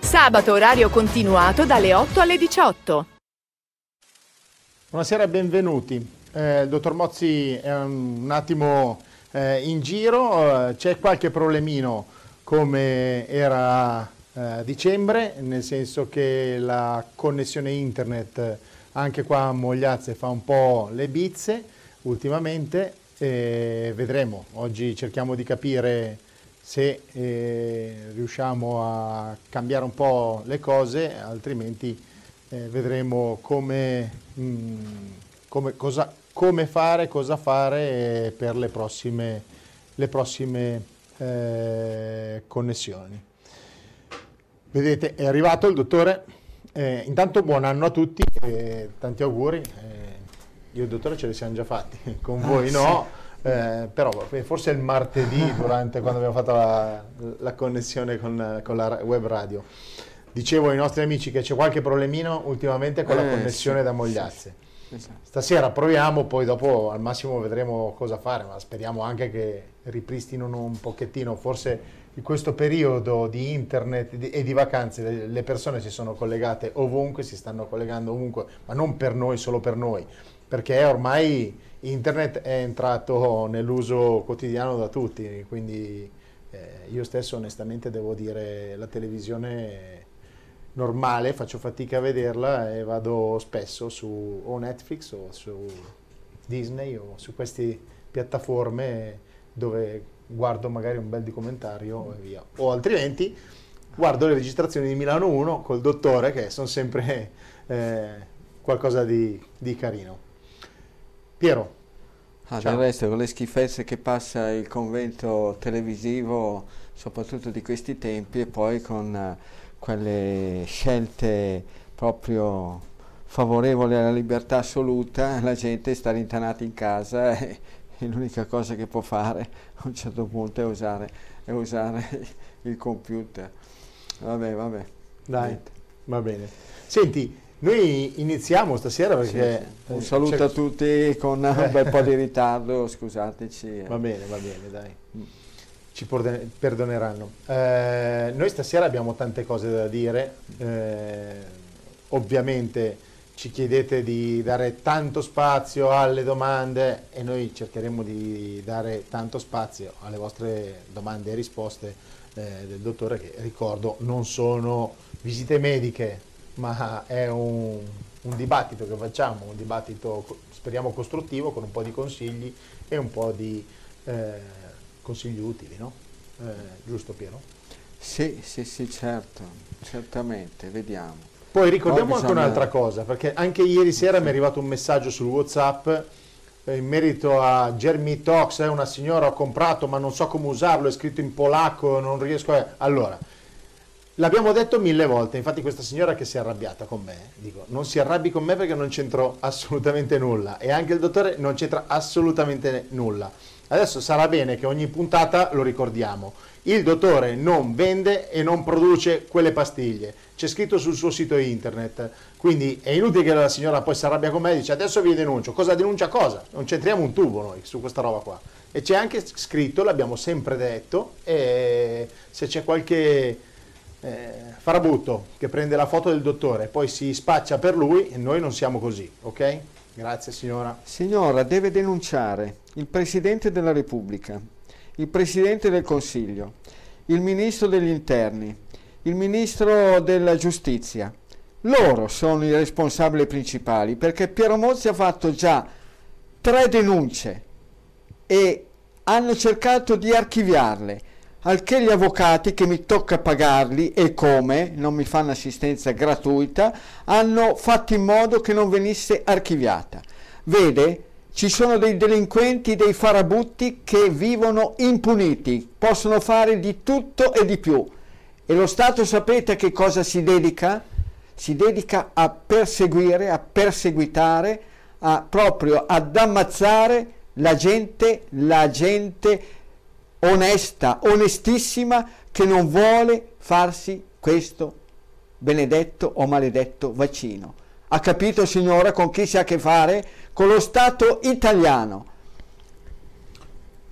Sabato orario continuato dalle 8 alle 18. Buonasera e benvenuti. Eh, il dottor Mozzi è un, attimo eh, in giro, eh, c'è qualche problemino come era a dicembre, nel senso che la connessione internet anche qua a Mogliazze fa un po' le bizze ultimamente, vedremo, oggi cerchiamo di capire se eh, riusciamo a cambiare un po' le cose, altrimenti eh, vedremo come, mh, mm, come, cosa, come, fare, cosa fare eh, per le prossime, le prossime eh, connessioni. Vedete, è arrivato il dottore. Eh, intanto buon anno a tutti e tanti auguri. Eh, io e il dottore ce li siamo già fatti, con voi ah, no. Sì eh, però forse il martedì durante quando abbiamo fatto la, la connessione con, con, la web radio. Dicevo ai nostri amici che c'è qualche problemino ultimamente con eh, la connessione sì, da Mogliazze. Sì, sì. Stasera proviamo, poi dopo al massimo vedremo cosa fare, ma speriamo anche che ripristinino un pochettino, forse in questo periodo di internet e di vacanze le persone si sono collegate ovunque, si stanno collegando ovunque, ma non per noi, solo per noi, perché ormai internet è entrato nell'uso quotidiano da tutti, quindi eh, io stesso onestamente devo dire la televisione normale, faccio fatica a vederla e vado spesso su o Netflix o su Disney o su queste piattaforme dove guardo magari un bel documentario e via. O altrimenti guardo le registrazioni di Milano 1 col dottore che sono sempre eh, qualcosa di, di carino. Piero. Ah, del resto con le schifezze che passa il convento televisivo, soprattutto di questi tempi, e poi con uh, quelle scelte proprio favorevoli alla libertà assoluta, la gente sta rintanata in casa e, e l'unica cosa che può fare a un certo punto è usare, è usare il computer. Vabbè, vabbè. Dai, Niente. va bene. Senti, noi iniziamo stasera perché... Sì, sì. Un saluto c'è... a tutti con un bel po' di ritardo, scusateci. Va bene, va bene, dai. Ci perdoneranno. Eh, noi stasera abbiamo tante cose da dire. Eh, ovviamente ci chiedete di dare tanto spazio alle domande e noi cercheremo di dare tanto spazio alle vostre domande e risposte eh, del dottore che ricordo non sono visite mediche ma è un, un dibattito che facciamo, un dibattito speriamo costruttivo con un po' di consigli e un po' di eh, consigli utili, no? Eh, giusto Piero? Sì, sì, sì, certo, certamente, vediamo. Poi ricordiamo Poi bisogna... anche un'altra cosa, perché anche ieri sera sì. mi è arrivato un messaggio sul Whatsapp eh, in merito a Jeremy Tox, è una signora ho comprato ma non so come usarlo, è scritto in polacco, non riesco a... Allora, L'abbiamo detto mille volte, infatti questa signora che si è arrabbiata con me, dico, non si arrabbi con me perché non c'entro assolutamente nulla e anche il dottore non c'entra assolutamente nulla. Adesso sarà bene che ogni puntata lo ricordiamo. Il dottore non vende e non produce quelle pastiglie. C'è scritto sul suo sito internet. Quindi è inutile che la signora poi si arrabbia con me e dice adesso vi denuncio. Cosa denuncia cosa? Non c'entriamo un tubo noi su questa roba qua. E c'è anche scritto, l'abbiamo sempre detto, e se c'è qualche eh, Farabutto che prende la foto del dottore poi si spaccia per lui e noi non siamo così, ok? Grazie signora. Signora, deve denunciare il Presidente della Repubblica, il Presidente del Consiglio, il Ministro degli Interni, il Ministro della Giustizia. Loro sono i responsabili principali perché Piero Mozzi ha fatto già tre denunce e hanno cercato di archiviarle al che gli avvocati che mi tocca pagarli e come, non mi fanno assistenza gratuita, hanno fatto in modo che non venisse archiviata. Vede, ci sono dei delinquenti, dei farabutti che vivono impuniti, possono fare di tutto e di più E lo Stato sapete a che cosa si dedica? Si dedica a perseguire, a perseguitare, a, proprio ad ammazzare la gente, la gente onesta, onestissima, che non vuole farsi questo benedetto o maledetto vaccino. Ha capito signora con chi si ha a che fare? Con lo Stato italiano.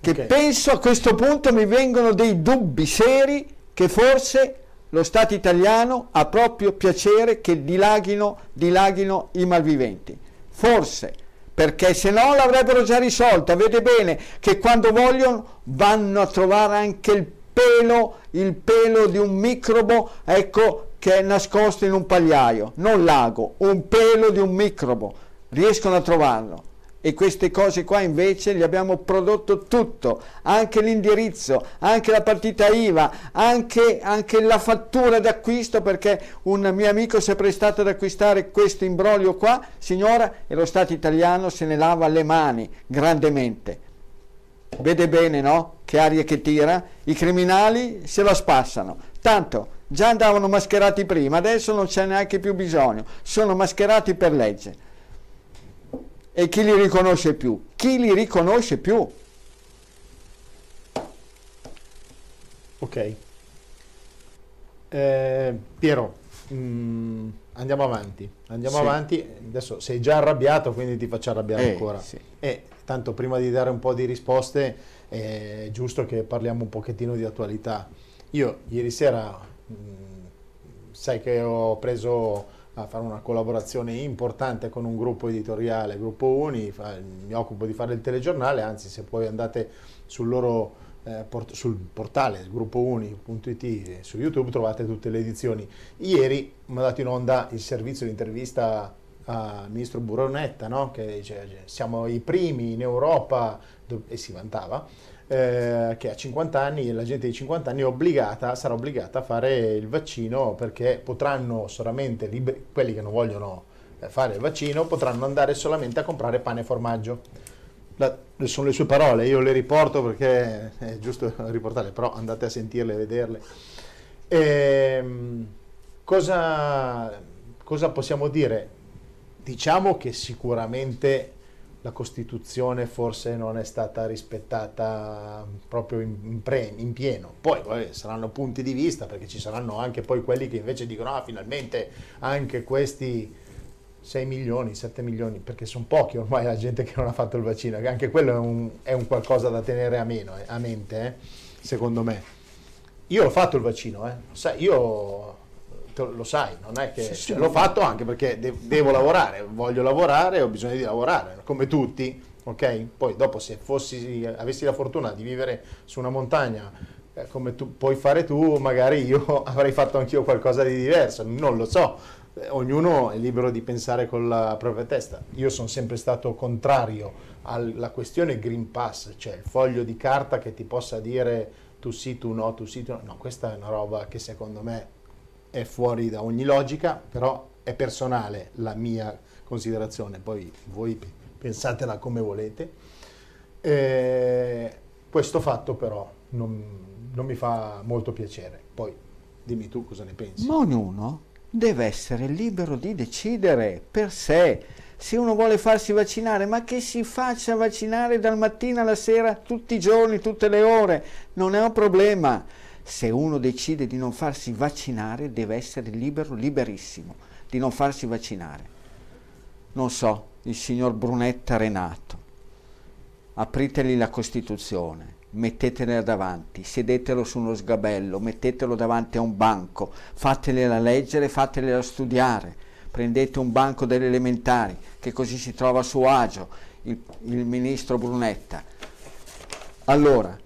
Che okay. penso a questo punto mi vengono dei dubbi seri che forse lo Stato italiano ha proprio piacere che dilaghino, dilaghino i malviventi. Forse, perché se no l'avrebbero già risolta. Vede bene che quando vogliono vanno a trovare anche il pelo, il pelo di un microbo, ecco, che è nascosto in un pagliaio, non l'ago, un pelo di un microbo. Riescono a trovarlo e queste cose qua invece gli abbiamo prodotto tutto, anche l'indirizzo, anche la partita IVA, anche, anche la fattura d'acquisto perché un mio amico si è prestato ad acquistare questo imbroglio qua, signora, e lo Stato italiano se ne lava le mani grandemente. Vede bene, no? Che aria che tira? I criminali se la spassano. Tanto già andavano mascherati prima, adesso non c'è neanche più bisogno, sono mascherati per legge. E chi li riconosce più? Chi li riconosce più? Ok. Eh, Piero, mm, andiamo avanti. Andiamo sì. avanti. Adesso sei già arrabbiato, quindi ti faccio arrabbiare eh, ancora. Sì. E tanto prima di dare un po' di risposte è giusto che parliamo un pochettino di attualità. Io ieri sera, mh, mm, sai che ho preso a fare una collaborazione importante con un gruppo editoriale, Gruppo Uni, mi occupo di fare il telegiornale, anzi se poi andate sul loro eh, sul portale gruppouni.it su YouTube trovate tutte le edizioni. Ieri mi ha dato in onda il servizio di intervista al ministro Buronetta, no? che dice siamo i primi in Europa e si vantava eh, che a 50 anni, la gente di 50 anni obbligata, sarà obbligata a fare il vaccino perché potranno solamente, liberi, quelli che non vogliono eh, fare il vaccino, potranno andare solamente a comprare pane e formaggio. La, sono le sue parole, io le riporto perché è giusto riportarle, però andate a sentirle e vederle. E, ehm, cosa, cosa possiamo dire? Diciamo che sicuramente la Costituzione forse non è stata rispettata proprio in, in, pre, in pieno. Poi vabbè, saranno punti di vista perché ci saranno anche poi quelli che invece dicono ah finalmente anche questi 6 milioni, 7 milioni, perché sono pochi ormai la gente che non ha fatto il vaccino, che anche quello è un, è un qualcosa da tenere a, meno, eh, a mente, eh, secondo me. Io ho fatto il vaccino, eh. Io lo sai, non è che sì, sì, l'ho fatto anche perché de- devo lavorare, voglio lavorare, ho bisogno di lavorare, come tutti, ok? Poi dopo se fossi, avessi la fortuna di vivere su una montagna eh, come tu puoi fare tu, magari io avrei fatto anch'io qualcosa di diverso, non lo so, eh, ognuno è libero di pensare con la propria testa. Io sono sempre stato contrario alla questione Green Pass, cioè il foglio di carta che ti possa dire tu sì, tu no, tu sì, tu no. No, questa è una roba che secondo me è fuori da ogni logica, però è personale la mia considerazione, poi voi pensatela come volete. Eh, questo fatto però non, non mi fa molto piacere, poi dimmi tu cosa ne pensi. Ma ognuno deve essere libero di decidere per sé. Se uno vuole farsi vaccinare, ma che si faccia vaccinare dal mattino alla sera, tutti i giorni, tutte le ore, non è un problema se uno decide di non farsi vaccinare deve essere libero, liberissimo, di non farsi vaccinare. Non so, il signor Brunetta Renato, apriteli la Costituzione, mettetela davanti, sedetelo su uno sgabello, mettetelo davanti a un banco, fatela leggere, fatela studiare, prendete un banco delle elementari, che così si trova a suo agio il, il ministro Brunetta. Allora,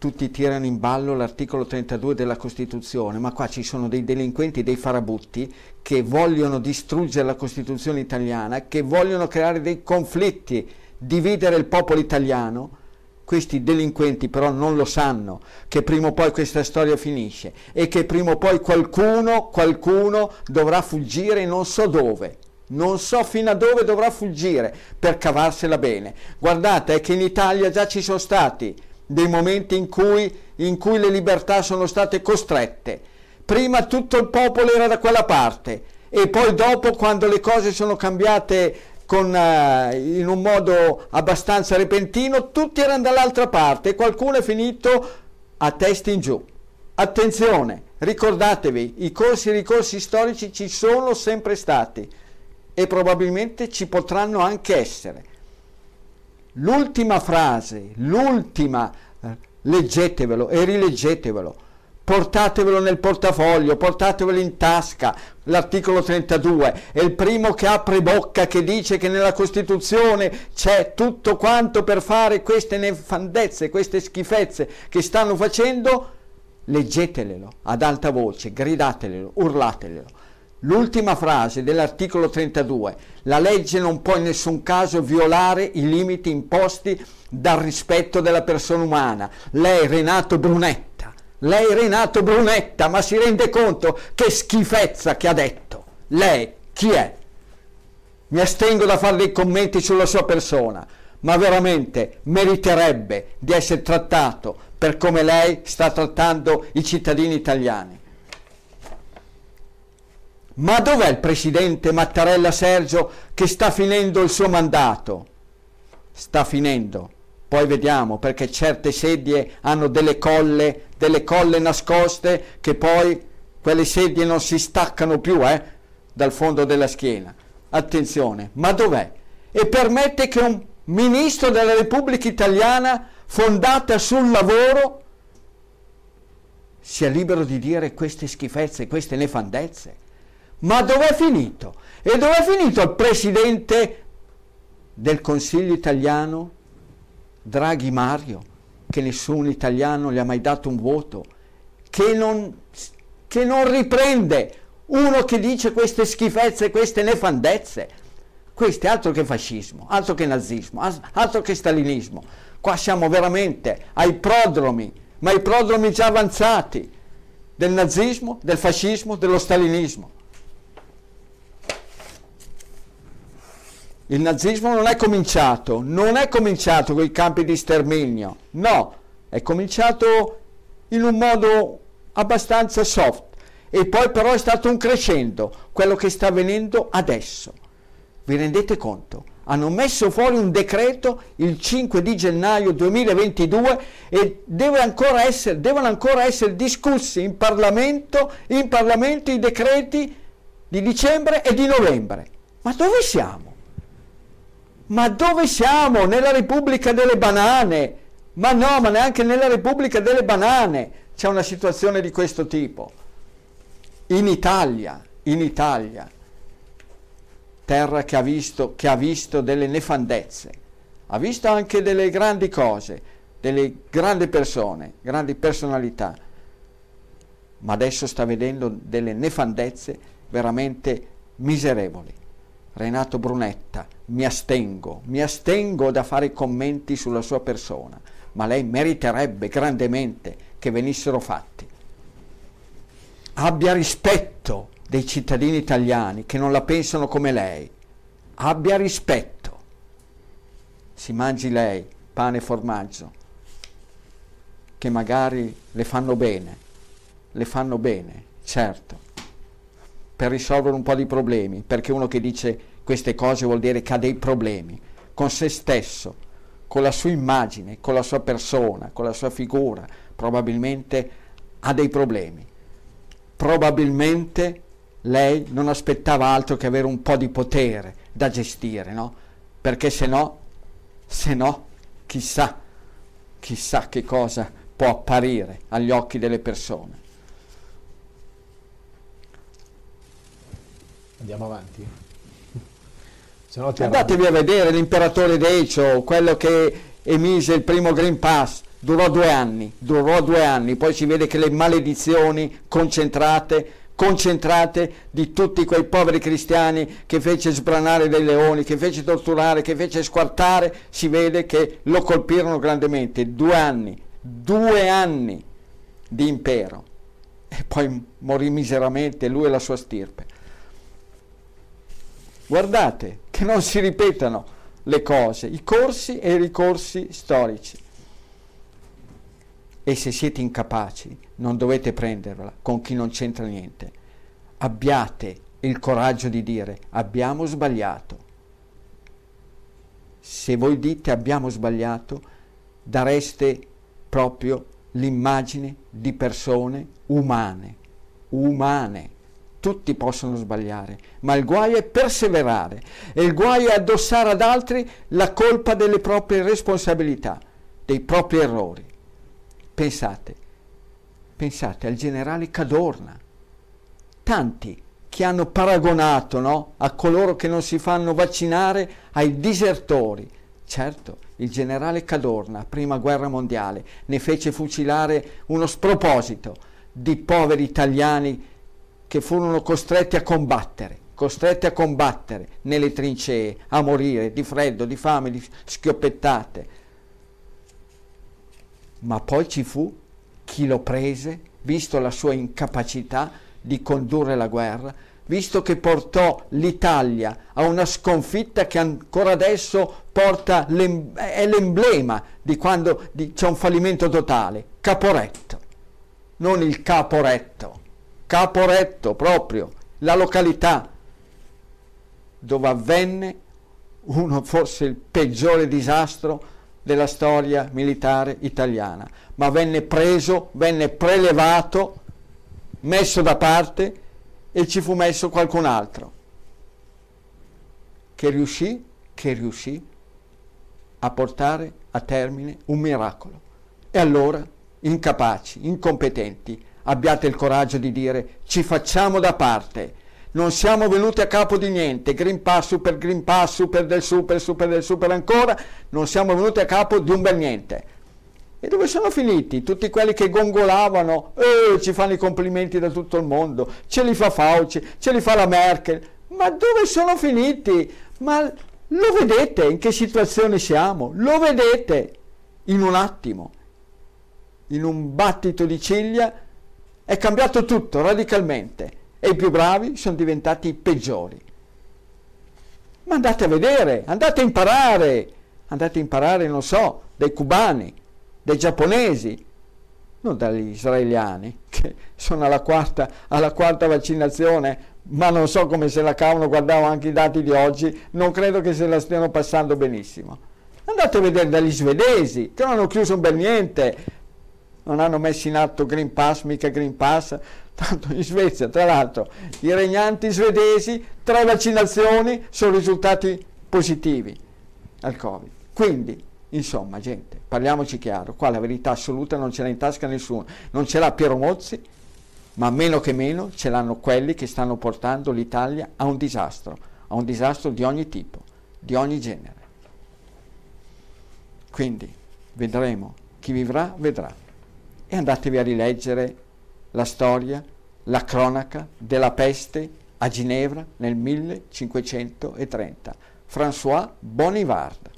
tutti tirano in ballo l'articolo 32 della Costituzione, ma qua ci sono dei delinquenti, dei farabutti che vogliono distruggere la Costituzione italiana, che vogliono creare dei conflitti, dividere il popolo italiano. Questi delinquenti però non lo sanno che prima o poi questa storia finisce e che prima o poi qualcuno, qualcuno dovrà fuggire non so dove. Non so fino a dove dovrà fuggire per cavarsela bene. Guardate è che in Italia già ci sono stati dei momenti in cui, in cui le libertà sono state costrette prima tutto il popolo era da quella parte e poi dopo quando le cose sono cambiate con, uh, in un modo abbastanza repentino, tutti erano dall'altra parte e qualcuno è finito a testa in giù. Attenzione, ricordatevi, i corsi e ricorsi storici ci sono sempre stati e probabilmente ci potranno anche essere. L'ultima frase, l'ultima, eh, leggetevelo e rileggetevelo portatevelo nel portafoglio, portatevelo in tasca. L'articolo 32 è il primo che apre bocca che dice che nella Costituzione c'è tutto quanto per fare queste nefandezze, queste schifezze che stanno facendo. Leggetelelo ad alta voce, gridatelo, urlatelelo. L'ultima frase dell'articolo 32, la legge non può in nessun caso violare i limiti imposti dal rispetto della persona umana. Lei, Renato Brunetta, lei Renato Brunetta, ma si rende conto che schifezza che ha detto? Lei chi è? Mi astengo da fare dei commenti sulla sua persona, ma veramente meriterebbe di essere trattato per come lei sta trattando i cittadini italiani. Ma dov'è il presidente Mattarella Sergio che sta finendo il suo mandato? Sta finendo poi vediamo perché certe sedie hanno delle colle, delle colle nascoste che poi quelle sedie non si staccano più eh, dal fondo della schiena. Attenzione, ma dov'è? E permette che un ministro della Repubblica Italiana fondata sul lavoro sia libero di dire queste schifezze, queste nefandezze. Ma dov'è finito? E dov'è finito il presidente del Consiglio italiano Draghi Mario, che nessun italiano gli ha mai dato un voto, che non, che non riprende uno che dice queste schifezze, queste nefandezze. Questo è altro che fascismo, altro che nazismo, altro che stalinismo. Qua siamo veramente ai prodromi, ma ai prodromi già avanzati del nazismo, del fascismo, dello stalinismo. Il nazismo non è cominciato, non è cominciato con i campi di sterminio, no, è cominciato in un modo abbastanza soft e poi però è stato un crescendo, quello che sta avvenendo adesso. Vi rendete conto? Hanno messo fuori un decreto il 5 di gennaio 2022 e deve ancora essere, devono ancora essere discussi in Parlamento, in Parlamento i decreti di dicembre e di novembre. Ma dove siamo? Ma dove siamo? Nella Repubblica delle Banane? Ma no, ma neanche nella Repubblica delle Banane c'è una situazione di questo tipo. In Italia, in Italia, terra che ha visto, che ha visto delle nefandezze, ha visto anche delle grandi cose, delle grandi persone, grandi personalità, ma adesso sta vedendo delle nefandezze veramente miserevoli. Renato Brunetta, mi astengo, mi astengo da fare commenti sulla sua persona, ma lei meriterebbe grandemente che venissero fatti. Abbia rispetto dei cittadini italiani che non la pensano come lei. Abbia rispetto. Si mangi lei pane e formaggio, che magari le fanno bene, le fanno bene, certo per risolvere un po' di problemi, perché uno che dice queste cose vuol dire che ha dei problemi con se stesso, con la sua immagine, con la sua persona, con la sua figura, probabilmente ha dei problemi. Probabilmente lei non aspettava altro che avere un po' di potere da gestire, no? Perché se no, se no, chissà, chissà che cosa può apparire agli occhi delle persone. Andiamo avanti. Andatevi a vedere l'imperatore Decio, quello che emise il primo Green Pass, durò due anni, durò due anni, poi si vede che le maledizioni concentrate, concentrate di tutti quei poveri cristiani che fece sbranare dei leoni, che fece torturare, che fece squartare, si vede che lo colpirono grandemente. Due anni, due anni di impero. E poi morì miseramente lui e la sua stirpe. Guardate che non si ripetano le cose, i corsi e i ricorsi storici. E se siete incapaci, non dovete prenderla con chi non c'entra niente. Abbiate il coraggio di dire abbiamo sbagliato. Se voi dite abbiamo sbagliato, dareste proprio l'immagine di persone umane, umane. Tutti possono sbagliare, ma il guaio è perseverare e il guaio è addossare ad altri la colpa delle proprie responsabilità, dei propri errori. Pensate, pensate al generale Cadorna, tanti che hanno paragonato no, a coloro che non si fanno vaccinare ai disertori. Certo, il generale Cadorna, prima guerra mondiale, ne fece fucilare uno sproposito di poveri italiani che furono costretti a combattere, costretti a combattere nelle trincee, a morire di freddo, di fame, di schioppettate. Ma poi ci fu chi lo prese, visto la sua incapacità di condurre la guerra, visto che portò l'Italia a una sconfitta che ancora adesso l'em- è l'emblema di quando di, c'è un fallimento totale. Caporetto, non il Caporetto, Caporetto proprio, la località dove avvenne uno forse il peggiore disastro della storia militare italiana, ma venne preso, venne prelevato, messo da parte e ci fu messo qualcun altro che riuscì, che riuscì a portare a termine un miracolo. E allora, incapaci, incompetenti, abbiate il coraggio di dire ci facciamo da parte. Non siamo venuti a capo di niente, Green Pass, Super Green Pass, Super del Super, Super del Super ancora, non siamo venuti a capo di un bel niente. E dove sono finiti? Tutti quelli che gongolavano, eh, ci fanno i complimenti da tutto il mondo, ce li fa Fauci, ce li fa la Merkel. Ma dove sono finiti? Ma lo vedete in che situazione siamo? Lo vedete in un attimo, in un battito di ciglia, è cambiato tutto radicalmente e i più bravi sono diventati i peggiori. Ma andate a vedere, andate a imparare, andate a imparare, non so, dai cubani, dai giapponesi, non dagli israeliani, che sono alla quarta, alla quarta vaccinazione, ma non so come se la cavano, guardavo anche i dati di oggi, non credo che se la stiano passando benissimo. Andate a vedere dagli svedesi, che non hanno chiuso un bel niente, non hanno messo in atto Green Pass, mica Green Pass, tanto in Svezia, tra l'altro, i regnanti svedesi, tre vaccinazioni sono risultati positivi al Covid. Quindi, insomma, gente, parliamoci chiaro, qua la verità assoluta non ce l'ha in tasca nessuno, non ce l'ha Piero Mozzi, ma meno che meno ce l'hanno quelli che stanno portando l'Italia a un disastro, a un disastro di ogni tipo, di ogni genere. Quindi vedremo, chi vivrà vedrà. E andatevi a rileggere la storia, la cronaca della peste a Ginevra nel 1530. François Bonivard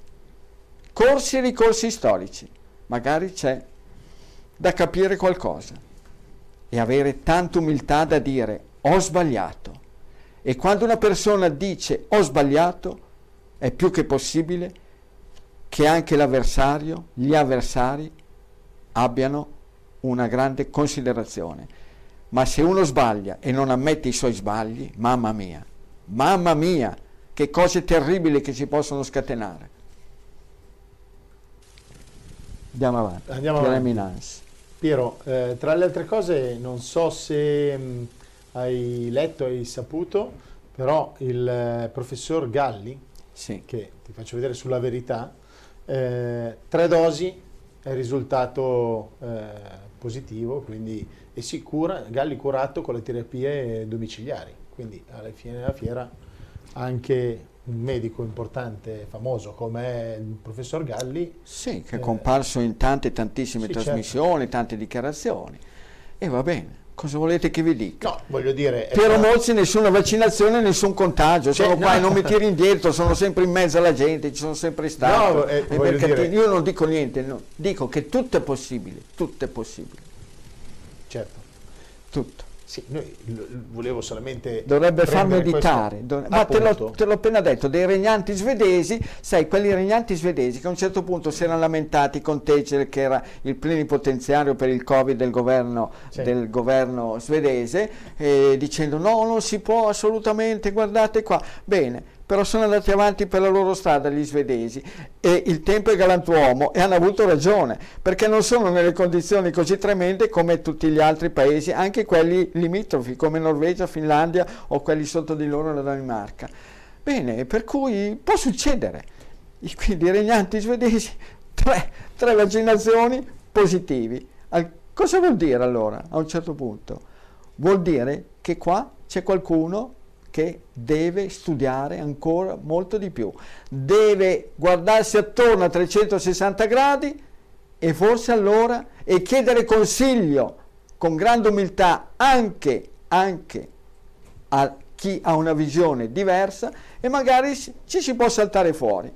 corsi e ricorsi storici, magari c'è da capire qualcosa e avere tanta umiltà da dire ho sbagliato. E quando una persona dice ho sbagliato, è più che possibile che anche l'avversario, gli avversari abbiano una grande considerazione. Ma se uno sbaglia e non ammette i suoi sbagli, mamma mia, mamma mia, che cose terribili che si possono scatenare. Andiamo avanti. Andiamo avanti. Piero, eh, tra le altre cose, non so se mh, mm, hai letto, hai saputo, però il eh, professor Galli, sì. che ti faccio vedere sulla verità, eh, tre dosi è risultato eh, positivo, quindi è sicura, Galli curato con le terapie domiciliari, quindi alla fine della fiera anche un medico importante, famoso come il professor Galli. Sì, che è comparso in tante, tantissime sì, certo. trasmissioni, certo. tante dichiarazioni. E va bene, cosa volete che vi dica? No, voglio dire... Piero stato... Mozzi, nessuna vaccinazione, nessun contagio. Sono qua no. e non mi tiri indietro, sono sempre in mezzo alla gente, ci sono sempre stato. No, eh, dire... Io non dico niente, no. dico che tutto è possibile, tutto è possibile. Certo. Tutto. Sì, noi volevo solamente... Dovrebbe far meditare, Dov- ma te l'ho, te l'ho, appena detto, dei regnanti svedesi, sai, quelli regnanti svedesi che a un certo punto si erano lamentati con Teger, che era il plenipotenziario per il Covid del governo, sì. del governo svedese, eh, dicendo no, non si può assolutamente, guardate qua. Bene, però sono andati avanti per la loro strada gli svedesi e il tempo è galantuomo e hanno avuto ragione perché non sono nelle condizioni così tremende come tutti gli altri paesi, anche quelli limitrofi come Norvegia, Finlandia o quelli sotto di loro la Danimarca. Bene, per cui può succedere. Quindi i regnanti svedesi, tre, tre vaccinazioni positivi. Cosa vuol dire allora a un certo punto? Vuol dire che qua c'è qualcuno che deve studiare ancora molto di più, deve guardarsi attorno a 360 gradi e forse allora e chiedere consiglio con grande umiltà anche, anche a chi ha una visione diversa e magari ci si può saltare fuori.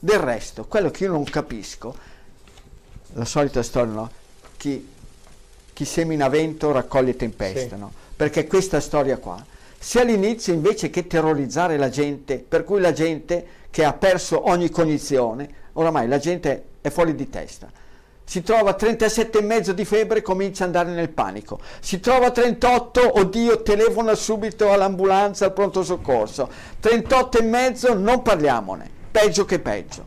Del resto, quello che io non capisco, la solita storia, no? chi, chi semina vento raccoglie tempesta, sì. no? perché questa storia qua, se all'inizio invece che terrorizzare la gente, per cui la gente che ha perso ogni cognizione, oramai la gente è fuori di testa. Si trova a 37,5 di febbre, comincia ad andare nel panico. Si trova a 38, oddio, telefona subito all'ambulanza, al pronto soccorso. 38,5, non parliamone, peggio che peggio.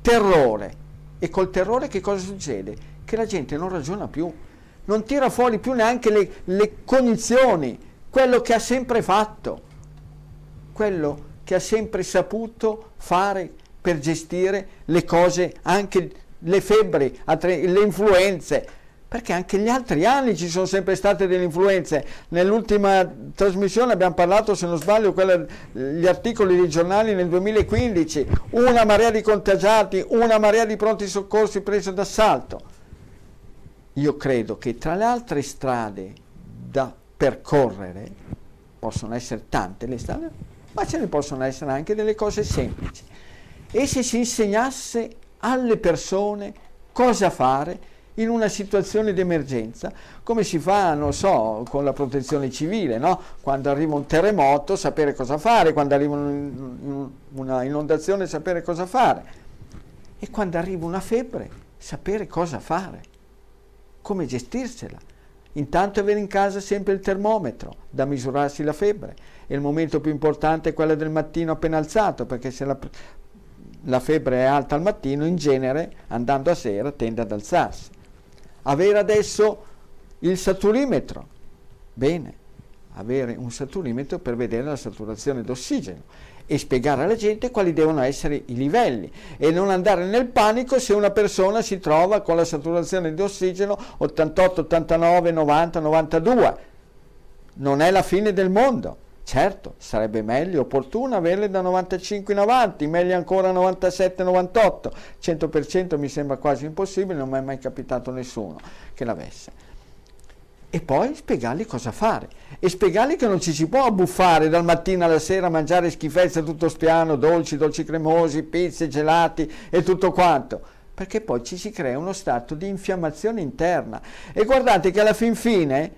Terrore. E col terrore che cosa succede? Che la gente non ragiona più, non tira fuori più neanche le, le cognizioni quello che ha sempre fatto, quello che ha sempre saputo fare per gestire le cose, anche le febbri, le influenze, perché anche gli altri anni ci sono sempre state delle influenze. Nell'ultima trasmissione abbiamo parlato, se non sbaglio, quella, gli articoli dei giornali nel 2015, una marea di contagiati, una marea di pronti soccorsi presi d'assalto. Io credo che tra le altre strade da percorrere, possono essere tante le strade, ma ce ne possono essere anche delle cose semplici. E se si insegnasse alle persone cosa fare in una situazione di emergenza, come si fa, non so, con la protezione civile, no? quando arriva un terremoto sapere cosa fare, quando arriva un, una inondazione sapere cosa fare e quando arriva una febbre sapere cosa fare, come gestirsela Intanto avere in casa sempre il termometro da misurarsi la febbre. E il momento più importante è quello del mattino appena alzato, perché se la, la febbre è alta al mattino, in genere andando a sera tende ad alzarsi. Avere adesso il saturimetro. Bene, avere un saturimetro per vedere la saturazione d'ossigeno e spiegare alla gente quali devono essere i livelli e non andare nel panico se una persona si trova con la saturazione di ossigeno 88, 89, 90, 92. Non è la fine del mondo. Certo, sarebbe meglio, opportuno averle da 95 in avanti, meglio ancora 97, 98. 100% mi sembra quasi impossibile, non mi è mai capitato nessuno che l'avesse e poi spiegargli cosa fare. E spiegargli che non ci si può abbuffare dal mattino alla sera a mangiare schifezze tutto spiano, dolci, dolci cremosi, pizze, gelati e tutto quanto, perché poi ci si crea uno stato di infiammazione interna. E guardate che alla fin fine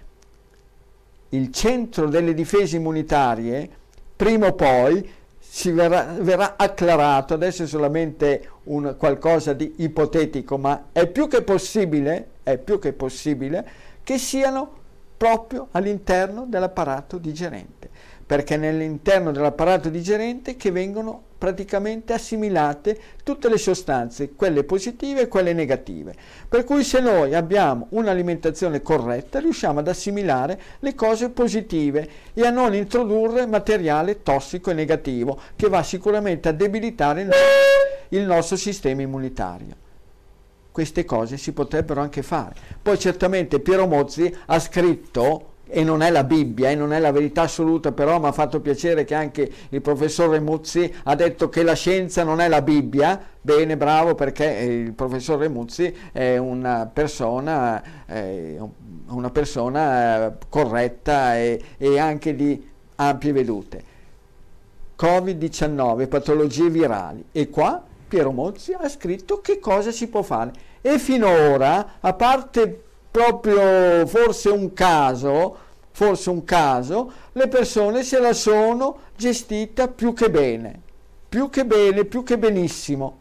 il centro delle difese immunitarie, prima o poi, si verrà, verrà acclarato, adesso è solamente un qualcosa di ipotetico, ma è più che possibile, è più che possibile, che siano proprio all'interno dell'apparato digerente, perché nell'interno dell'apparato digerente che vengono praticamente assimilate tutte le sostanze, quelle positive e quelle negative. Per cui se noi abbiamo un'alimentazione corretta riusciamo ad assimilare le cose positive e a non introdurre materiale tossico e negativo che va sicuramente a debilitare il nostro sistema immunitario queste cose si potrebbero anche fare. Poi certamente Piero Mozzi ha scritto e non è la Bibbia e non è la verità assoluta, però mi ha fatto piacere che anche il professore Muzzi ha detto che la scienza non è la Bibbia. Bene, bravo, perché il professore Muzzi è una persona, eh, una persona eh, corretta e, e anche di ampie vedute. Covid-19, patologie virali. E qua Piero Mozzi ha scritto che cosa si può fare e finora, a parte proprio forse un caso, forse un caso, le persone se la sono gestita più che bene, più che bene, più che benissimo,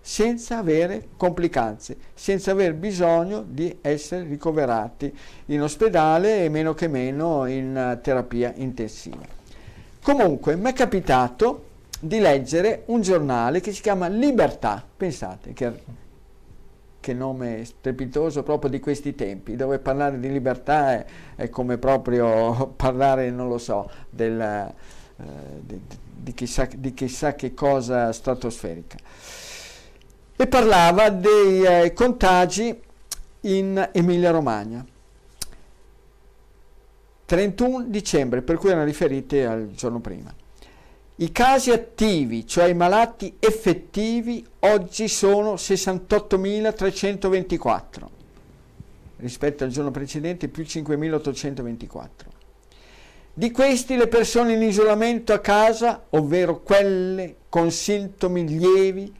senza avere complicanze, senza aver bisogno di essere ricoverati in ospedale e meno che meno in terapia intensiva. Comunque mi è capitato di leggere un giornale che si chiama Libertà, pensate che che nome strepitoso proprio di questi tempi, dove parlare di libertà è, è come proprio parlare, non lo so, del, eh, di, di, chissà, di, chissà, che cosa stratosferica. E parlava dei eh, contagi in Emilia Romagna. 31 dicembre, per cui erano riferiti al giorno prima. I casi attivi, cioè i malati effettivi, oggi sono 68.324 rispetto al giorno precedente più 5.824. Di questi le persone in isolamento a casa, ovvero quelle con sintomi lievi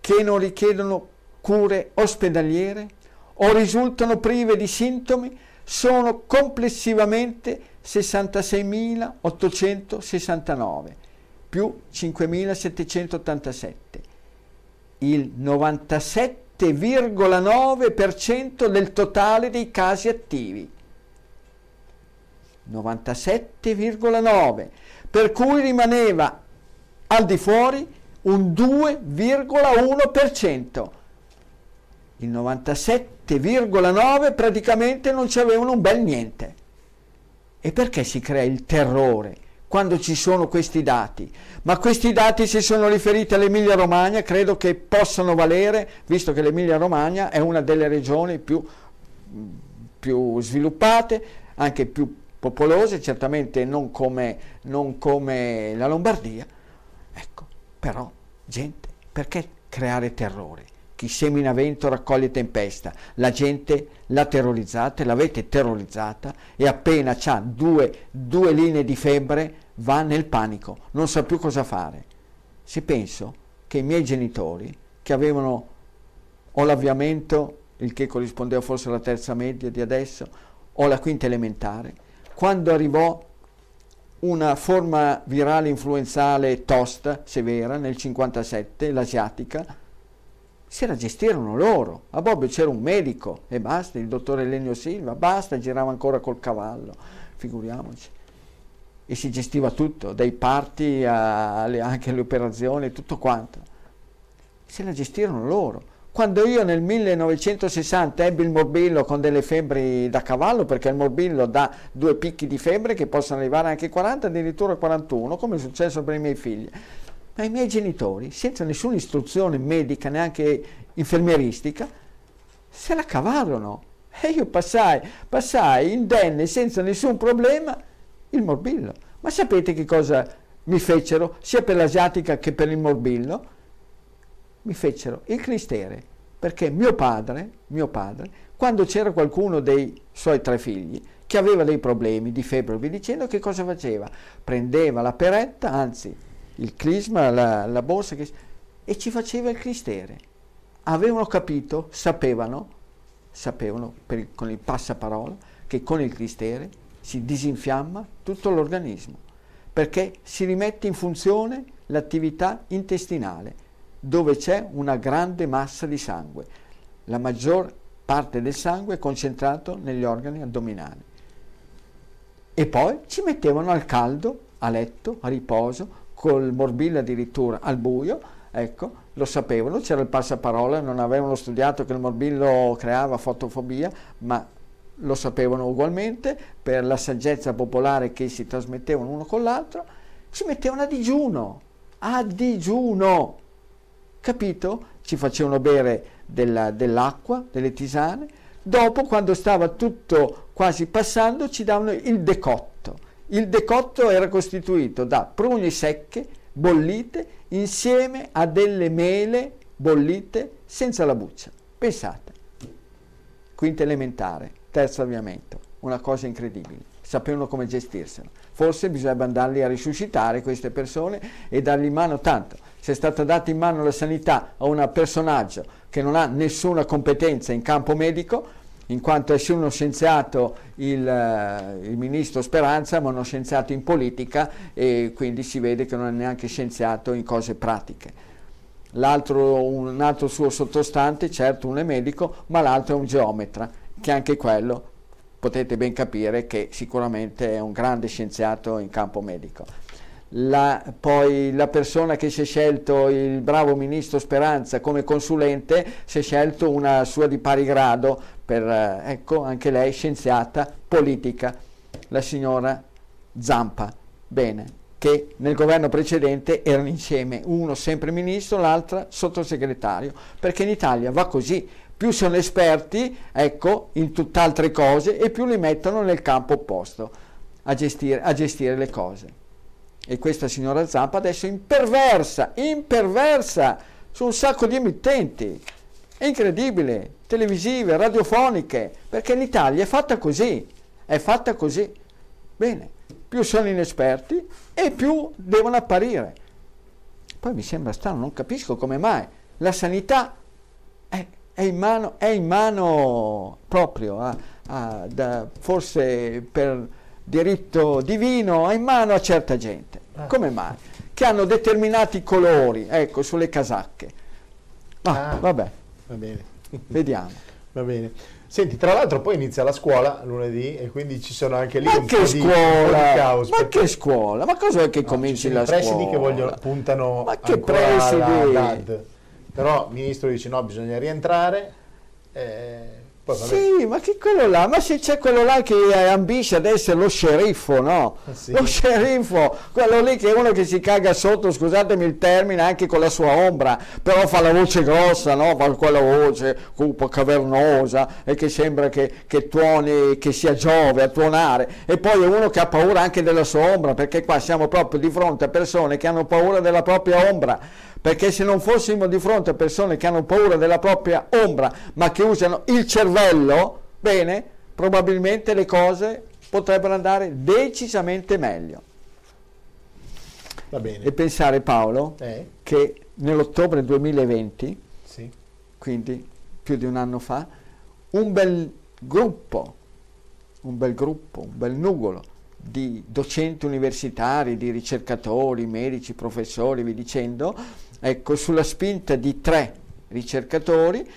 che non richiedono cure ospedaliere o risultano prive di sintomi, sono complessivamente 66.869 più 5.787, il 97,9% del totale dei casi attivi. 97,9, per cui rimaneva al di fuori un 2,1%. Il 97,9 praticamente non ci avevano un bel niente. E perché si crea il terrore? Quando ci sono questi dati, ma questi dati si sono riferiti all'Emilia Romagna, credo che possano valere, visto che l'Emilia Romagna è una delle regioni più, più sviluppate, anche più popolose, certamente non come, non come la Lombardia. Ecco, però, gente, perché creare terrore? Chi semina vento raccoglie tempesta. La gente la terrorizzate, l'avete terrorizzata e appena ha due, due linee di febbre va nel panico, non sa più cosa fare. Se penso che i miei genitori, che avevano o l'avviamento, il che corrispondeva forse alla terza media di adesso, o la quinta elementare, quando arrivò una forma virale influenzale tosta, severa, nel 57, l'asiatica, se la gestirono loro. A Bobbio c'era un medico e basta, il dottore Elenio Silva, basta, girava ancora col cavallo, figuriamoci. E si gestiva tutto, dai parti alle, anche alle operazioni, tutto quanto. Se la gestirono loro. Quando io nel 1960 ebbi il morbillo con delle febbri da cavallo, perché il morbillo dà due picchi di febbre che possono arrivare anche a 40, addirittura a 41, come è successo per i miei figli ma i miei genitori, senza nessuna istruzione medica, neanche infermieristica, se la cavarono. E io passai, passai indenne, senza nessun problema, il morbillo. Ma sapete che cosa mi fecero, sia per l'asiatica che per il morbillo? Mi fecero il clistere, perché mio padre, mio padre, quando c'era qualcuno dei suoi tre figli che aveva dei problemi di febbre vi dicendo, che cosa faceva? Prendeva la peretta, anzi il clisma, la, la borsa, che, e ci faceva il clistere. Avevano capito, sapevano, sapevano il, con il passaparola, che con il clistere si disinfiamma tutto l'organismo, perché si rimette in funzione l'attività intestinale, dove c'è una grande massa di sangue. La maggior parte del sangue è concentrato negli organi addominali. E poi ci mettevano al caldo, a letto, a riposo, col morbillo addirittura al buio, ecco, lo sapevano, c'era il passaparola, non avevano studiato che il morbillo creava fotofobia, ma lo sapevano ugualmente, per la saggezza popolare che si trasmettevano uno con l'altro, si mettevano a digiuno, a digiuno, capito? Ci facevano bere della, dell'acqua, delle tisane, dopo quando stava tutto quasi passando ci davano il decotto il decotto era costituito da prugne secche, bollite, insieme a delle mele bollite senza la buccia. Pensate, quinta elementare, terzo avviamento, una cosa incredibile. Sapevano come gestirsela. Forse bisognerebbe andarli a risuscitare queste persone e dargli in mano tanto. Se è stata data in mano la sanità a un personaggio che non ha nessuna competenza in campo medico, in quanto è uno scienziato il, uh, il, ministro Speranza, ma uno scienziato in politica e quindi si vede che non è neanche scienziato in cose pratiche. L'altro, un altro suo sottostante, certo uno è medico, ma l'altro è un geometra, che anche quello potete ben capire che sicuramente è un grande scienziato in campo medico. La, poi la persona che si è scelto, il bravo ministro Speranza come consulente, si è scelto una sua di pari grado, per, eh, ecco, anche lei scienziata politica, la signora Zampa. Bene, che nel governo precedente erano insieme, uno sempre ministro, l'altra sottosegretario, perché in Italia va così, più sono esperti, ecco, in tutt'altre cose e più li mettono nel campo opposto a gestire, a gestire le cose. E questa signora Zampa adesso imperversa, imperversa su un sacco di emittenti. È incredibile, televisive, radiofoniche, perché l'Italia è fatta così, è fatta così. Bene, più sono inesperti e più devono apparire. Poi mi sembra strano, non capisco come mai la sanità è, è, in, mano, è in, mano, proprio, a, a, da, forse per diritto divino, è in mano a certa gente. Ah. Come mai? Che hanno determinati colori, ecco, sulle casacche. Ma ah, vabbè, va bene. vediamo. Va bene. Senti, tra l'altro poi inizia la scuola lunedì e quindi ci sono anche lì ma un, che po scuola? Di, caos. Ma perché... che scuola? Ma cos'è che no, cominci la scuola? I presidi che vogliono, puntano ma che presidi? Però il ministro dice no, bisogna rientrare. Eh, sì, ma che quello là? Ma se c'è quello là che ambisce ad essere lo sceriffo, no? Ah, sì. Lo sceriffo, quello lì che è uno che si caga sotto, scusatemi il termine, anche con la sua ombra, però fa la voce grossa, no? Fa quella voce cupa, cavernosa e che sembra che, che tuoni, che sia Giove a tuonare. E poi è uno che ha paura anche della sua ombra, perché qua siamo proprio di fronte a persone che hanno paura della propria ombra perché se non fossimo di fronte a persone che hanno paura della propria ombra, ma che usano il cervello, bene, probabilmente le cose potrebbero andare decisamente meglio. Va bene. E pensare Paolo eh? che nell'ottobre 2020, sì. quindi più di un anno fa, un bel gruppo, un bel gruppo, un bel nugolo di docenti universitari, di ricercatori, medici, professori, vi dicendo, ecco, sulla spinta di tre ricercatori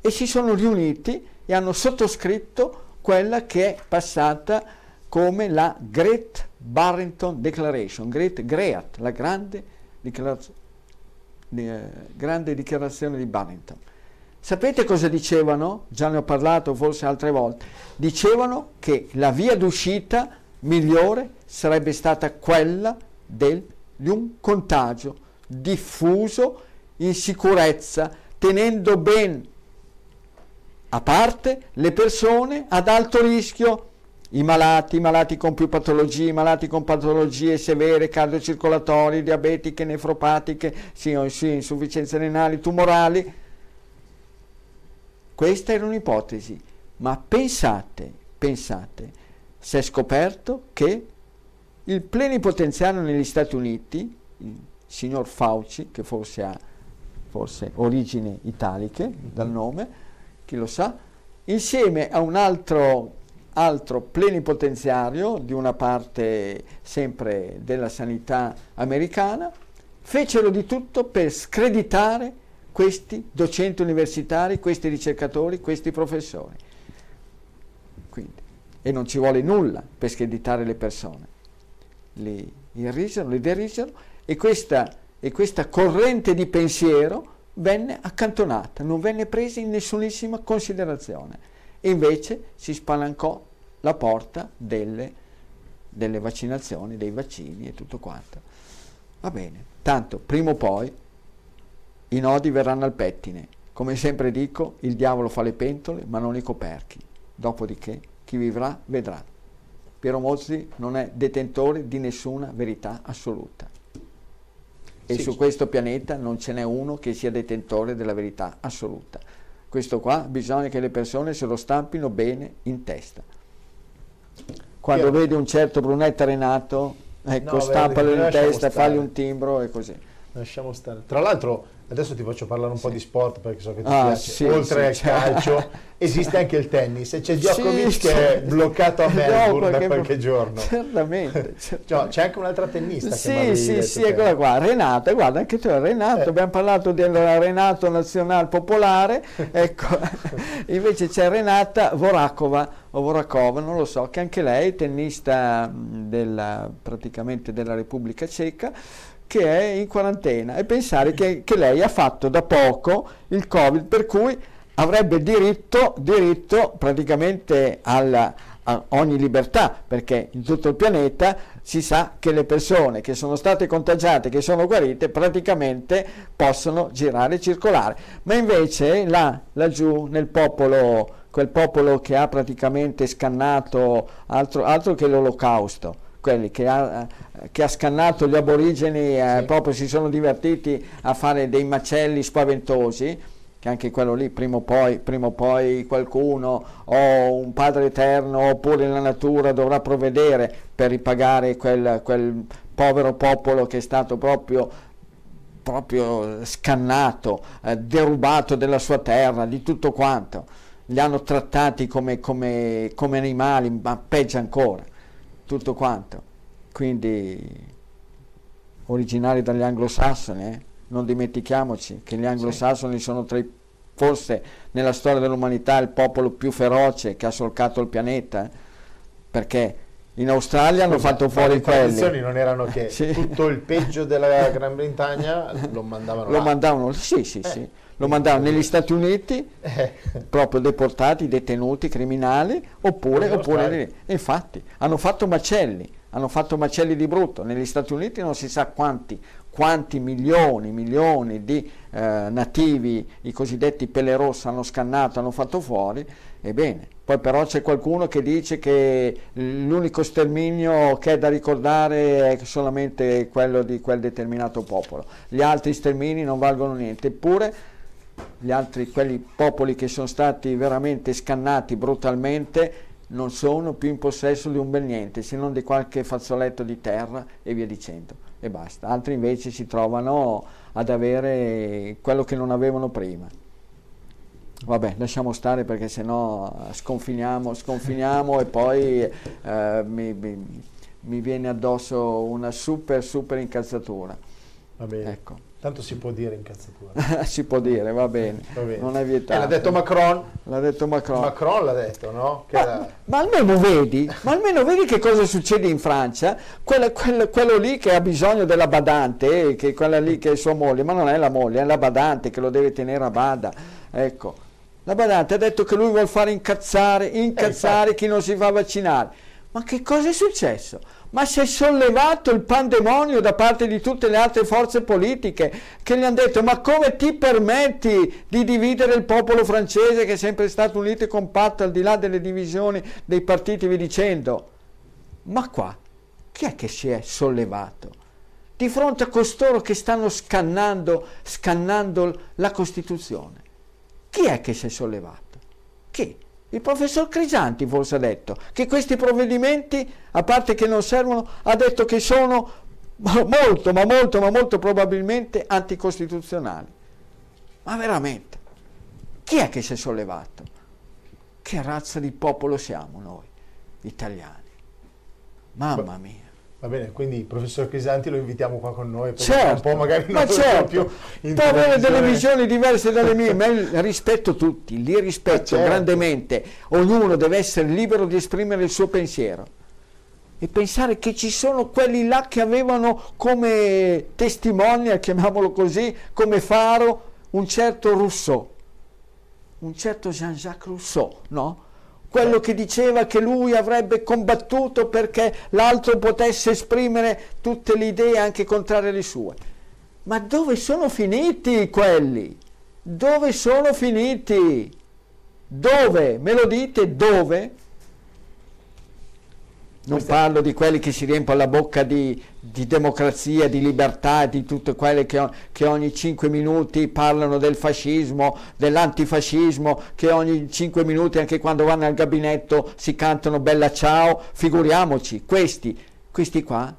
e si sono riuniti e hanno sottoscritto quella che è passata come la Great Barrington Declaration, Great GREAT, la grande dichiarazione, eh, grande dichiarazione di Barrington. Sapete cosa dicevano? Già ne ho parlato forse altre volte. Dicevano che la via d'uscita migliore sarebbe stata quella del, di un contagio diffuso in sicurezza, tenendo ben a parte le persone ad alto rischio, i malati, i malati con più patologie, i malati con patologie severe, cardiocircolatorie, diabetiche, nefropatiche, sì, sì, insufficienze renali, tumorali. Questa era un'ipotesi, ma pensate, pensate, si è scoperto che il plenipotenziario negli Stati Uniti, signor Fauci, che forse ha forse origini italiche dal nome, chi lo sa, insieme a un altro, altro plenipotenziario di una parte sempre della sanità americana, fecero di tutto per screditare questi docenti universitari, questi ricercatori, questi professori. Quindi, e non ci vuole nulla per screditare le persone. Li irrisero, li derisero e questa, e questa corrente di pensiero venne accantonata, non venne presa in nessunissima considerazione e invece si spalancò la porta delle, delle vaccinazioni, dei vaccini e tutto quanto. Va bene, tanto prima o poi i nodi verranno al pettine. Come sempre dico, il diavolo fa le pentole ma non i coperchi. Dopodiché chi vivrà vedrà. Piero Mozzi non è detentore di nessuna verità assoluta e sì, su questo pianeta non ce n'è uno che sia detentore della verità assoluta. Questo qua bisogna che le persone se lo stampino bene in testa. Quando Io... vedi un certo Brunetta Renato, ecco, no, stampalo in testa, fagli un timbro e così. Lasciamo stare. Tra l'altro Adesso ti faccio parlare un sì. po' di sport perché so che ti ah, piace. Sì, Oltre sì, al calcio esiste anche il tennis e c'è Djokovic sì, che è bloccato a Melbourne no, da qualche giorno. Certamente. certamente. c'è anche un'altra tennista Sì, sì, sì, eccola qua, Renata, guarda anche tu, Renato, eh. abbiamo parlato del Renato Nazional Popolare, ecco, invece c'è Renata Vorakova, o Vorakova, non lo so, che anche lei è tennista della, praticamente della Repubblica Ceca, che è in quarantena e pensare che, che, lei ha fatto da poco il Covid, per cui avrebbe diritto, diritto praticamente alla, a ogni libertà, perché in tutto il pianeta si sa che le persone che sono state contagiate, che sono guarite, praticamente possono girare e circolare. Ma invece là, laggiù nel popolo, quel popolo che ha praticamente scannato altro, altro che l'olocausto, quelli che ha, che ha scannato gli aborigeni, eh, sì. proprio si sono divertiti a fare dei macelli spaventosi, che anche quello lì prima o poi, prima o poi qualcuno o un padre eterno oppure la natura dovrà provvedere per ripagare quel, quel povero popolo che è stato proprio, proprio scannato, eh, derubato della sua terra, di tutto quanto. Li hanno trattati come, come, come animali, ma peggio ancora tutto quanto. Quindi originari dagli anglosassoni, eh? non dimentichiamoci che gli anglosassoni sono tra i, forse nella storia dell'umanità il popolo più feroce che ha solcato il pianeta, eh? perché in Australia hanno fatto fuori quelli. Le tradizioni non erano che sì. tutto il peggio della Gran Bretagna lo mandavano Lo là. mandavano, sì, sì, eh. sì lo mandavano negli Stati Uniti, eh. proprio deportati, detenuti, criminali, oppure, oppure infatti hanno fatto macelli, hanno fatto macelli di brutto, negli Stati Uniti non si sa quanti, quanti milioni, milioni di eh, nativi, i cosiddetti pelle rossa, hanno scannato, hanno fatto fuori, ebbene, poi però c'è qualcuno che dice che l'unico sterminio che è da ricordare è solamente quello di quel determinato popolo, gli altri stermini non valgono niente, eppure gli altri, quelli popoli che sono stati veramente scannati brutalmente, non sono più in possesso di un bel niente, se non di qualche fazzoletto di terra e via dicendo, e basta. Altri invece si trovano ad avere quello che non avevano prima. Vabbè, lasciamo stare perché sennò sconfiniamo, sconfiniamo e poi eh, mi, mi, mi, viene addosso una super, super incazzatura. Va bene. Ecco. Tanto si può dire incazzatura. si può dire, va bene, va bene. non è vietato. Eh, l'ha detto Macron. L'ha detto Macron. Macron l'ha detto, no? Ma, la... ma, almeno vedi, ma almeno vedi che cosa succede in Francia? Quello, quello, quello, lì che ha bisogno della badante, che quella lì che è sua moglie, ma non è la moglie, è la badante che lo deve tenere a bada. Ecco, la badante ha detto che lui vuole fare incazzare, incazzare eh, chi non si fa vaccinare. Ma che cosa è successo? Ma si è sollevato il pandemonio da parte di tutte le altre forze politiche che gli hanno detto ma come ti permetti di dividere il popolo francese che è sempre stato unito e compatto al di là delle divisioni dei partiti vi dicendo ma qua chi è che si è sollevato di fronte a costoro che stanno scannando, scannando la Costituzione chi è che si è sollevato? chi? Il professor Crisanti forse ha detto che questi provvedimenti, a parte che non servono, ha detto che sono molto, ma molto, ma molto probabilmente anticostituzionali. Ma veramente, chi è che si è sollevato? Che razza di popolo siamo noi, italiani? Mamma mia. Va bene, quindi il professor Crisanti lo invitiamo qua con noi, certo, un po' magari non ma certo, più può avere delle visioni diverse dalle mie, ma rispetto tutti, li rispetto certo. grandemente, ognuno deve essere libero di esprimere il suo pensiero e pensare che ci sono quelli là che avevano come testimonia, chiamiamolo così, come faro, un certo Rousseau, un certo Jean-Jacques Rousseau, no? Quello che diceva che lui avrebbe combattuto perché l'altro potesse esprimere tutte le idee anche contrarie alle sue. Ma dove sono finiti quelli? Dove sono finiti? Dove? Me lo dite dove? Non parlo di quelli che si riempiono la bocca di, di democrazia, di libertà, di tutte quelle che, che, ogni cinque minuti parlano del fascismo, dell'antifascismo, che ogni cinque minuti, anche quando vanno al gabinetto, si cantano bella ciao. Figuriamoci, questi, questi qua,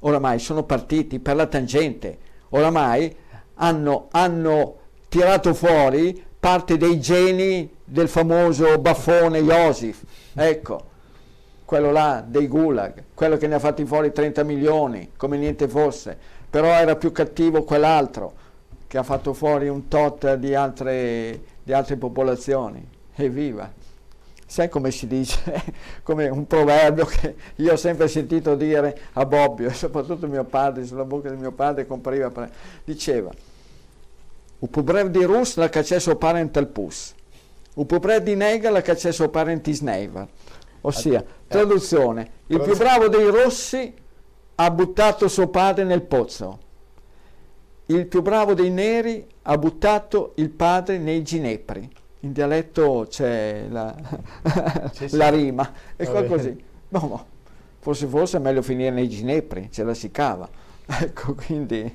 oramai sono partiti per la tangente, oramai hanno, hanno tirato fuori parte dei geni del famoso baffone Josif, ecco, quello là dei gulag, quello che ne ha fatti fuori 30 milioni, come niente fosse, però era più cattivo quell'altro che ha fatto fuori un tot di altre, di altre popolazioni. Evviva! Sai come si dice? come un proverbio che io ho sempre sentito dire a Bobbio, e soprattutto mio padre, sulla bocca di mio padre compariva, diceva Upubrev di Rus la caccesso parental pus, upubrev di Nega la caccesso parentis neiva. Ossia, eh, traduzione, il più bravo dei rossi ha buttato suo padre nel pozzo, il più bravo dei neri ha buttato il padre nei ginepri. In dialetto c'è la, sì, la rima, è qua così. No, no, forse forse è meglio finire nei ginepri, ce la si cava. Ecco, quindi...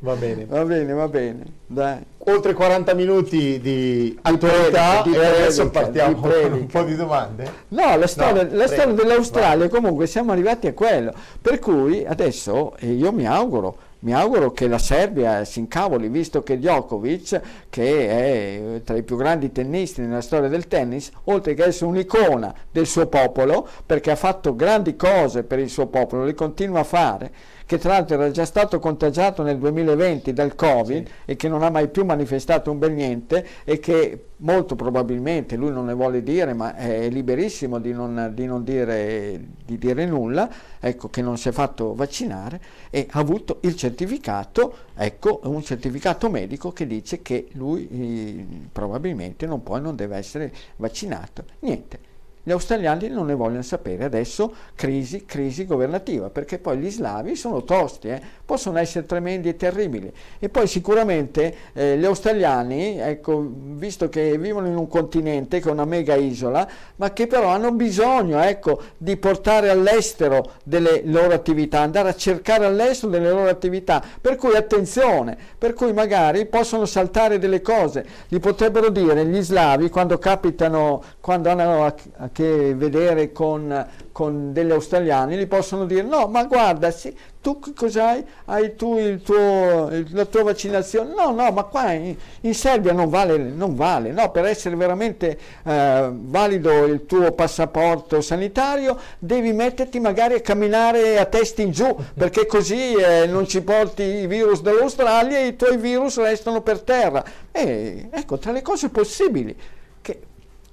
Va bene. Va bene, va bene. Dai. Oltre 40 minuti di attualità di e adesso partiamo con un po' di domande. No, la storia, no, la storia dell'Australia comunque siamo arrivati a quello. Per cui adesso eh, io mi auguro mi auguro che la Serbia si incavoli, visto che Djokovic, che è tra i più grandi tennisti nella storia del tennis, oltre che essere un'icona del suo popolo, perché ha fatto grandi cose per il suo popolo, le continua a fare, che tra l'altro era già stato contagiato nel 2020 dal Covid sì. e che non ha mai più manifestato un bel niente e che molto probabilmente, lui non ne vuole dire, ma è liberissimo di non, di non dire, di dire, nulla, ecco, che non si è fatto vaccinare e ha avuto il certificato, ecco, un certificato medico che dice che lui eh, probabilmente non può e non deve essere vaccinato. Niente gli australiani non ne vogliono sapere. Adesso crisi, crisi governativa, perché poi gli slavi sono tosti, eh? possono essere tremendi e terribili. E poi sicuramente eh, gli australiani, ecco, visto che vivono in un continente che è una mega isola, ma che però hanno bisogno ecco, di portare all'estero delle loro attività, andare a cercare all'estero delle loro attività. Per cui attenzione, per cui magari possono saltare delle cose. Gli potrebbero dire gli slavi quando capitano, quando hanno a, a che vedere con, con degli australiani, gli possono dire no, ma guarda, sì, tu cos'hai? Hai tu il tuo, la tua vaccinazione? No, no, ma qua in, in Serbia non vale, non vale, no, per essere veramente eh, valido il tuo passaporto sanitario devi metterti magari a camminare a testa in giù, perché così eh, non ci porti i virus dall'Australia e i tuoi virus restano per terra. E ecco, tra le cose possibili, che,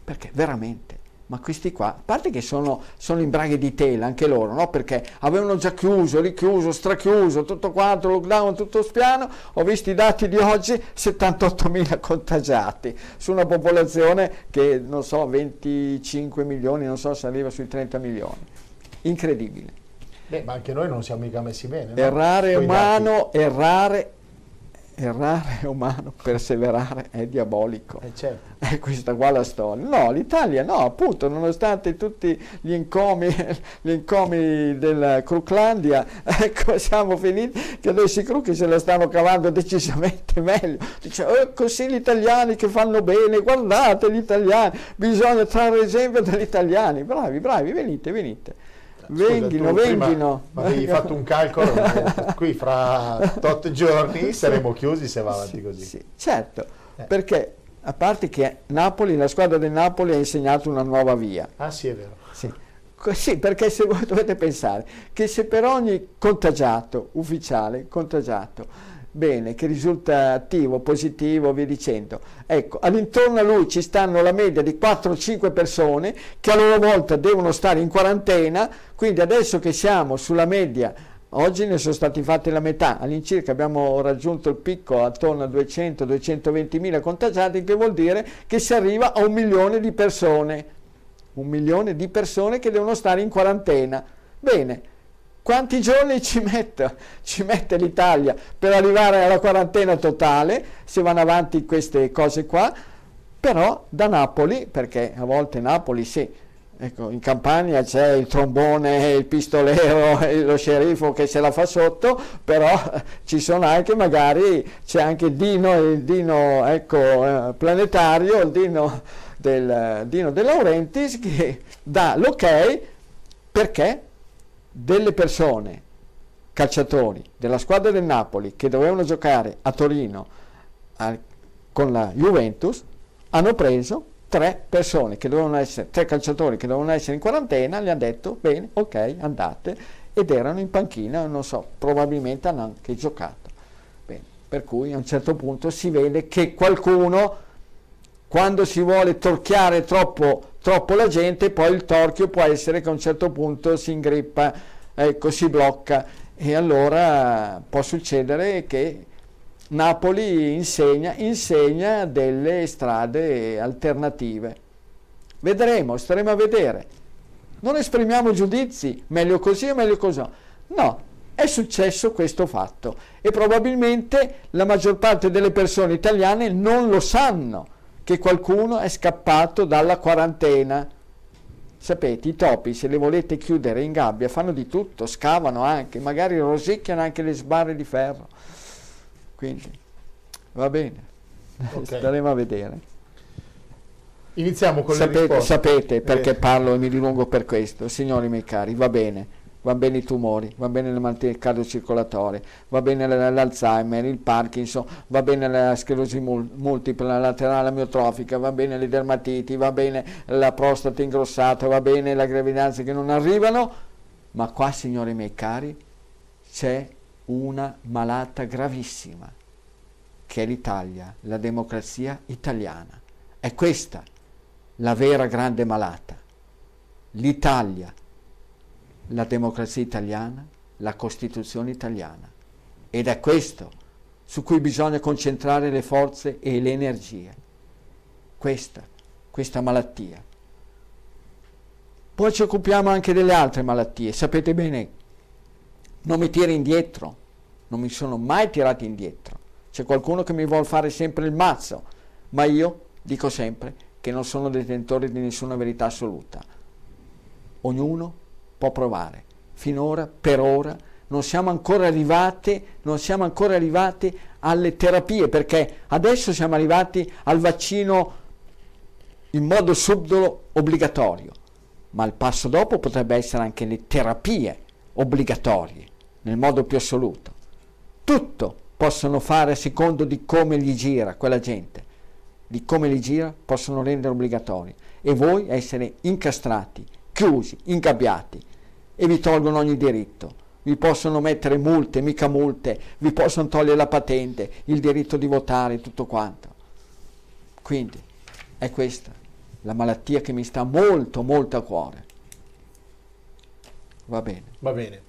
perché veramente ma questi qua, a parte che sono, sono in braghe di tela anche loro, no? perché avevano già chiuso, richiuso, strachiuso, tutto quanto, lockdown, tutto spiano, ho visto i dati di oggi, 78.000 contagiati, su una popolazione che non so, 25 milioni, non so se arriva sui 30 milioni. Incredibile. Beh, ma anche noi non siamo mica messi bene. No? Errare è umano, errare errare è umano, perseverare è diabolico. Eh certo. È questa qua la storia. No, l'Italia no, appunto, nonostante tutti gli incomi, gli incomi della Cruclandia, ecco, siamo finiti che adesso i Crucchi se la stanno cavando decisamente meglio. Dice, oh, così gli italiani che fanno bene, guardate gli italiani, bisogna trarre esempio dagli italiani. Bravi, bravi, venite, venite. Vendino, vendino. Ma avevi fatto un calcolo, qui fra tot giorni saremo chiusi se va avanti così. Sì, certo, eh. perché a parte che Napoli, la squadra del Napoli ha insegnato una nuova via. Ah sì, è vero. Sì. Sì, perché se voi dovete pensare che se per ogni contagiato, ufficiale, contagiato, bene, che risulta attivo, positivo, via dicendo. Ecco, all'intorno a lui ci stanno la media di 4-5 persone che a loro volta devono stare in quarantena, quindi adesso che siamo sulla media, oggi ne sono stati fatti la metà, all'incirca abbiamo raggiunto il picco attorno a 200-220 mila contagiati, che vuol dire che si arriva a un milione di persone, un milione di persone che devono stare in quarantena. Bene, quanti giorni ci mette, ci mette l'Italia per arrivare alla quarantena totale, se vanno avanti queste cose qua? Però da Napoli, perché a volte Napoli sì, ecco, in Campania c'è il trombone, il pistolero, lo sceriffo che se la fa sotto, però ci sono anche magari, c'è anche Dino, il Dino ecco, eh, planetario, il Dino, del, Dino De Laurentiis che dà l'ok perché delle persone calciatori della squadra del Napoli che dovevano giocare a Torino a, con la Juventus hanno preso tre persone che dovevano essere, tre calciatori che dovevano essere in quarantena, gli hanno detto bene, ok, andate, ed erano in panchina, non so, probabilmente hanno anche giocato. Bene, per cui a un certo punto si vede che qualcuno, quando si vuole torchiare troppo, troppo la gente, poi il torchio può essere che a un certo punto si ingrippa, ecco, si blocca e allora può succedere che Napoli insegna, insegna delle strade alternative. Vedremo, staremo a vedere. Non esprimiamo giudizi, meglio così o meglio così. No, è successo questo fatto e probabilmente la maggior parte delle persone italiane non lo sanno che qualcuno è scappato dalla quarantena. Sapete, i topi se li volete chiudere in gabbia fanno di tutto, scavano anche, magari rosicchiano anche le sbarre di ferro. Quindi va bene, okay. staremo a vedere. Iniziamo con sapete, le risposte. Sapete perché eh. parlo e mi dilungo per questo, signori miei cari, va bene, va bene i tumori, va bene le malattie cardiocircolatorie, va bene l'Alzheimer, il Parkinson, va bene la sclerosi multipla, la laterale amiotrofica, va bene le dermatiti, va bene la prostata ingrossata, va bene la gravidanza che non arrivano, ma qua, signori miei cari, c'è una malata gravissima, che è l'Italia, la democrazia italiana. È questa la vera grande malata. L'Italia, la democrazia italiana, la Costituzione italiana. Ed è questo su cui bisogna concentrare le forze e le energie. Questa, questa malattia. Poi ci occupiamo anche delle altre malattie. Sapete bene non mi tiri indietro, non mi sono mai tirato indietro. C'è qualcuno che mi vuole fare sempre il mazzo, ma io dico sempre che non sono detentore di nessuna verità assoluta. Ognuno può provare. Finora, per ora, non siamo ancora arrivati, non siamo ancora arrivati alle terapie, perché adesso siamo arrivati al vaccino in modo subdolo obbligatorio, ma il passo dopo potrebbe essere anche le terapie obbligatorie nel modo più assoluto. Tutto possono fare a secondo di come gli gira quella gente, di come gli gira possono rendere obbligatori e voi essere incastrati, chiusi, ingabbiati e vi tolgono ogni diritto. Vi possono mettere multe, mica multe, vi possono togliere la patente, il diritto di votare, tutto quanto. Quindi è questa la malattia che mi sta molto molto a cuore. Va bene. Va bene.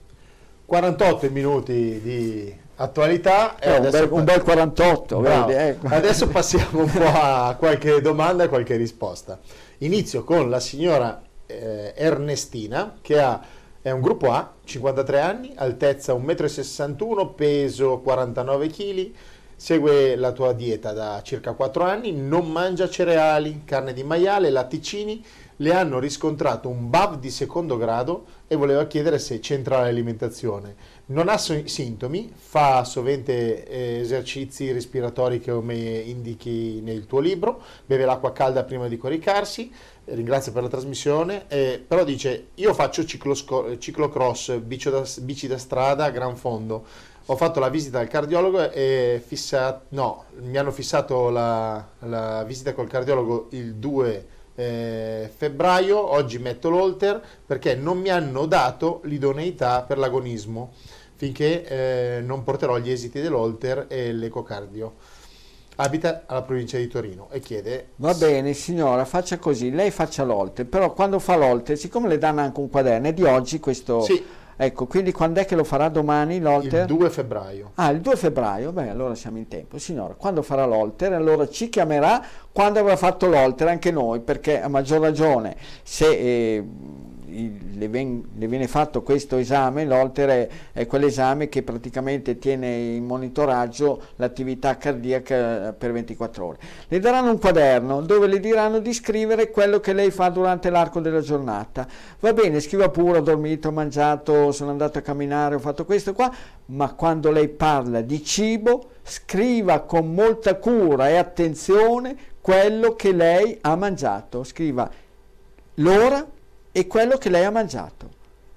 48 minuti di attualità. Eh, un, bel, un, bel, 48. Vedi, ecco. Adesso passiamo un po' a qualche domanda e qualche risposta. Inizio con la signora eh, Ernestina che ha, è un gruppo A, 53 anni, altezza 1,61 m, peso 49 kg. Segue la tua dieta da circa 4 anni, non mangia cereali, carne di maiale, latticini, le hanno riscontrato un BAV di secondo grado e voleva chiedere se c'entra l'alimentazione. Non ha sintomi, fa sovente eh, esercizi respiratori che come indichi nel tuo libro, beve l'acqua calda prima di coricarsi, ringrazio per la trasmissione, eh, però dice io faccio ciclosco- ciclocross, da, bici da strada a gran fondo. Ho fatto la visita al cardiologo e fissa- no, mi hanno fissato la, la visita col cardiologo il 2 eh, febbraio, oggi metto l'Holter perché non mi hanno dato l'idoneità per l'agonismo finché eh, non porterò gli esiti dell'Holter e l'ecocardio. Abita alla provincia di Torino e chiede... Va bene signora, faccia così, lei faccia l'Holter, però quando fa l'Holter, siccome le danno anche un quaderno, è di oggi questo... Sì. Ecco, quindi quando è che lo farà domani l'Holter? Il 2 febbraio. Ah, il 2 febbraio? Beh, allora siamo in tempo. Signora, quando farà l'Holter, allora ci chiamerà quando avrà fatto l'Holter anche noi, perché a maggior ragione se... Eh, le, ven, le, viene fatto questo esame, l'Holter è, è, quell'esame che praticamente tiene in monitoraggio l'attività cardiaca per 24 ore. Le daranno un quaderno dove le diranno di scrivere quello che lei fa durante l'arco della giornata. Va bene, scriva pure, ho dormito, ho mangiato, sono andato a camminare, ho fatto questo qua, ma quando lei parla di cibo, scriva con molta cura e attenzione quello che lei ha mangiato. Scriva l'ora e quello che lei ha mangiato,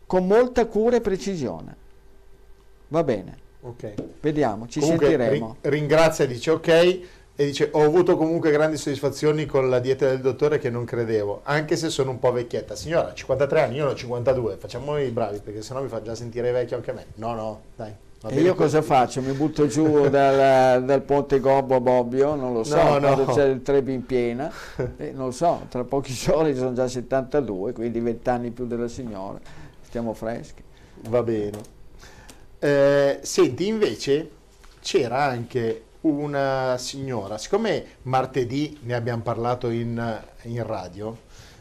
con molta cura e precisione. Va bene. Ok. Vediamo, ci Comunque, sentiremo. ri- ringrazia, dice ok, e dice ho avuto comunque grandi soddisfazioni con la dieta del dottore che non credevo, anche se sono un po' vecchietta. Signora, 53 anni, io ne ho 52, facciamo i bravi perché sennò mi fa già sentire vecchio anche a me. No, no, dai. Va E io cosa faccio? Mi butto giù dal, dal ponte Gobbo a Bobbio? Non lo so, No, no. quando c'è il Trebi in piena, Eh, non lo so, tra pochi giorni sono già 72, quindi 20 anni più della signora, stiamo freschi. Va bene. Eh, senti, invece c'era anche una signora, siccome martedì ne abbiamo parlato in, in radio,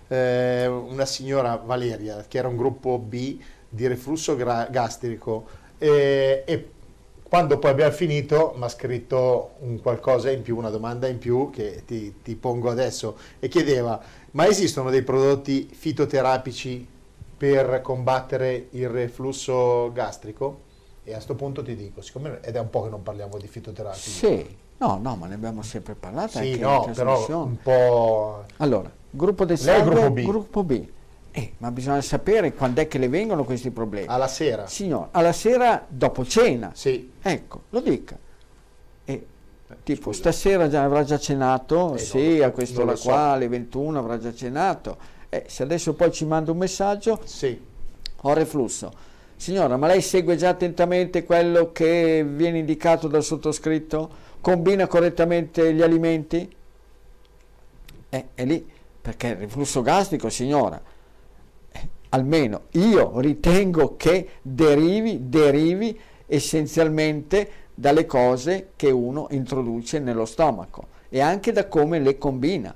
eh, una signora Valeria, che era un gruppo B di reflusso gastrico, eh, e quando poi abbiamo finito mi ha scritto un qualcosa in più, una domanda in più che ti, ti pongo adesso, e chiedeva, ma esistono dei prodotti fitoterapici per combattere il reflusso gastrico? E a questo punto ti dico, siccome ed è un po' che non parliamo di fitoterapici. Sì, no, no, ma ne abbiamo sempre parlato. anche Sì, no, però un po'... Allora, gruppo del sangue, gruppo B. gruppo B. Eh, ma bisogna sapere quando è che le vengono questi problemi. alla sera. Signor, alla sera dopo cena. Sì, Ecco, lo dica. E, tipo, scusa. stasera già avrà già cenato? Eh, sì, non- a quest'ora so. qua, alle 21 avrà già cenato. Eh, se adesso poi ci manda un messaggio, sì. ho reflusso. Signora, ma lei segue già attentamente quello che viene indicato dal sottoscritto? Combina correttamente gli alimenti? Eh, è lì, perché il reflusso gastrico, signora, eh, almeno io ritengo che derivi, derivi essenzialmente dalle cose che uno introduce nello stomaco e anche da come le combina.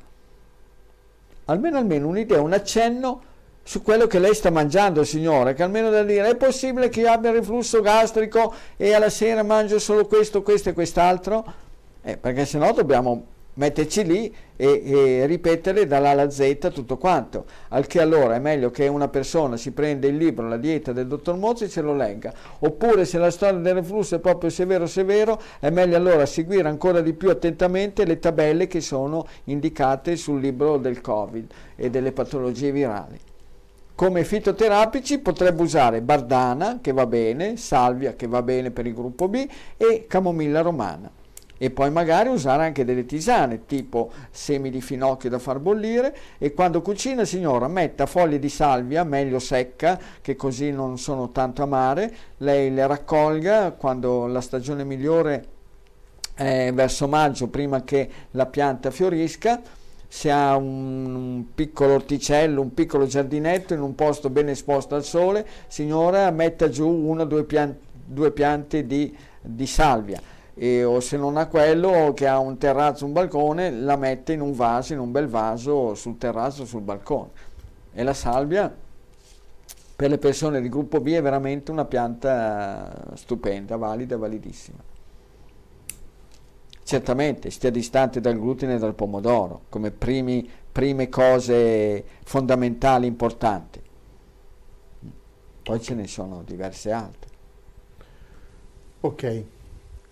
Almeno almeno un'idea, un accenno su quello che lei sta mangiando, signore, che almeno da dire è possibile che io abbia reflusso gastrico e alla sera mangio solo questo, questo e quest'altro? Eh, perché sennò dobbiamo metterci lì e, e ripetere dall'A alla Z tutto quanto. Al che allora è meglio che una persona si prenda il libro, la dieta del dottor Mozzi e se lo legga. Oppure se la storia del reflusso è proprio severo severo, è meglio allora seguire ancora di più attentamente le tabelle che sono indicate sul libro del Covid e delle patologie virali. Come fitoterapici potrebbe usare bardana, che va bene, salvia, che va bene per il gruppo B, e camomilla romana. E poi magari usare anche delle tisane, tipo semi di finocchio da far bollire, e quando cucina, signora, metta foglie di salvia, meglio secca, che così non sono tanto amare, lei le raccolga quando la stagione migliore è verso maggio, prima che la pianta fiorisca, se ha un, piccolo orticello, un piccolo giardinetto in un posto ben esposto al sole, signora metta giù una o due, pian- due piante di, di salvia. E, o se non ha quello che ha un terrazzo, un balcone, la mette in un vaso, in un bel vaso sul terrazzo, sul balcone. E la salvia per le persone di gruppo B è veramente una pianta stupenda, valida, validissima. Certamente stia distante dal glutine e dal pomodoro come primi, prime cose fondamentali importanti. Poi ce ne sono diverse altre. Ok,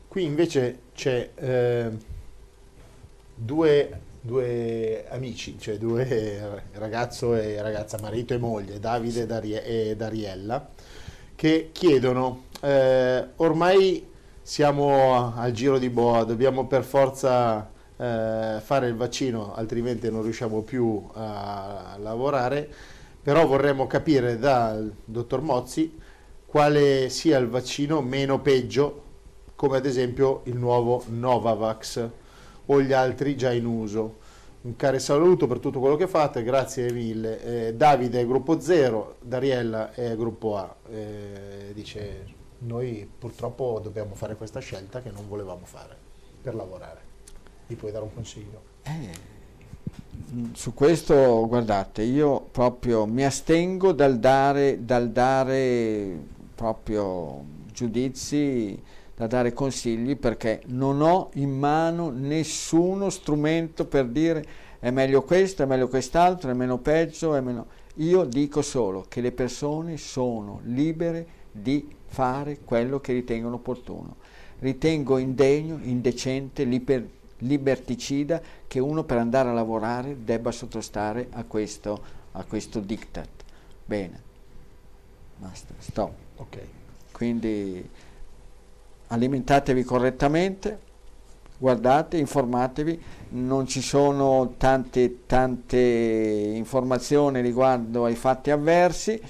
qui invece c'è eh, due, due amici, cioè due ragazzo e ragazza, marito e moglie, Davide e Darie- Dariella, che chiedono, eh, ormai siamo al giro di boa, dobbiamo per forza eh, fare il vaccino, altrimenti non riusciamo più a lavorare, però vorremmo capire dal dottor Mozzi quale sia il vaccino meno peggio, come ad esempio il nuovo Novavax o gli altri già in uso. Un caro saluto per tutto quello che fate, grazie mille. Eh, Davide è gruppo 0, Dariella è gruppo A. Eh, dice, noi purtroppo dobbiamo fare questa scelta che non volevamo fare per lavorare. Gli puoi dare un consiglio? Mm, Su questo, guardate, io proprio mi astengo dal dare, dal dare proprio giudizi, da dare consigli, perché non ho in mano nessuno strumento per dire è meglio questo, è meglio quest'altro, è meno peggio, è meno... Io dico solo che le persone sono libere di fare quello che ritengono opportuno. Ritengo indegno, indecente, liber- liberticida che uno per andare a lavorare debba sottostare a questo, a questo diktat. Bene, basta, stop. Ok. Quindi alimentatevi correttamente, guardate, informatevi, non ci sono tante, tante informazioni riguardo ai fatti avversi,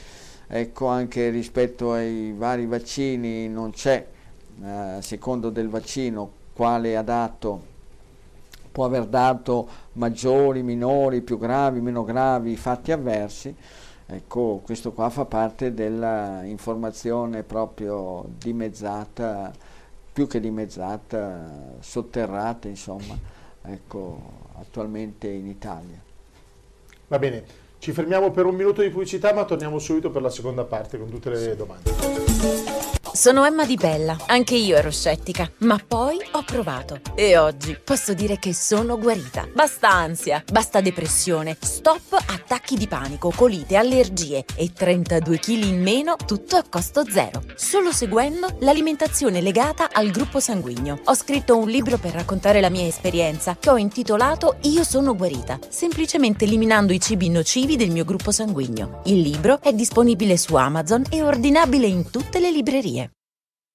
ecco anche rispetto ai vari vaccini non c'è, eh, a secondo del vaccino, quale ha dato può aver dato maggiori, minori, più gravi, meno gravi fatti avversi. Ecco, questo qua fa parte dell'informazione proprio dimezzata, più che dimezzata, sotterrata, insomma, ecco, attualmente in Italia. Va bene, ci fermiamo per un minuto di pubblicità, ma torniamo subito per la seconda parte con tutte le sì. domande. Sono Emma Di Bella, anche io ero scettica, ma poi ho provato e oggi posso dire che sono guarita. Basta ansia, basta depressione, stop attacchi di panico, colite, allergie e 32 kg in meno, tutto a costo zero. Solo seguendo l'alimentazione legata al gruppo sanguigno. Ho scritto un libro per raccontare la mia esperienza che ho intitolato Io sono guarita, semplicemente eliminando i cibi nocivi del mio gruppo sanguigno. Il libro è disponibile su Amazon e ordinabile in tutte le librerie.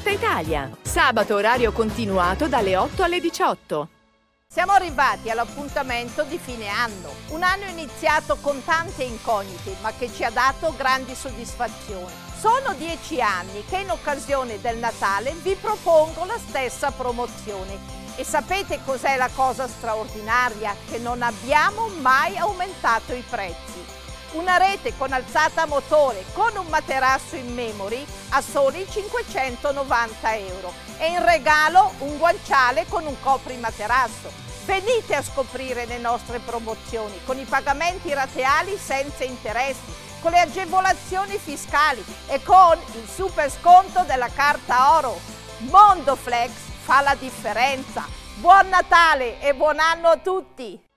tutta Italia. Sabato orario continuato dalle 8 alle 18. Siamo arrivati all'appuntamento di fine anno, un anno iniziato con tante incognite ma che ci ha dato grandi soddisfazioni. Sono dieci anni che in occasione del Natale vi propongo la stessa promozione e sapete cos'è la cosa straordinaria? Che non abbiamo mai aumentato i prezzi una rete con alzata motore con un materasso in memory a soli 590 euro e in regalo un guanciale con un coprimaterasso. Venite a scoprire le nostre promozioni con i pagamenti rateali senza interessi, con le agevolazioni fiscali e con il super sconto della carta oro. Mondoflex fa la differenza. Buon Natale e buon anno a tutti!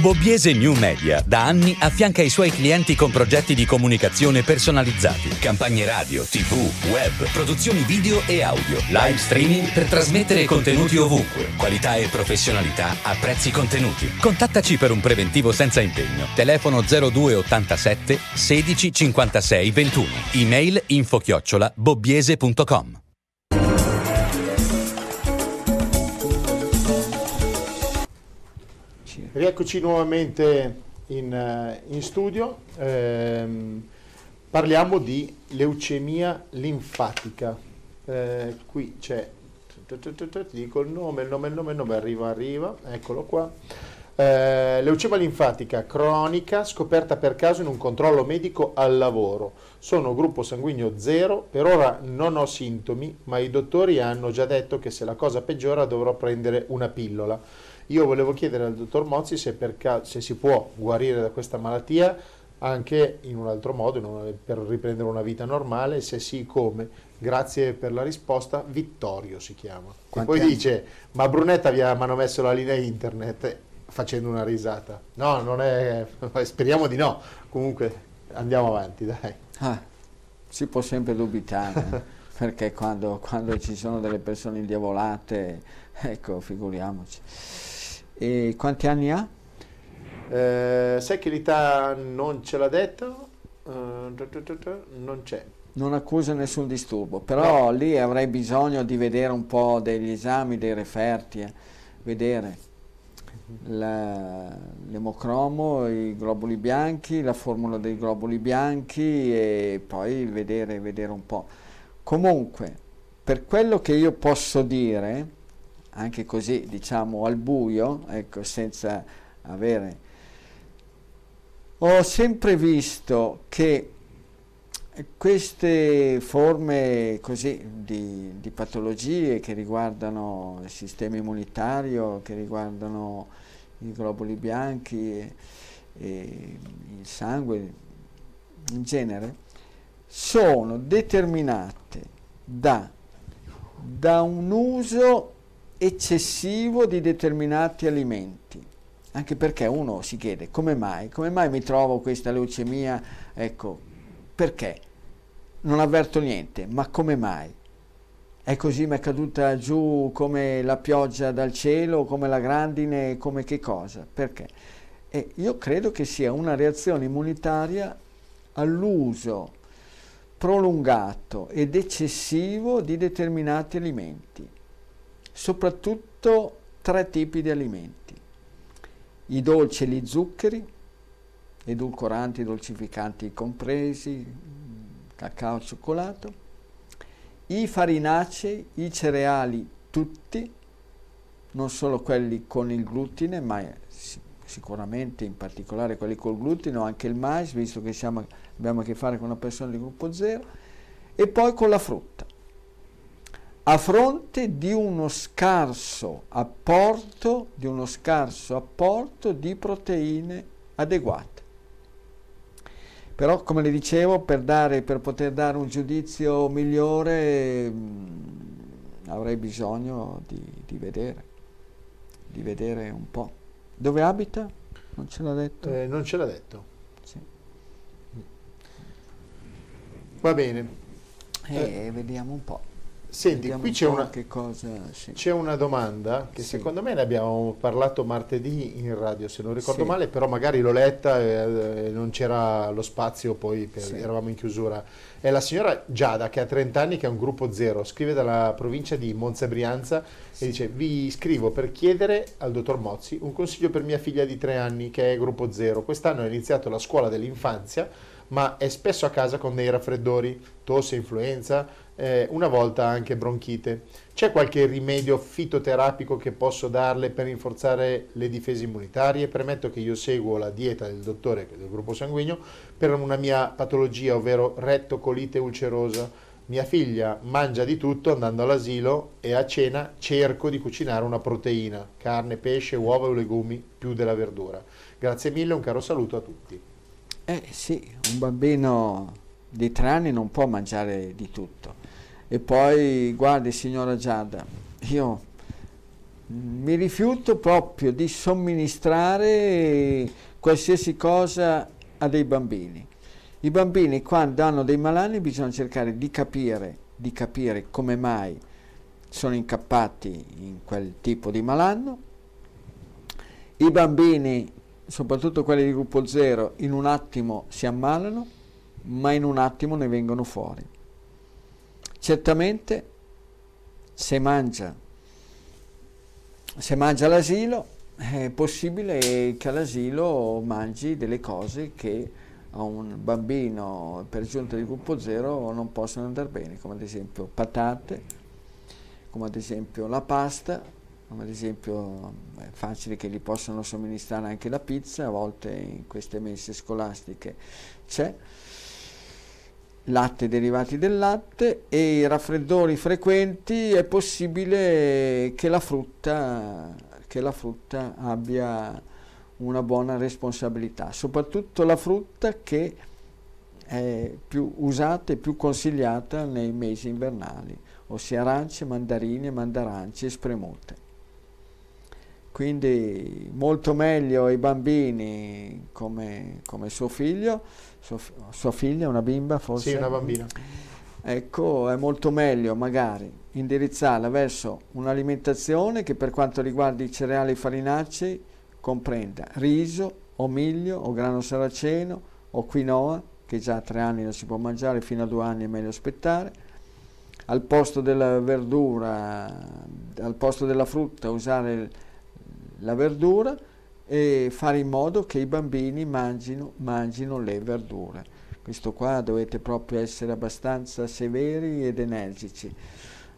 Bobbiese New Media da anni affianca i suoi clienti con progetti di comunicazione personalizzati, campagne radio, tv, web, produzioni video e audio, live streaming per trasmettere contenuti ovunque, qualità e professionalità a prezzi contenuti. Contattaci per un preventivo senza impegno. Telefono 0287 16 56 21. Email info chiocciola bobbiese.com. Rieccoci nuovamente in, eh, in studio. Ehm, parliamo di leucemia linfatica. Eh, qui c'è, ti dico il nome, il nome, il nome, il nome, arriva, arriva, eccolo qua. Eh, leucemia linfatica cronica scoperta per caso in un controllo medico al lavoro. Sono gruppo sanguigno zero, per ora non ho sintomi, ma i dottori hanno già detto che se la cosa peggiora dovrò prendere una pillola. Io volevo chiedere al dottor Mozzi se, ca- se si può guarire da questa malattia anche in un altro modo, in per riprendere una vita normale, se sì come. Grazie per la risposta, Vittorio si chiama. Quanti poi anni? dice, ma Brunetta vi ha manomesso la linea internet facendo una risata. No, non è, speriamo di no. Comunque andiamo avanti, dai. Ah, si può sempre dubitare, perché quando, quando ci sono delle persone indiavolate, ecco, figuriamoci. E quanti anni ha? Eh, sai che l'età non ce l'ha detto? Uh, non c'è. Non accusa nessun disturbo, però no. lì avrei bisogno di vedere un po' degli esami, dei referti, eh. vedere la, l'emocromo, i globuli bianchi, la formula dei globuli bianchi e poi vedere, vedere un po'. Comunque, per quello che io posso dire, anche così diciamo al buio, ecco, senza avere... Ho sempre visto che queste forme così di, di, patologie che riguardano il sistema immunitario, che riguardano i globuli bianchi e, e il sangue in genere, sono determinate da da un uso eccessivo di determinati alimenti. Anche perché uno si chiede come mai, come mai mi trovo questa leucemia, ecco, perché? Non avverto niente, ma come mai? È così, mi è caduta giù come la pioggia dal cielo, come la grandine, come che cosa? Perché? E io credo che sia una reazione immunitaria all'uso prolungato ed eccessivo di determinati alimenti, soprattutto tre tipi di alimenti, i dolci e gli zuccheri, edulcoranti, dolcificanti compresi, cacao, cioccolato, i farinacei, i cereali tutti, non solo quelli con il glutine, ma sicuramente in particolare quelli col glutine, anche il mais, visto che siamo, abbiamo a che fare con una persona di gruppo 0, e poi con la frutta. A fronte di uno scarso apporto, di uno scarso apporto di proteine adeguate. Però, come le dicevo, per, dare, per poter dare un giudizio migliore mh, mm, avrei bisogno di, di, vedere, di vedere un po'. Dove abita? Non ce l'ha detto? Eh, non ce l'ha detto. Sì. Va bene. Eh, eh. Vediamo un po'. Senti, Vediamo qui c'è una, cosa, sì. una, domanda che sì. secondo me ne abbiamo parlato martedì in radio, se non ricordo sì. male, però magari l'ho letta e, e non c'era lo spazio, poi per, eravamo in chiusura. È la signora Giada che ha 30 anni, che è un gruppo zero, scrive dalla provincia di Monza Brianza e dice vi scrivo per chiedere al dottor Mozzi un consiglio per mia figlia di 3 anni che è gruppo zero. Quest'anno ha iniziato la scuola dell'infanzia ma è spesso a casa con dei raffreddori, tosse, influenza, eh, una volta anche bronchite. C'è qualche rimedio fitoterapico che posso darle per rinforzare le difese immunitarie? Premetto che io seguo la dieta del dottore del gruppo sanguigno per una mia patologia, ovvero rettocolite ulcerosa. Mia figlia mangia di tutto andando all'asilo e a cena cerco di cucinare una proteina, carne, pesce, uova o legumi, più della verdura. Grazie mille, un caro saluto a tutti. Eh sì, un bambino di tre anni non può mangiare di tutto. E poi, guardi signora Giada, io mi rifiuto proprio di somministrare qualsiasi cosa a dei bambini. I bambini quando hanno dei malanni bisogna cercare di capire, di capire come mai sono incappati in quel tipo di malanno. I bambini soprattutto quelli di gruppo 0, in un attimo si ammalano, ma in un attimo ne vengono fuori. Certamente se mangia, se mangia all'asilo è possibile che all'asilo mangi delle cose che a un bambino per giunta di gruppo 0 non possono andare bene, come ad esempio patate, come ad esempio la pasta, come ad esempio è facile che gli possano somministrare anche la pizza, a volte in queste messe scolastiche c'è, latte derivati del latte e i raffreddori frequenti è possibile che la frutta, che la frutta abbia una buona responsabilità, soprattutto la frutta che è più usata e più consigliata nei mesi invernali, ossia arance, mandarine, mandaranci e spremute. Quindi molto meglio i bambini come, come suo figlio, suo, sua figlia, una bimba forse? Sì, una bambina. Ecco, è molto meglio magari indirizzarla verso un'alimentazione che per quanto riguarda i cereali farinacei comprenda riso o miglio o grano saraceno o quinoa, che già a tre anni non si può mangiare, fino a due anni è meglio aspettare. Al posto della verdura, al posto della frutta usare la verdura e fare in modo che i bambini mangino, mangino le verdure. Questo qua dovete proprio essere abbastanza severi ed energici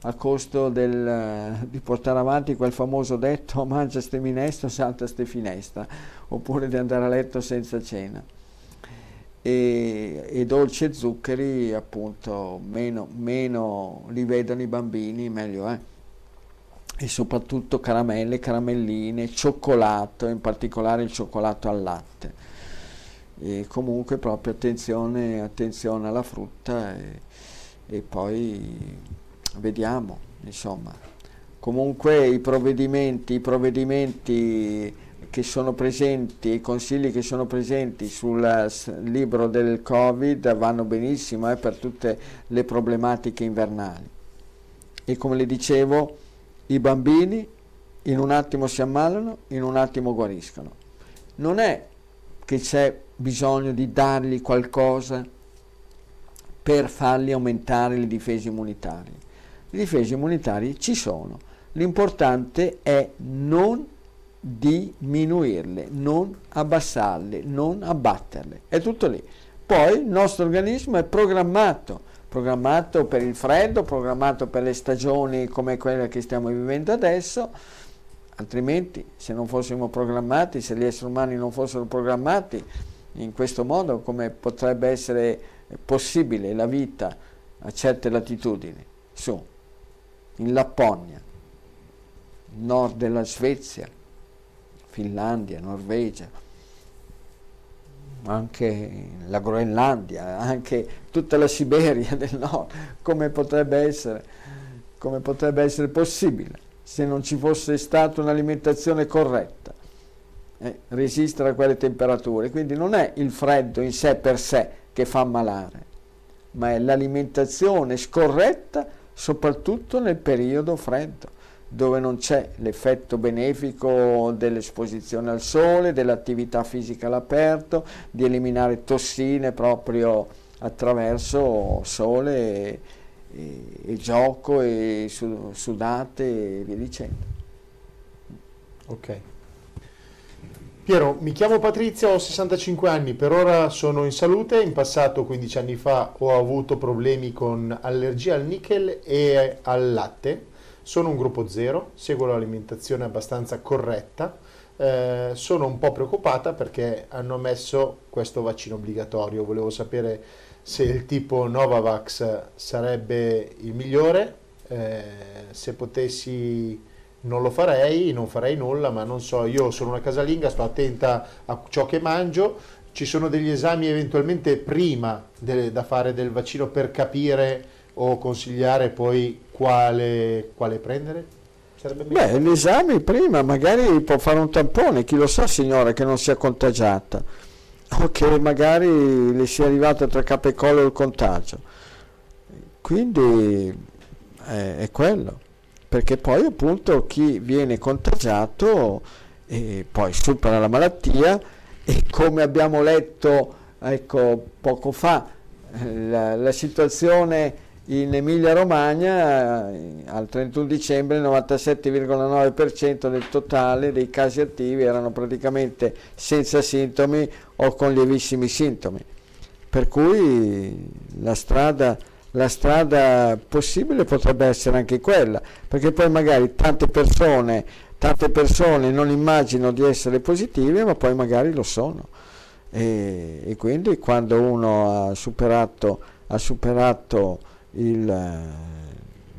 a costo del, di portare avanti quel famoso detto mangia ste minestra, salta ste finestra, oppure di andare a letto senza cena. E, e dolci e zuccheri appunto meno, meno li vedono i bambini meglio è e soprattutto caramelle, caramelline, cioccolato, in particolare il cioccolato al latte. E comunque proprio attenzione, attenzione alla frutta e, e poi vediamo, insomma. Comunque i provvedimenti, i provvedimenti che sono presenti, i consigli che sono presenti sul libro del Covid vanno benissimo eh, per tutte le problematiche invernali. E come le dicevo, i bambini in un attimo si ammalano, in un attimo guariscono. Non è che c'è bisogno di dargli qualcosa per fargli aumentare le difese immunitarie. Le difese immunitarie ci sono, l'importante è non diminuirle, non abbassarle, non abbatterle. È tutto lì. Poi il nostro organismo è programmato, programmato per il freddo, programmato per le stagioni come quella che stiamo vivendo adesso, altrimenti se non fossimo programmati, se gli esseri umani non fossero programmati in questo modo, come potrebbe essere possibile la vita a certe latitudini, su, in Lapponia, nord della Svezia, Finlandia, Norvegia, anche la Groenlandia, anche tutta la Siberia del nord, come potrebbe essere, come potrebbe essere possibile se non ci fosse stata un'alimentazione corretta, eh, resistere a quelle temperature. Quindi non è il freddo in sé per sé che fa ammalare, ma è l'alimentazione scorretta soprattutto nel periodo freddo dove non c'è l'effetto benefico dell'esposizione al sole, dell'attività fisica all'aperto, di eliminare tossine proprio attraverso sole e, e, e gioco e sudate e via dicendo. Ok. Piero, mi chiamo Patrizia, ho 65 anni, per ora sono in salute, in passato 15 anni fa ho avuto problemi con allergia al nickel e al latte sono un gruppo zero, seguo l'alimentazione abbastanza corretta, eh, sono un po' preoccupata perché hanno messo questo vaccino obbligatorio, volevo sapere se il tipo Novavax sarebbe il migliore, eh, se potessi non lo farei, non farei nulla, ma non so, io sono una casalinga, sto attenta a ciò che mangio, ci sono degli esami eventualmente prima de- da fare del vaccino per capire o consigliare poi quale, quale prendere? Beh, l'esame prima magari può fare un tampone, chi lo sa signora che non sia contagiata o che magari le sia arrivato tra capo e collo il contagio. Quindi è, è quello, perché poi appunto chi viene contagiato e poi supera la malattia e come abbiamo letto ecco, poco fa la, la situazione in Emilia Romagna eh, al 31 dicembre il 97,9% del totale dei casi attivi erano praticamente senza sintomi o con lievissimi sintomi. Per cui la strada, la strada possibile potrebbe essere anche quella, perché poi magari tante persone, tante persone non immaginano di essere positive, ma poi magari lo sono. E, e quindi quando uno ha superato, ha superato il,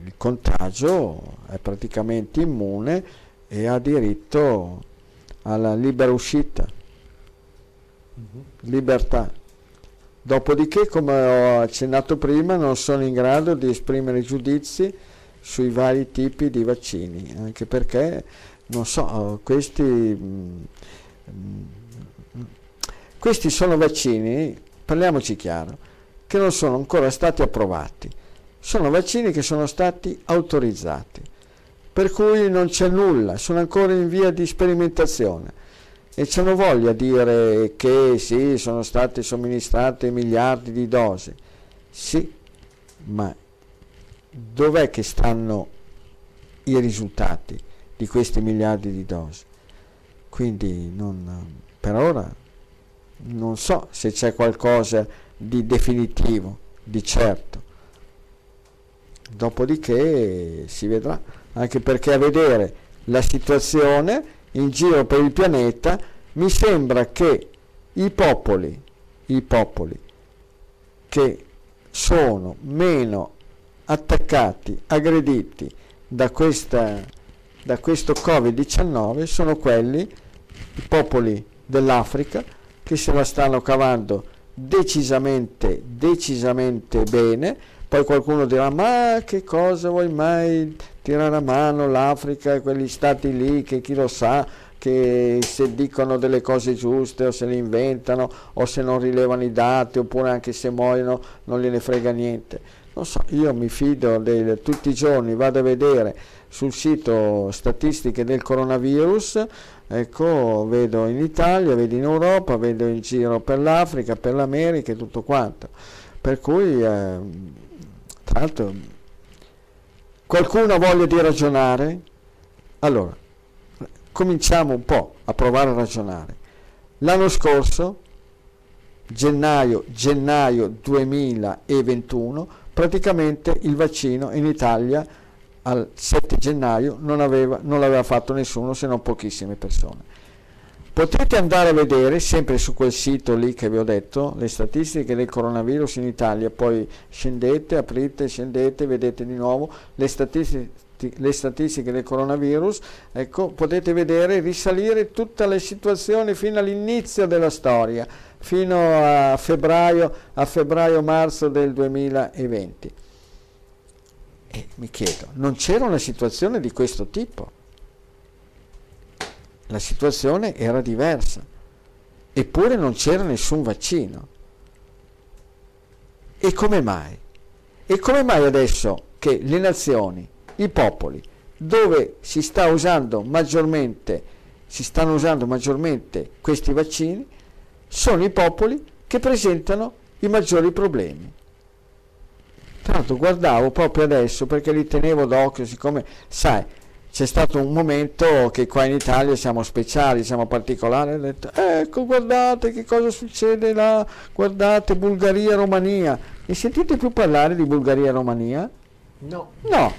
il contagio è praticamente immune e ha diritto alla libera uscita, uh-huh. libertà. Dopodiché, come ho accennato prima, non sono in grado di esprimere giudizi sui vari tipi di vaccini, anche perché, non so, questi, mm, questi sono vaccini, parliamoci chiaro, che non sono ancora stati approvati sono vaccini che sono stati autorizzati, per cui non c'è nulla, sono ancora in via di sperimentazione e ci hanno voglia dire che sì, sono state somministrate miliardi di dosi. Sì, ma dov'è che stanno i risultati di questi miliardi di dosi? Quindi non, per ora non so se c'è qualcosa di definitivo, di certo. Dopodiché si vedrà, anche perché a vedere la situazione in giro per il pianeta mi sembra che i popoli, i popoli che sono meno attaccati, aggrediti da, questa, da questo Covid-19 sono quelli, i popoli dell'Africa, che se la stanno cavando decisamente, decisamente bene, Poi qualcuno dirà, ma che cosa vuoi mai tirare a mano l'Africa e quegli stati lì che chi lo sa, che se dicono delle cose giuste o se le inventano o se non rilevano i dati oppure anche se muoiono non gliene frega niente. Non so, io mi fido dei, tutti i giorni, vado a vedere sul sito statistiche del coronavirus, ecco, vedo in Italia, vedo in Europa, vedo in giro per l'Africa, per l'America e tutto quanto. Per cui, eh, tra l'altro, qualcuno ha voglia di ragionare? Allora, cominciamo un po' a provare a ragionare. L'anno scorso, gennaio, gennaio 2021, praticamente il vaccino in Italia al 7 gennaio non, aveva, non l'aveva fatto nessuno se non pochissime persone. Potete andare a vedere sempre su quel sito lì che vi ho detto le statistiche del coronavirus in Italia, poi scendete, aprite, scendete, vedete di nuovo le statistiche, le statistiche del coronavirus, ecco, potete vedere risalire tutta la situazione fino all'inizio della storia, fino a febbraio, a febbraio-marzo del 2020. E mi chiedo, non c'era una situazione di questo tipo? La situazione era diversa, eppure non c'era nessun vaccino. E come mai? E come mai adesso che le nazioni, i popoli, dove si sta usando maggiormente, si stanno usando maggiormente questi vaccini, sono i popoli che presentano i maggiori problemi. Tra l'altro guardavo proprio adesso perché li tenevo d'occhio, siccome, sai, c'è stato un momento che qua in Italia siamo speciali, siamo particolari, ho detto, ecco guardate che cosa succede là, guardate Bulgaria, Romania. Mi sentite più parlare di Bulgaria e Romania? No. No.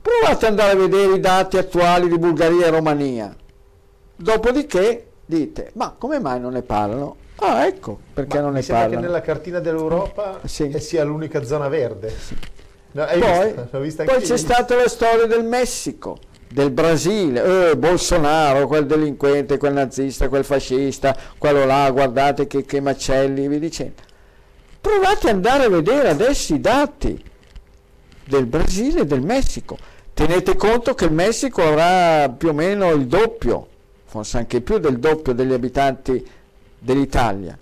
Provate ad andare a vedere i dati attuali di Bulgaria e Romania. Dopodiché dite, ma come mai non ne parlano? Ah, ecco, perché Ma non ne parlano. che nella cartina dell'Europa Sì. sia l'unica zona verde. No, hai Poi, poi c'è stata la storia del Messico, del Brasile, eh, Bolsonaro, quel delinquente, quel nazista, quel fascista, quello là, guardate che, che macelli, vi dicendo. Provate ad andare a vedere adesso i dati del Brasile e del Messico. Tenete conto che il Messico avrà più o meno il doppio, forse anche più del doppio degli abitanti dell'Italia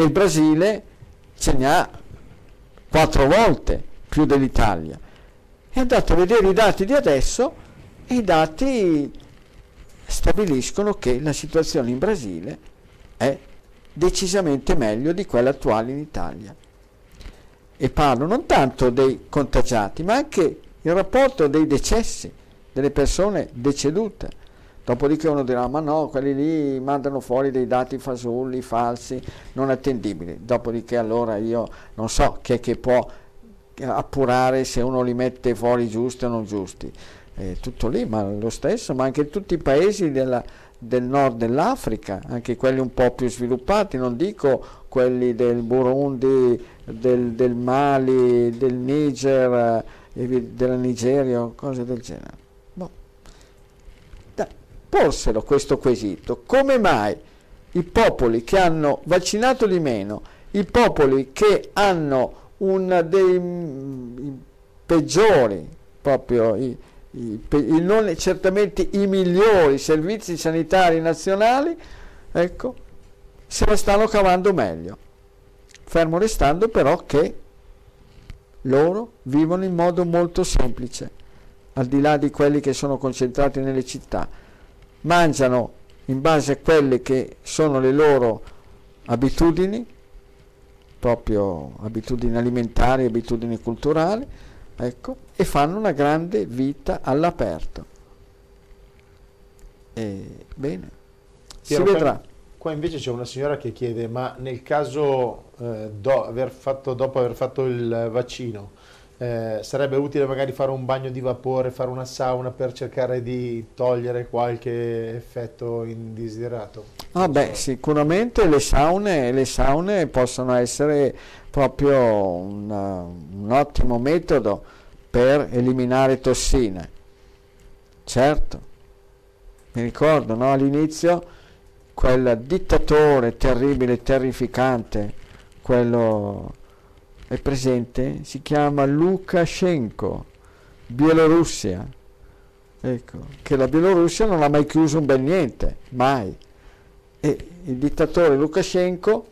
e il Brasile ce ne ha quattro volte più dell'Italia. E andate a vedere i dati di adesso i dati stabiliscono che la situazione in Brasile è decisamente meglio di quella attuale in Italia. E parlo non tanto dei contagiati, ma anche il rapporto dei decessi, delle persone decedute. Dopodiché uno dirà, ma no, quelli lì mandano fuori dei dati fasulli, falsi, non attendibili. Dopodiché allora io non so chi è che può appurare se uno li mette fuori giusti o non giusti. È tutto lì, ma lo stesso, ma anche tutti i paesi della, del nord dell'Africa, anche quelli un po' più sviluppati, non dico quelli del Burundi, del, del Mali, del Niger, eh, della Nigeria, cose del genere. Boh. Porselo questo quesito, come mai i popoli che hanno vaccinato di meno, i popoli che hanno uno dei mm, peggiori, proprio i non certamente i migliori servizi sanitari nazionali, ecco, se la stanno cavando meglio. Fermo restando però che loro vivono in modo molto semplice, al di là di quelli che sono concentrati nelle città. Mangiano in base a quelle che sono le loro abitudini, proprio abitudini alimentari, abitudini culturali, ecco, e fanno una grande vita all'aperto. E, bene, si Piero, qua- vedrà. Qua invece c'è una signora che chiede, ma nel caso eh, do- aver fatto, dopo aver fatto il vaccino, eh, sarebbe utile magari fare un bagno di vapore, fare una sauna per cercare di togliere qualche effetto indesiderato? Ah beh, sicuramente le saune, le saune possono essere proprio una- un ottimo metodo per eliminare tossine. Certo, mi ricordo no, all'inizio quel dittatore terribile, terrificante, quello è presente, si chiama Lukashenko, Bielorussia. Ecco, che la Bielorussia non ha mai chiuso un bel niente, mai. E il dittatore Lukashenko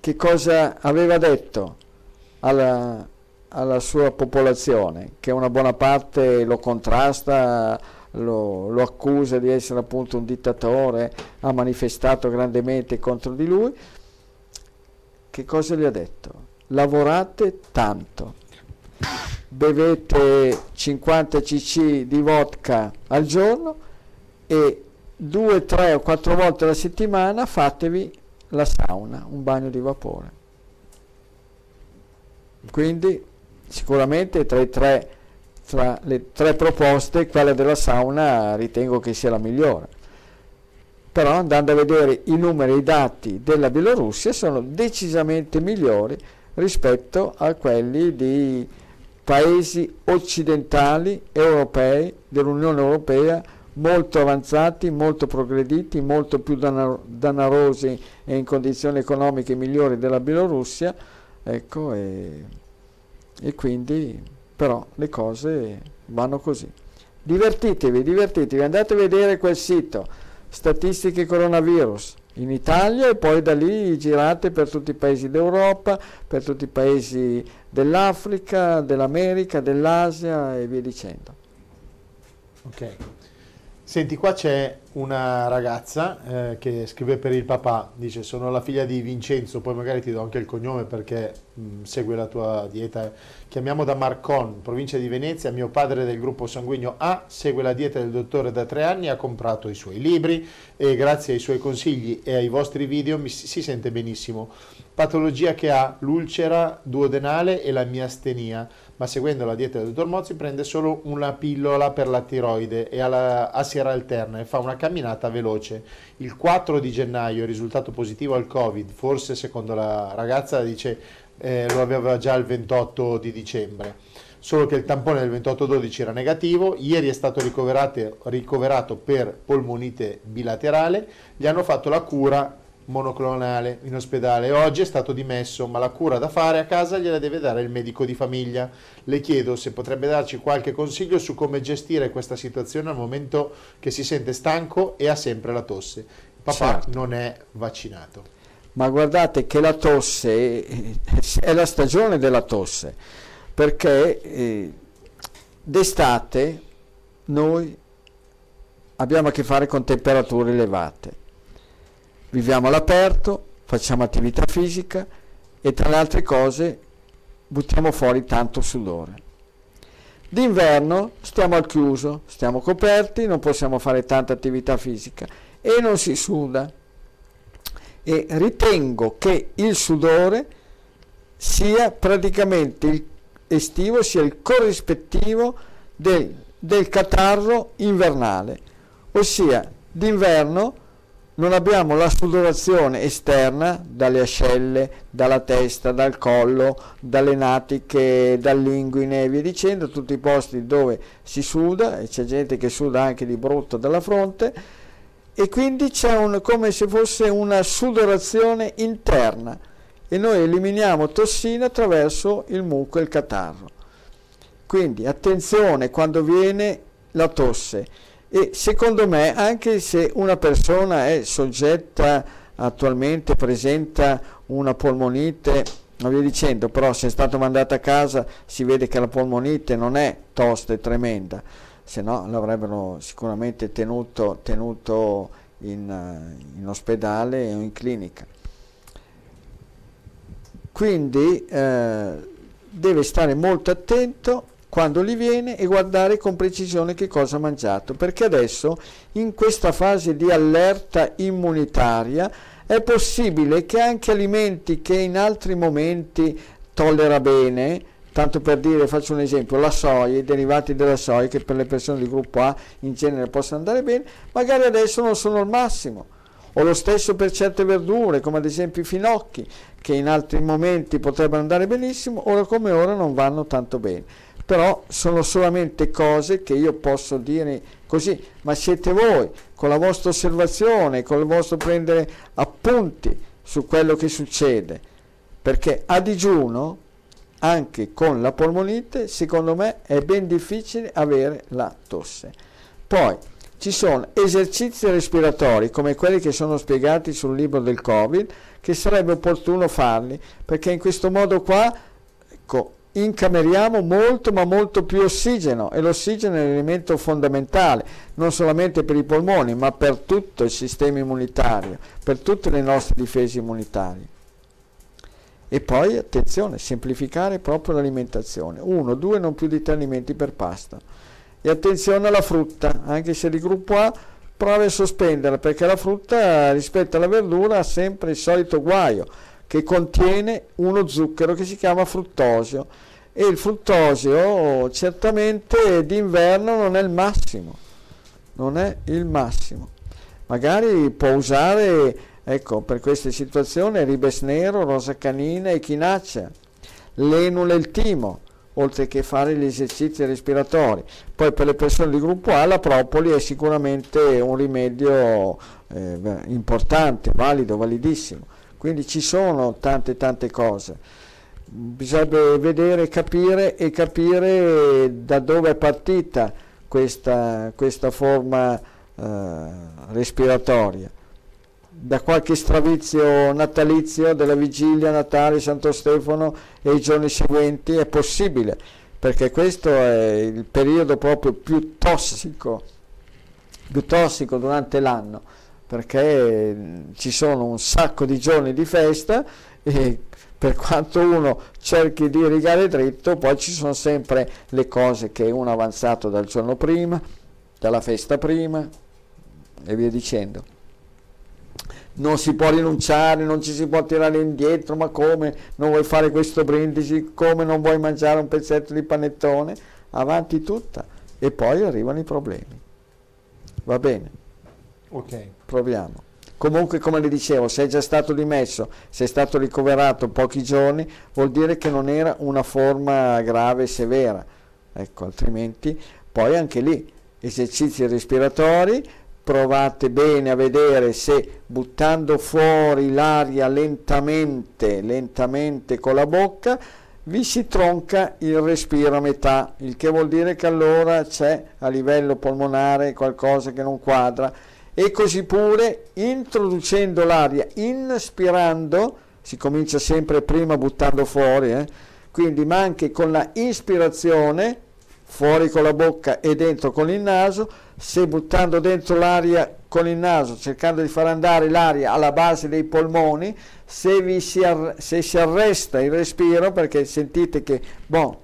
che cosa aveva detto alla, alla sua popolazione, che una buona parte lo contrasta, lo, lo, accusa di essere appunto un dittatore, ha manifestato grandemente contro di lui, che cosa gli ha detto? Lavorate tanto, bevete 50 cc di vodka al giorno e due, tre o quattro volte alla settimana fatevi la sauna, un bagno di vapore. Quindi sicuramente tra, tre, tra le tre proposte quella della sauna ritengo che sia la migliore. Però andando a vedere i numeri e i dati della Bielorussia sono decisamente migliori rispetto a quelli di paesi occidentali europei dell'Unione Europea molto avanzati, molto progrediti, molto più danarosi e in condizioni economiche migliori della Bielorussia, ecco, e, e quindi però le cose vanno così. Divertitevi, divertitevi, andate a vedere quel sito, statistiche coronavirus in Italia e poi da lì girate per tutti i paesi d'Europa, per tutti i paesi dell'Africa, dell'America, dell'Asia e via dicendo. Ok. Senti, qua c'è una ragazza eh, che scrive per il papà, dice sono la figlia di Vincenzo, poi magari ti do anche il cognome perché mh, mm, segue la tua dieta. Chiamiamo da Marcon, provincia di Venezia, mio padre del gruppo sanguigno A segue la dieta del dottore da tre anni, ha comprato i suoi libri e grazie ai suoi consigli e ai vostri video mi, si sente benissimo. Patologia che ha l'ulcera duodenale e la miastenia ma seguendo la dieta del dottor Mozzi prende solo una pillola per la tiroide e alla, a sera alterna e fa una camminata veloce. Il 4 di gennaio è risultato positivo al Covid, forse secondo la ragazza dice eh, lo aveva già il 28 di dicembre solo che il tampone del 28-12 era negativo, ieri è stato ricoverato per polmonite bilaterale, gli hanno fatto la cura monoclonale in ospedale. Oggi è stato dimesso, ma la cura da fare a casa gliela deve dare il medico di famiglia. Le chiedo se potrebbe darci qualche consiglio su come gestire questa situazione al momento che si sente stanco e ha sempre la tosse. Papà certo. non è vaccinato. Ma guardate che la tosse è la stagione della tosse, perché eh, d'estate noi abbiamo a che fare con temperature elevate viviamo all'aperto, facciamo attività fisica e tra le altre cose buttiamo fuori tanto sudore. D'inverno stiamo al chiuso, stiamo coperti, non possiamo fare tanta attività fisica e non si suda. E ritengo che il sudore sia praticamente il estivo, sia il corrispettivo del, del catarro invernale, ossia d'inverno non abbiamo la sudorazione esterna dalle ascelle, dalla testa, dal collo, dalle natiche, dall'inguine e via dicendo, tutti i posti dove si suda e c'è gente che suda anche di brutto dalla fronte. E quindi c'è un, come se fosse una sudorazione interna. E noi eliminiamo tossine attraverso il muco e il catarro. Quindi attenzione quando viene la tosse e secondo me, anche se una persona è soggetta attualmente, presenta una polmonite, non via dicendo, però se è stato mandato a casa si vede che la polmonite non è tosta e tremenda, se no l'avrebbero sicuramente tenuto, tenuto in, in, ospedale o in clinica. Quindi eh, deve stare molto attento quando gli viene e guardare con precisione che cosa ha mangiato, perché adesso in questa fase di allerta immunitaria è possibile che anche alimenti che in altri momenti tollera bene, tanto per dire, faccio un esempio, la soia, i derivati della soia che per le persone di gruppo A in genere possono andare bene, magari adesso non sono al massimo. O lo stesso per certe verdure, come ad esempio i finocchi, che in altri momenti potrebbero andare benissimo, ora come ora non vanno tanto bene però sono solamente cose che io posso dire così, ma siete voi con la vostra osservazione, con il vostro prendere appunti su quello che succede, perché a digiuno anche con la polmonite, secondo me è ben difficile avere la tosse. Poi ci sono esercizi respiratori come quelli che sono spiegati sul libro del Covid, che sarebbe opportuno farli, perché in questo modo qua ecco, incameriamo molto ma molto più ossigeno e l'ossigeno è un elemento fondamentale non solamente per i polmoni ma per tutto il sistema immunitario, per tutte le nostre difese immunitarie. E poi attenzione, semplificare proprio l'alimentazione, uno, due, non più di tre alimenti per pasta. E attenzione alla frutta, anche se di gruppo A prova a sospenderla perché la frutta rispetto alla verdura ha sempre il solito guaio che contiene uno zucchero che si chiama fruttosio e il fruttosio certamente d'inverno non è il massimo, non è il massimo. Magari può usare, ecco, per queste situazioni ribes nero, rosa canina e chinacea, l'enule e il timo, oltre che fare gli esercizi respiratori. Poi per le persone di gruppo A la propoli è sicuramente un rimedio eh, importante, valido, validissimo. Quindi ci sono tante tante cose. Bisogna vedere, capire e capire da dove è partita questa, questa forma eh, respiratoria. Da qualche stravizio natalizio della vigilia, Natale, Santo Stefano e i giorni seguenti è possibile, perché questo è il periodo proprio più tossico, più tossico durante l'anno perché ci sono un sacco di giorni di festa e per quanto uno cerchi di rigare dritto, poi ci sono sempre le cose che uno ha avanzato dal giorno prima, dalla festa prima e via dicendo. Non si può rinunciare, non ci si può tirare indietro, ma come non vuoi fare questo brindisi, come non vuoi mangiare un pezzetto di panettone, avanti tutta e poi arrivano i problemi. Va bene. Ok. Proviamo. Comunque, come le dicevo, se è già stato dimesso, se è stato ricoverato pochi giorni, vuol dire che non era una forma grave e severa. Ecco, altrimenti, poi anche lì, esercizi respiratori, provate bene a vedere se buttando fuori l'aria lentamente, lentamente con la bocca, vi si tronca il respiro a metà, il che vuol dire che allora c'è a livello polmonare qualcosa che non quadra e così pure introducendo l'aria, inspirando, si comincia sempre prima buttando fuori, eh? quindi ma anche con la ispirazione, fuori con la bocca e dentro con il naso, se buttando dentro l'aria con il naso, cercando di far andare l'aria alla base dei polmoni, se, si, ar- se si arresta il respiro, perché sentite che, boh,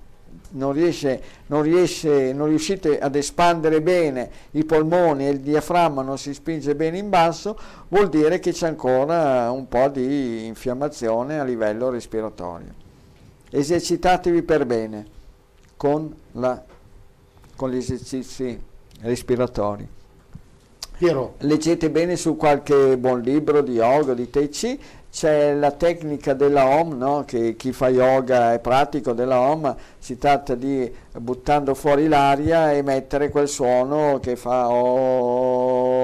non, riesce, non, riesce, non riuscite ad espandere bene i polmoni e il diaframma non si spinge bene in basso, vuol dire che c'è ancora un po' di infiammazione a livello respiratorio. Esercitatevi per bene con, la, con gli esercizi respiratori. Leggete bene su qualche buon libro di yoga, di Tai Chi c'è la tecnica della OM, no? che chi fa yoga è pratico della OM, si tratta di buttando fuori l'aria e mettere quel suono che fa oh,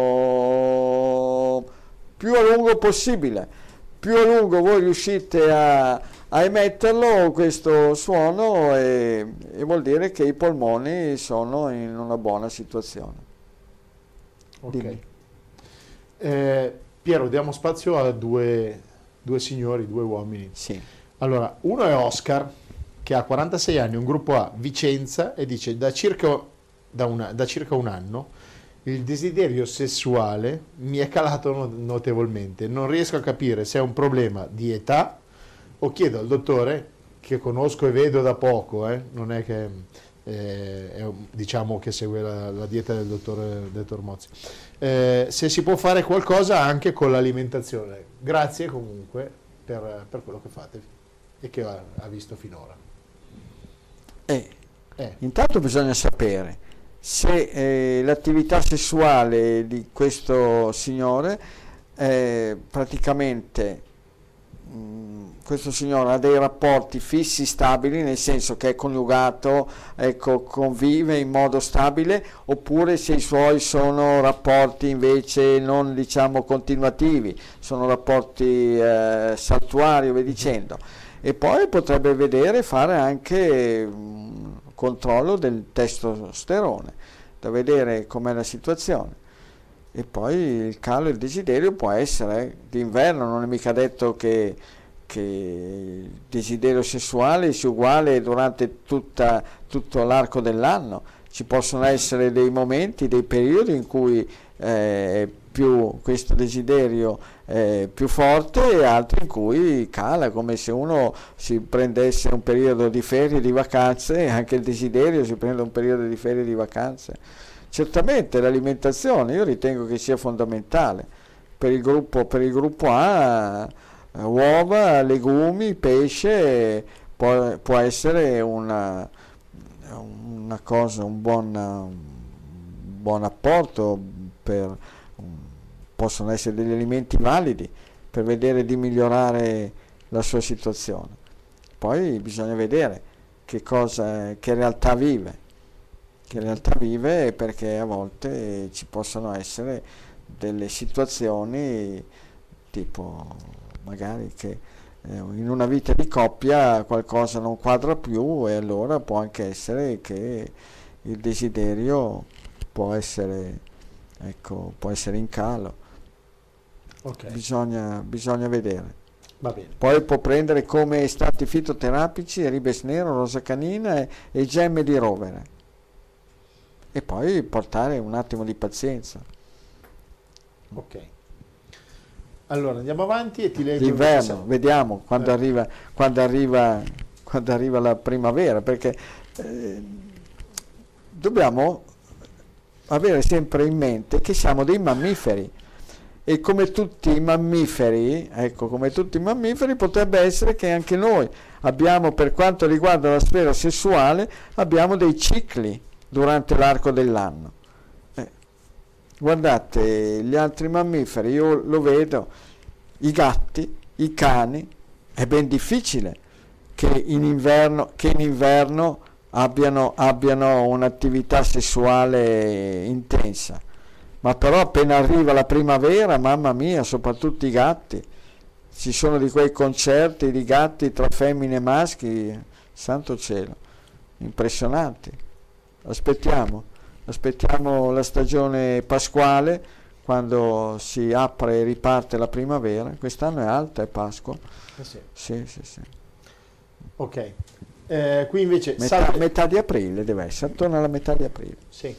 più a lungo possibile. Più a lungo voi riuscite a, a emetterlo questo suono e, e, vuol dire che i polmoni sono in una buona situazione. Ok. Eh, Piero, diamo spazio a due due signori, due uomini. Sì. Allora, uno è Oscar, che ha 46 anni, un gruppo A, Vicenza, e dice da circa, da una, da circa un anno il desiderio sessuale mi è calato notevolmente. Non riesco a capire se è un problema di età o chiedo al dottore, che conosco e vedo da poco, eh, non è che eh, è, diciamo che segue la, la dieta del dottor, del dottor Mozzi, eh, se si può fare qualcosa anche con l'alimentazione. Grazie comunque per, per quello che fate e che ha, ha visto finora. Eh, eh. Intanto bisogna sapere se eh, l'attività sessuale di questo signore eh, praticamente mh, mm, questo signore ha dei rapporti fissi stabili, nel senso che è coniugato, ecco, convive in modo stabile, oppure se i suoi sono rapporti invece non diciamo continuativi, sono rapporti eh, saltuari, via dicendo. e poi potrebbe vedere fare anche un controllo del testosterone, da vedere com'è la situazione. E poi il calo del desiderio può essere d'inverno, non è mica detto che, che il desiderio sessuale sia uguale durante tutta, tutto l'arco dell'anno. Ci possono essere dei momenti, dei periodi in cui eh, più questo desiderio è più forte e altri in cui cala, come se uno si prendesse un periodo di ferie, di vacanze, anche il desiderio si prende un periodo di ferie, di vacanze. Certamente l'alimentazione io ritengo che sia fondamentale per il gruppo, per il gruppo A, uova, legumi, pesce, può, può essere una, una, cosa, un buon, buon apporto per possono essere degli alimenti validi per vedere di migliorare la sua situazione. Poi bisogna vedere che, cosa, che realtà vive, che realtà vive perché a volte ci possono essere delle situazioni tipo magari che eh, in una vita di coppia qualcosa non quadra più e allora può anche essere che il desiderio può essere, ecco, può essere in calo Okay. Bisogna, bisogna, vedere. Poi può prendere come estratti fitoterapici ribes nero, rosa canina e, e gemme di rovere. E poi portare un attimo di pazienza. Ok. Allora andiamo avanti e ti leggo. L'inverno, vediamo quando, eh. arriva, quando, arriva, quando, arriva, la primavera, perché eh, dobbiamo avere sempre in mente che siamo dei mammiferi e come tutti i mammiferi, ecco, come tutti i mammiferi, potrebbe essere che anche noi abbiamo, per quanto riguarda la sfera sessuale, abbiamo dei cicli durante l'arco dell'anno. Guardate, gli altri mammiferi, io lo vedo, i gatti, i cani, è ben difficile che in inverno, che in inverno abbiano, abbiano un'attività sessuale intensa ma però appena arriva la primavera, mamma mia, soprattutto i gatti, ci sono di quei concerti di gatti tra femmine e maschi, santo cielo, impressionanti. Aspettiamo, aspettiamo la stagione pasquale quando si apre e riparte la primavera. Quest'anno è alta, è Pasqua. Eh sì. Sì, sì, sì. Ok. Eh, qui invece metà, salve... metà di aprile deve essere, attorno alla metà di aprile. Sì.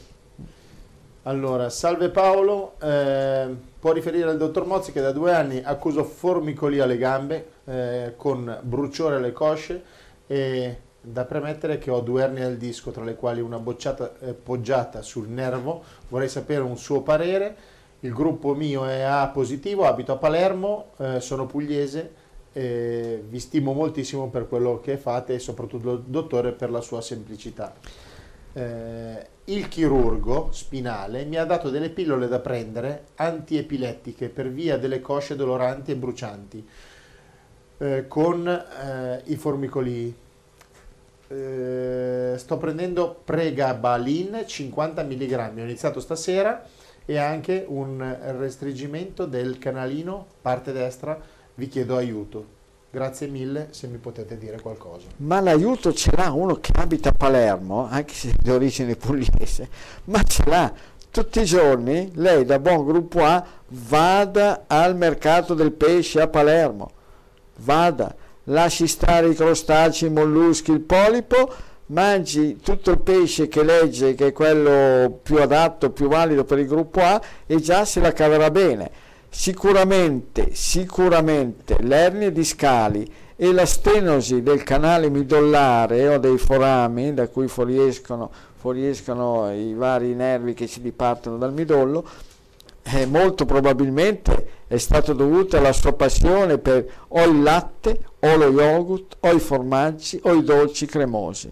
Allora, salve Paolo, eh, può riferire al dottor Mozzi che da due anni accuso formicoli alle gambe eh, con bruciore alle cosce e da premettere che ho due ernie al disco tra le quali una bocciata eh, poggiata sul nervo, vorrei sapere un suo parere, il gruppo mio è A positivo, abito a Palermo, eh, sono pugliese, vi stimo moltissimo per quello che fate e soprattutto dottore per la sua semplicità eh, il chirurgo spinale mi ha dato delle pillole da prendere antiepilettiche per via delle cosce doloranti e brucianti eh, con eh, i formicoli. Eh, sto prendendo pregabalin 50 mg, ho iniziato stasera e anche un restringimento del canalino parte destra, vi chiedo aiuto. Grazie mille se mi potete dire qualcosa. Ma l'aiuto ce l'ha uno che abita a Palermo, anche se di origine pugliese, ma ce l'ha tutti i giorni. Lei da buon gruppo A vada al mercato del pesce a Palermo, vada, lasci stare i crostacei, i molluschi, il polipo, mangi tutto il pesce che legge che è quello più adatto, più valido per il gruppo A e già se la caverà bene. Sicuramente, sicuramente l'ernia discali e la stenosi del canale midollare o dei forami da cui fuoriescono, fuoriescono i vari nervi che si dipartono dal midollo, eh, molto probabilmente è stato dovuto alla sua passione per o il latte o lo yogurt o i formaggi o i dolci cremosi.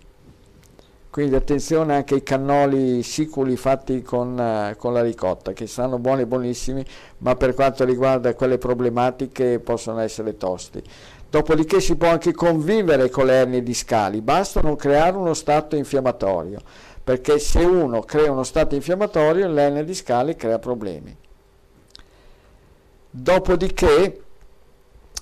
Quindi attenzione anche ai cannoli siculi fatti con, uh, con, la ricotta che saranno buoni e buonissimi ma per quanto riguarda quelle problematiche possono essere tosti. Dopodiché si può anche convivere con le ernie discali basta non creare uno stato infiammatorio perché se uno crea uno stato infiammatorio l'ernia discale crea problemi. Dopodiché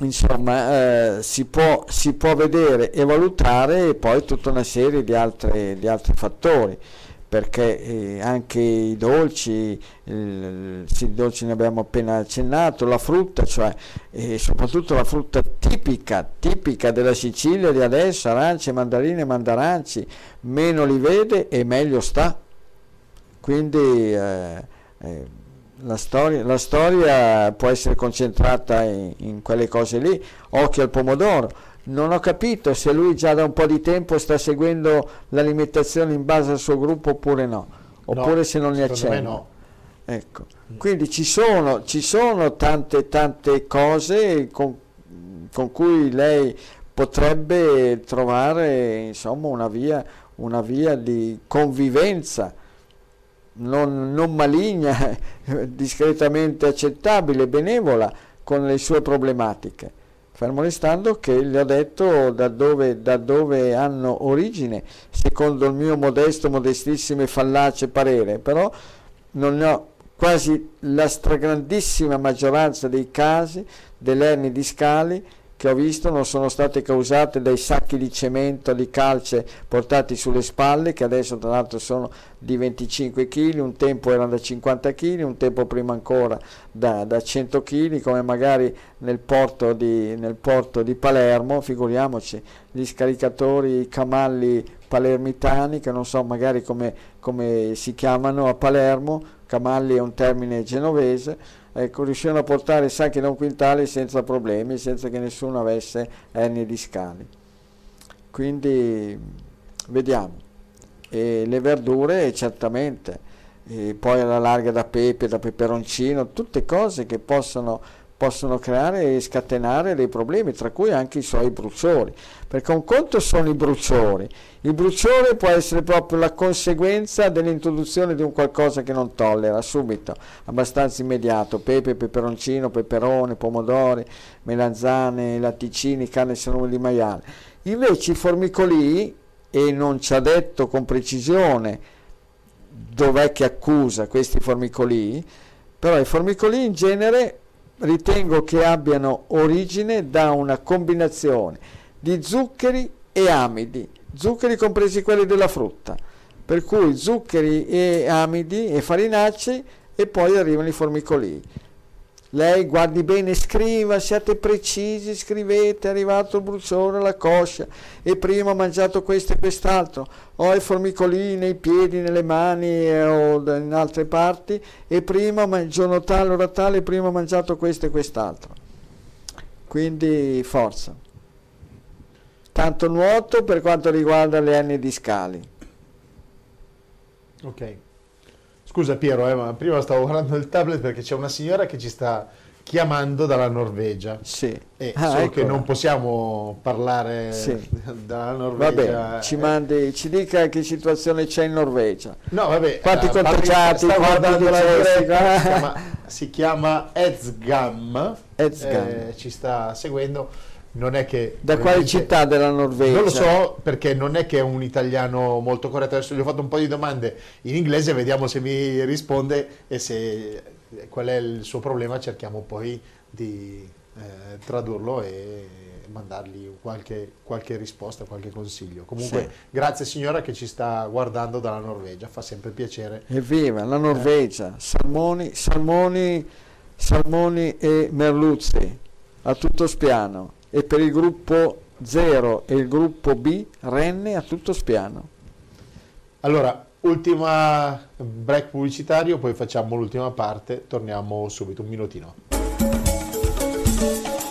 insomma eh, si, può, si, può, vedere e valutare poi tutta una serie di, altre, di altri fattori perché eh, anche i dolci, i dolci ne abbiamo appena accennato, la frutta, cioè eh, soprattutto la frutta tipica, tipica della Sicilia di adesso, arance, mandarine, mandaranci, meno li vede e meglio sta. Quindi eh, eh la storia, la storia, può essere concentrata in, in, quelle cose lì, occhio al pomodoro. Non ho capito se lui già da un po' di tempo sta seguendo l'alimentazione in base al suo gruppo oppure no, oppure no, se non ne accenna. No. Ecco. Quindi ci sono, ci sono tante, tante cose con, con, cui lei potrebbe trovare insomma, una, via, una via di convivenza non, non maligna, discretamente accettabile, benevola con le sue problematiche. Fermo restando che le ho detto da dove, da dove hanno origine, secondo il mio modesto, modestissimo e fallace parere, però non ho quasi la stragrandissima maggioranza dei casi delle ernie discali che ho visto non sono state causate dai sacchi di cemento, di calce portati sulle spalle, che adesso tra l'altro sono di 25 kg, un tempo erano da 50 kg, un tempo prima ancora da, da 100 kg, come magari nel porto, di, nel porto di Palermo, figuriamoci, gli scaricatori, i camalli palermitani, che non so magari come, come si chiamano a Palermo, camalli è un termine genovese, ecco, riuscivano a portare sacchi da un quintale senza problemi, senza che nessuno avesse ernie discali. Quindi vediamo. E le verdure certamente, e poi alla larga da pepe, da peperoncino, tutte cose che possono possono creare e scatenare dei problemi, tra cui anche i suoi bruciori, perché un conto sono i bruciori, il bruciore può essere proprio la conseguenza dell'introduzione di un qualcosa che non tollera subito, abbastanza immediato, pepe, peperoncino, peperone, pomodori, melanzane, latticini, carne salumi di maiale. Invece i formicolii, e non ci ha detto con precisione dov'è che accusa questi formicolii, però i formicolii in genere ritengo che abbiano origine da una combinazione di zuccheri e amidi, zuccheri compresi quelli della frutta, per cui zuccheri e amidi e farinacei e poi arrivano i formicolii. Lei guardi bene, scriva, siate precisi, scrivete, è arrivato il bruciore alla coscia e prima ha mangiato questo e quest'altro, ho i formicolini nei piedi, nelle mani o in altre parti e prima, il giorno tale, ora tale, prima ha mangiato questo e quest'altro. Quindi forza. Tanto nuoto per quanto riguarda le anni discali. Ok. Scusa Piero, eh, ma prima stavo guardando il tablet perché c'è una signora che ci sta chiamando dalla Norvegia. Sì. E ah, so ecco. che non possiamo parlare sì. dalla Norvegia. Vabbè, ci, mandi, ci dica che situazione c'è in Norvegia. No, vabbè. Quanti uh, contagiati, sta guardando la diretta, si chiama, si chiama Ezgam, Ezgam. Eh, ci sta seguendo non è che... Da quale città della Norvegia? Non lo so perché non è che è un italiano molto corretto, adesso gli ho fatto un po' di domande in inglese, vediamo se mi risponde e se qual è il suo problema cerchiamo poi di eh, tradurlo e mandargli qualche, qualche, risposta, qualche consiglio. Comunque sì. grazie signora che ci sta guardando dalla Norvegia, fa sempre piacere. Evviva la Norvegia, eh. salmoni, salmoni, salmoni e merluzzi a tutto spiano e per il gruppo 0 e il gruppo B renne a tutto spiano. Allora, ultima break pubblicitario, poi facciamo l'ultima parte, torniamo subito, un minutino.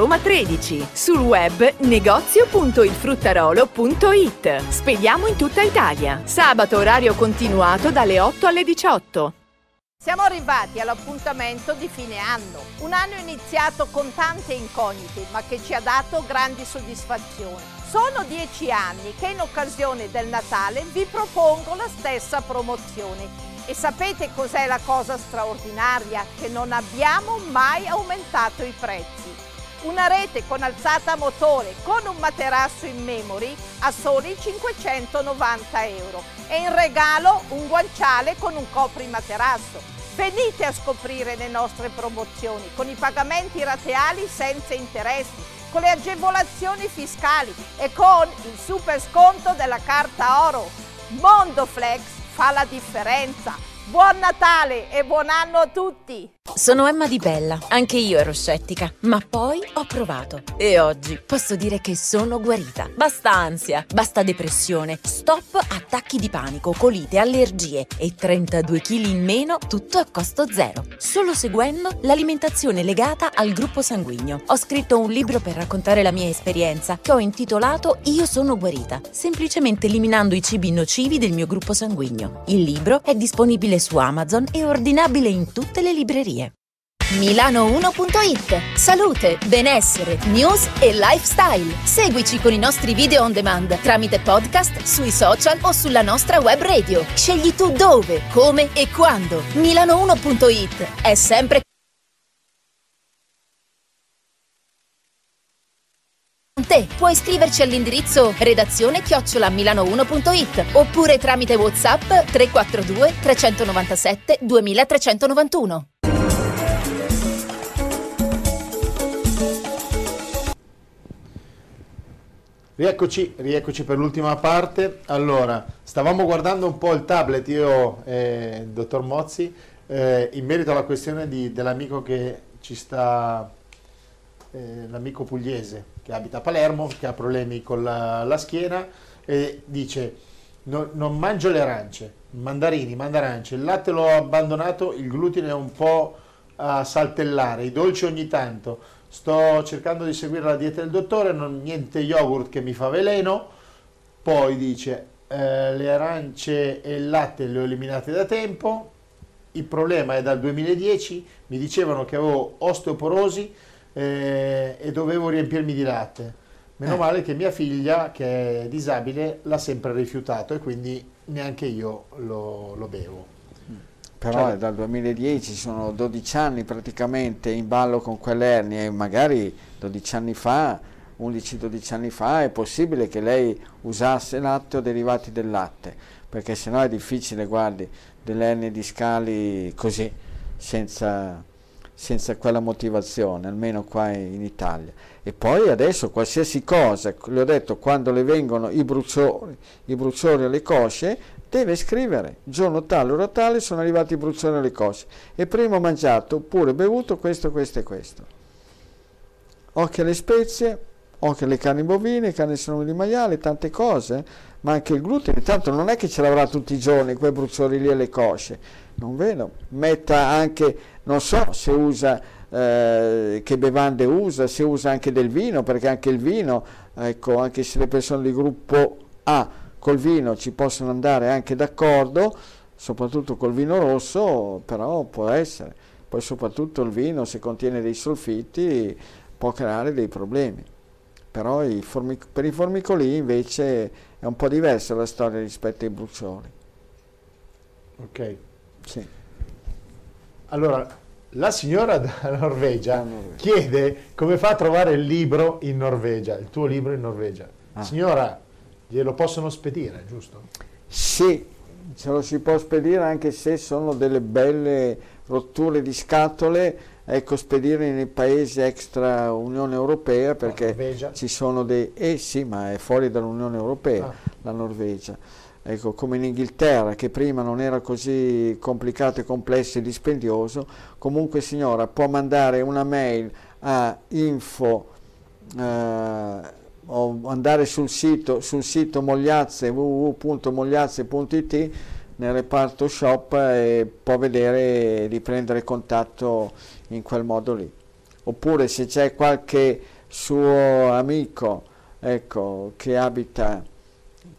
Roma 13. Sul web negozio.ilfruttarolo.it. Spediamo in tutta Italia. Sabato orario continuato dalle 8 alle 18. Siamo arrivati all'appuntamento di fine anno, un anno iniziato con tante incognite ma che ci ha dato grandi soddisfazioni. Sono dieci anni che in occasione del Natale vi propongo la stessa promozione e sapete cos'è la cosa straordinaria? Che non abbiamo mai aumentato i prezzi. Una rete con alzata motore con un materasso in memory a soli 590 euro e in regalo un guanciale con un coprimaterasso. Venite a scoprire le nostre promozioni con i pagamenti rateali senza interessi, con le agevolazioni fiscali e con il super sconto della carta oro. Mondoflex fa la differenza. Buon Natale e buon anno a tutti! Sono Emma Di Bella, anche io ero scettica, ma poi ho provato e oggi posso dire che sono guarita. Basta ansia, basta depressione, stop attacchi di panico, colite, allergie e 32 kg in meno, tutto a costo zero. Solo seguendo l'alimentazione legata al gruppo sanguigno. Ho scritto un libro per raccontare la mia esperienza che ho intitolato Io sono guarita, semplicemente eliminando i cibi nocivi del mio gruppo sanguigno. Il libro è disponibile su Amazon e ordinabile in tutte le librerie. Milano1.it Salute, benessere, news e lifestyle. Seguici con i nostri video on demand tramite podcast, sui social o sulla nostra web radio. Scegli tu dove, come e quando. Milano1.it è sempre te. Puoi iscriverci all'indirizzo redazione chiocciola milano1.it oppure tramite WhatsApp 342 397 2391. Rieccoci, rieccoci per l'ultima parte. Allora, stavamo guardando un po' il tablet, io e il dottor Mozzi, eh, in merito alla questione di, dell'amico che ci sta, eh, l'amico pugliese che abita a Palermo, che ha problemi con la, la schiena e dice no, non mangio le arance, mandarini, mandarance, il latte l'ho abbandonato, il glutine è un po' a saltellare, i dolci ogni tanto sto cercando di seguire la dieta del dottore, non, niente yogurt che mi fa veleno, poi dice eh, le arance e il latte le ho eliminate da tempo, il problema è dal 2010, mi dicevano che avevo osteoporosi eh, e dovevo riempirmi di latte. Meno eh. male che mia figlia, che è disabile, l'ha sempre rifiutato e quindi neanche io lo, lo bevo però cioè, dal 2010 sono 12 anni praticamente in ballo con quell'ernia e magari 12 anni fa, 11-12 anni fa è possibile che lei usasse latte o derivati del latte, perché sennò è difficile, guardi, delle ernie discali così, senza, senza quella motivazione, almeno qua in Italia. E poi adesso qualsiasi cosa, le ho detto, quando le vengono i bruciori, i bruciori alle cosce, deve scrivere giorno tale, ora tale sono arrivati i brucioni alle cose e prima ho mangiato oppure bevuto questo, questo e questo. Occhio alle spezie, occhio alle carni bovine, carni di maiale, tante cose, ma anche il glutine, tanto non è che ce l'avrà tutti i giorni quei bruciori lì alle cosce, non vedo. Metta anche, non so se usa, eh, che bevande usa, se usa anche del vino, perché anche il vino, ecco, anche se le persone di gruppo A col vino ci possono andare anche d'accordo, soprattutto col vino rosso, però può essere. Poi soprattutto il vino, se contiene dei solfiti, può creare dei problemi. Però i formic- per i formicoli invece è un po' diversa la storia rispetto ai brucioli. Ok. Sì. Allora, la signora dalla Norvegia, Norvegia, chiede come fa a trovare il libro in Norvegia, il tuo libro in Norvegia. Ah. Signora, glielo possono spedire, giusto? Sì, ce lo si può spedire anche se sono delle belle rotture di scatole, ecco spedire nei paesi extra Unione Europea perché ci sono dei... Eh sì, ma è fuori dall'Unione Europea ah. la Norvegia. Ecco, come in Inghilterra, che prima non era così complicato e complesso e dispendioso, comunque signora può mandare una mail a info eh, o andare sul sito, sul sito Mogliazze, www.mogliazze.it nel reparto shop e può vedere di prendere contatto in quel modo lì. Oppure se c'è qualche suo amico ecco, che, abita,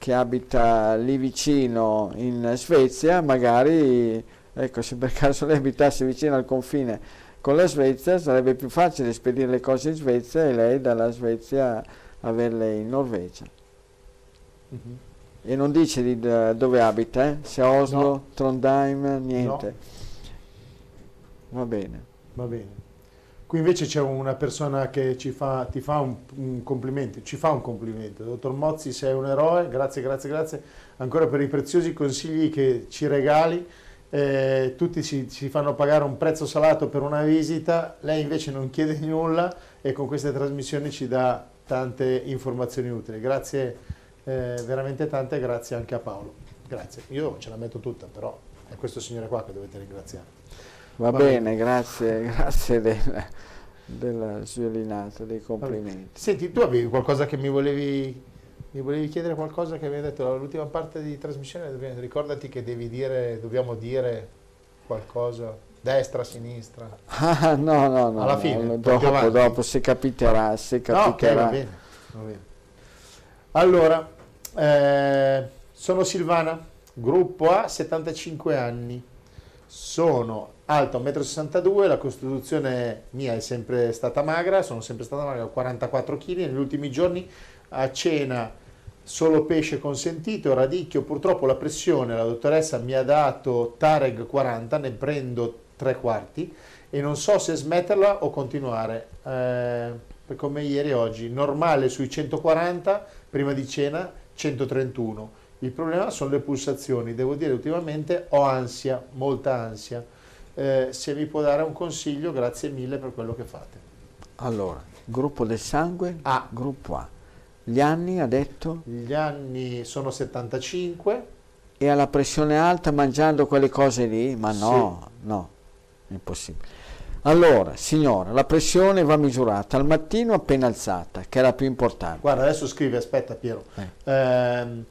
che abita lì vicino in Svezia, magari ecco, se per caso lei abitasse vicino al confine con la Svezia sarebbe più facile spedire le cose in Svezia e lei dalla Svezia averle in Norvegia. Mm-hmm. E non dice di dove abita, eh? se Oslo, no. Trondheim, niente. No. Va bene. Va bene. Qui invece c'è una persona che ci fa, ti fa un, un, complimento, ci fa un complimento. Dottor Mozzi, sei un eroe, grazie, grazie, grazie ancora per i preziosi consigli che ci regali. Eh, tutti si, si, fanno pagare un prezzo salato per una visita, lei invece non chiede nulla e con queste trasmissioni ci dà tante informazioni utili. Grazie eh, veramente tante, grazie anche a Paolo. Grazie, io ce la metto tutta, però è questo signore qua che dovete ringraziare. Va, Va bene, bene, grazie, grazie del, della sviolinata, dei complimenti. Senti, tu avevi qualcosa che mi volevi, mi volevi chiedere qualcosa che avevi detto l'ultima parte di trasmissione, ricordati che devi dire, dobbiamo dire qualcosa, destra, sinistra. Ah, no, no, no. Alla fine, no, dopo, dopo, se capiterà, se capiterà. No, okay, va bene, va bene. Allora, eh, sono Silvana, gruppo A, 75 anni, sono alto 1,62 m, la costituzione mia è sempre stata magra, sono sempre stata magra, 44 kg, negli ultimi giorni a cena solo pesce consentito, radicchio, purtroppo la pressione, la dottoressa mi ha dato Tareg 40, ne prendo tre quarti e non so se smetterla o continuare, eh, come ieri e oggi, normale sui 140, prima di cena 131. Il problema sono le pulsazioni, devo dire ultimamente ho ansia, molta ansia eh, se vi può dare un consiglio, grazie mille per quello che fate. Allora, gruppo del sangue, A. gruppo A. Gli anni, ha detto? Gli anni sono 75. E alla pressione alta mangiando quelle cose lì? Ma no, sì. no, impossibile. Allora, signora, la pressione va misurata al mattino appena alzata, che è la più importante. Guarda, adesso scrive, aspetta Piero. Eh. Eh,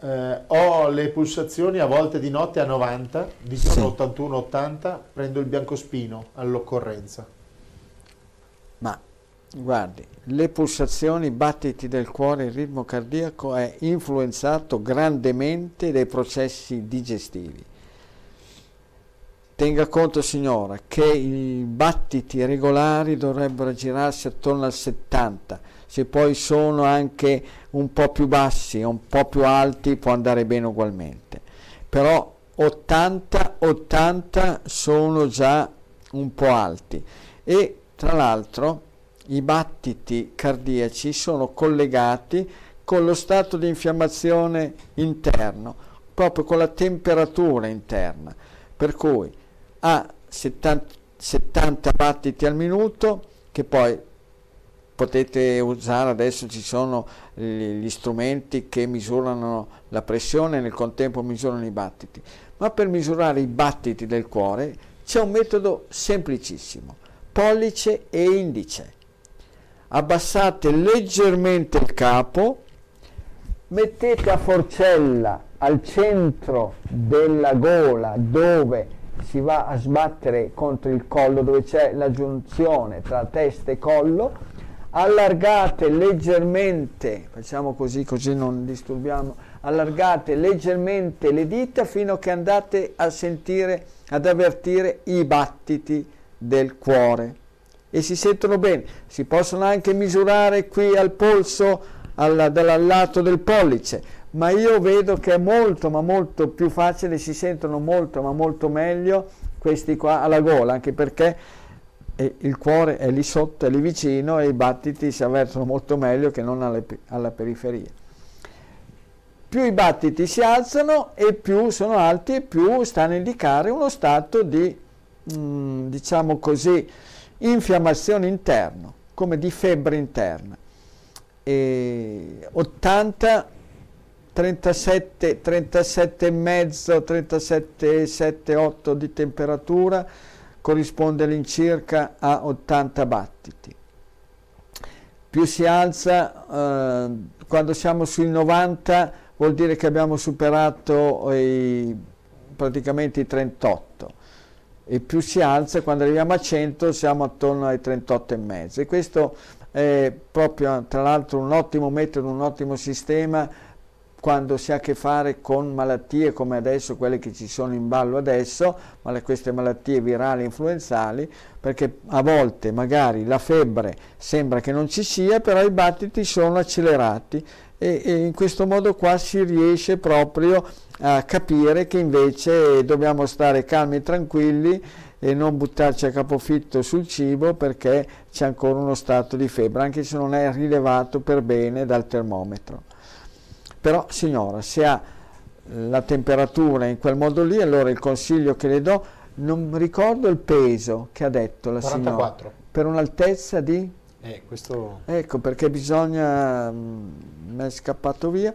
eh, ho le pulsazioni a volte di notte a 90, di giorno sì. 81-80, prendo il biancospino all'occorrenza. Ma guardi, le pulsazioni, i battiti del cuore, il ritmo cardiaco è influenzato grandemente dai processi digestivi. Tenga conto signora che i battiti regolari dovrebbero girarsi attorno al 70 se poi sono anche un po' più bassi, un po' più alti, può andare bene ugualmente. Però 80, 80 sono già un po' alti e tra l'altro i battiti cardiaci sono collegati con lo stato di infiammazione interno, proprio con la temperatura interna, per cui a 70, 70 battiti al minuto che poi potete usare adesso ci sono gli strumenti che misurano la pressione e nel contempo misurano i battiti. Ma per misurare i battiti del cuore c'è un metodo semplicissimo pollice e indice. Abbassate leggermente il capo mettete a forcella al centro della gola dove si va a sbattere contro il collo dove c'è la giunzione tra testa e collo allargate leggermente, facciamo così così non disturbiamo, allargate leggermente le dita fino a che andate a sentire, ad avvertire i battiti del cuore. E si sentono bene. Si possono anche misurare qui al polso al, dal lato del pollice, ma io vedo che è molto ma molto più facile, si sentono molto ma molto meglio questi qua alla gola, anche perché e il cuore è lì sotto, è lì vicino e i battiti si avvertono molto meglio che non alle, alla periferia. Più i battiti si alzano e più sono alti e più stanno a indicare uno stato di, mm, diciamo così, infiammazione interna, come di febbre interna. E 80 37, 37,5, 37, 7, 8 di temperatura, corrisponde all'incirca a 80 battiti. Più si alza, eh, quando siamo sui 90 vuol dire che abbiamo superato i, praticamente i 38 e più si alza, quando arriviamo a 100 siamo attorno ai 38,5 e questo è proprio tra l'altro un ottimo metodo, un ottimo sistema quando si ha a che fare con malattie come adesso, quelle che ci sono in ballo adesso, ma queste malattie virali influenzali, perché a volte magari la febbre sembra che non ci sia, però i battiti sono accelerati e, e in questo modo qua si riesce proprio a capire che invece dobbiamo stare calmi e tranquilli e non buttarci a capofitto sul cibo perché c'è ancora uno stato di febbre, anche se non è rilevato per bene dal termometro. Però signora, se ha la temperatura in quel modo lì, allora il consiglio che le do, non ricordo il peso che ha detto la 44. signora, per un'altezza di... Eh, questo... Ecco, perché bisogna, mm, mi è scappato via,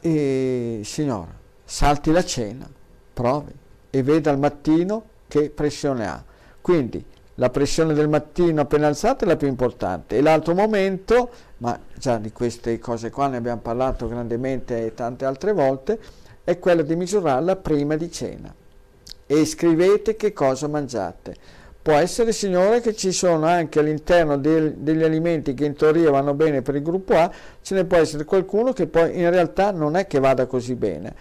e signora, salti la cena, provi e veda al mattino che pressione ha. Quindi la pressione del mattino appena alzata è la più importante. E l'altro momento, ma già di queste cose qua ne abbiamo parlato grandemente e tante altre volte, è quello di misurarla prima di cena. E scrivete che cosa mangiate. Può essere, signore, che ci sono anche all'interno del, degli alimenti che in teoria vanno bene per il gruppo A, ce ne può essere qualcuno che poi in realtà non è che vada così bene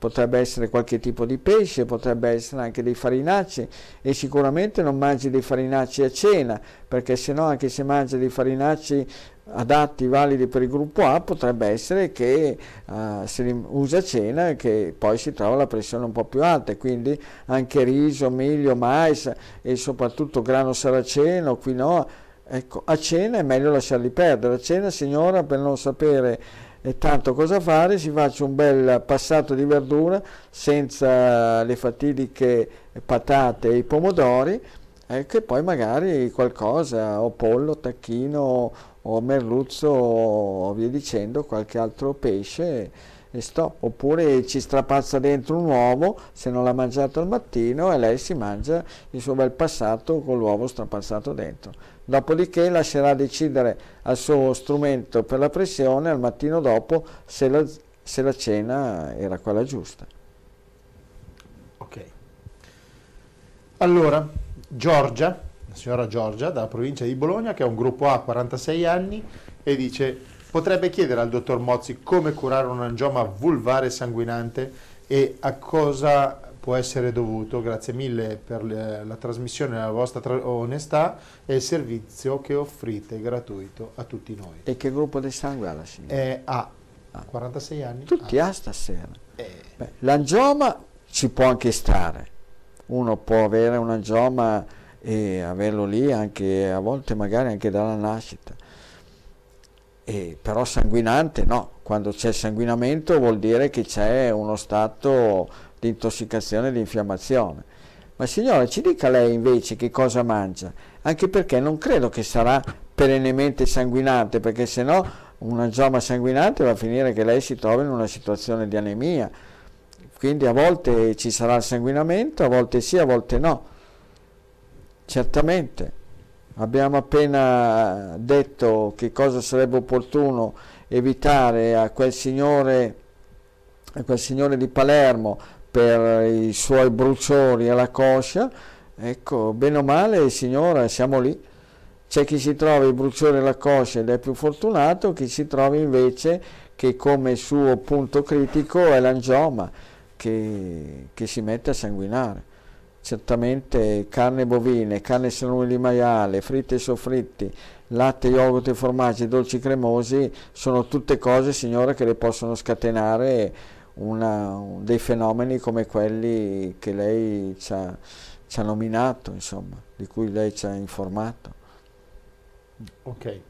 potrebbe essere qualche tipo di pesce, potrebbe essere anche dei farinacei e sicuramente non mangi dei farinacei a cena, perché se no anche se mangi dei farinacei adatti, validi per il gruppo A, potrebbe essere che uh, se li usa a cena e che poi si trova la pressione un po' più alta, quindi anche riso, miglio, mais e soprattutto grano saraceno, quinoa, ecco, a cena è meglio lasciarli perdere, a cena signora per non sapere e tanto cosa fare? Si faccia un bel passato di verdura senza le fatidiche patate e i pomodori e poi magari qualcosa, o pollo, tacchino o merluzzo o via dicendo, qualche altro pesce e. Oppure ci strapazza dentro un uovo se non l'ha mangiato al mattino e lei si mangia il suo bel passato con l'uovo strapazzato dentro dopodiché lascerà decidere al suo strumento per la pressione al mattino dopo se la, se la cena era quella giusta. Ok. Allora, Giorgia, la signora Giorgia dalla provincia di Bologna che ha un gruppo A 46 anni e dice potrebbe chiedere al dottor Mozzi come curare un angioma vulvare sanguinante e a cosa può essere dovuto, grazie mille per le, la trasmissione, la vostra tra- onestà e il servizio che offrite gratuito a tutti noi. E che gruppo di sangue ha la signora? È A, ah. 46 anni. Tutti A, A stasera. Eh. Beh, l'angioma ci può anche stare, uno può avere un angioma e averlo lì anche a volte magari anche dalla nascita. E, però sanguinante no, quando c'è sanguinamento vuol dire che c'è uno stato di intossicazione e di infiammazione. Ma signora, ci dica lei invece che cosa mangia, anche perché non credo che sarà perennemente sanguinante, perché se no un angioma sanguinante va a finire che lei si trova in una situazione di anemia. Quindi a volte ci sarà il sanguinamento, a volte sì, a volte no. Certamente. Abbiamo appena detto che cosa sarebbe opportuno evitare a quel signore, a quel signore di Palermo per i suoi bruciori alla coscia, ecco, bene o male, signora, siamo lì. C'è chi si trova i bruciori alla coscia ed è più fortunato, chi si trova invece che come suo punto critico è l'angioma che, che si mette a sanguinare. Certamente carne bovine, carne salumi di maiale, fritti e soffritti, latte, yogurt e formaggi, dolci cremosi sono tutte cose, signora, che le possono scatenare una, dei fenomeni come quelli che lei ci ha, ci ha nominato, insomma, di cui lei ci ha informato. Ok.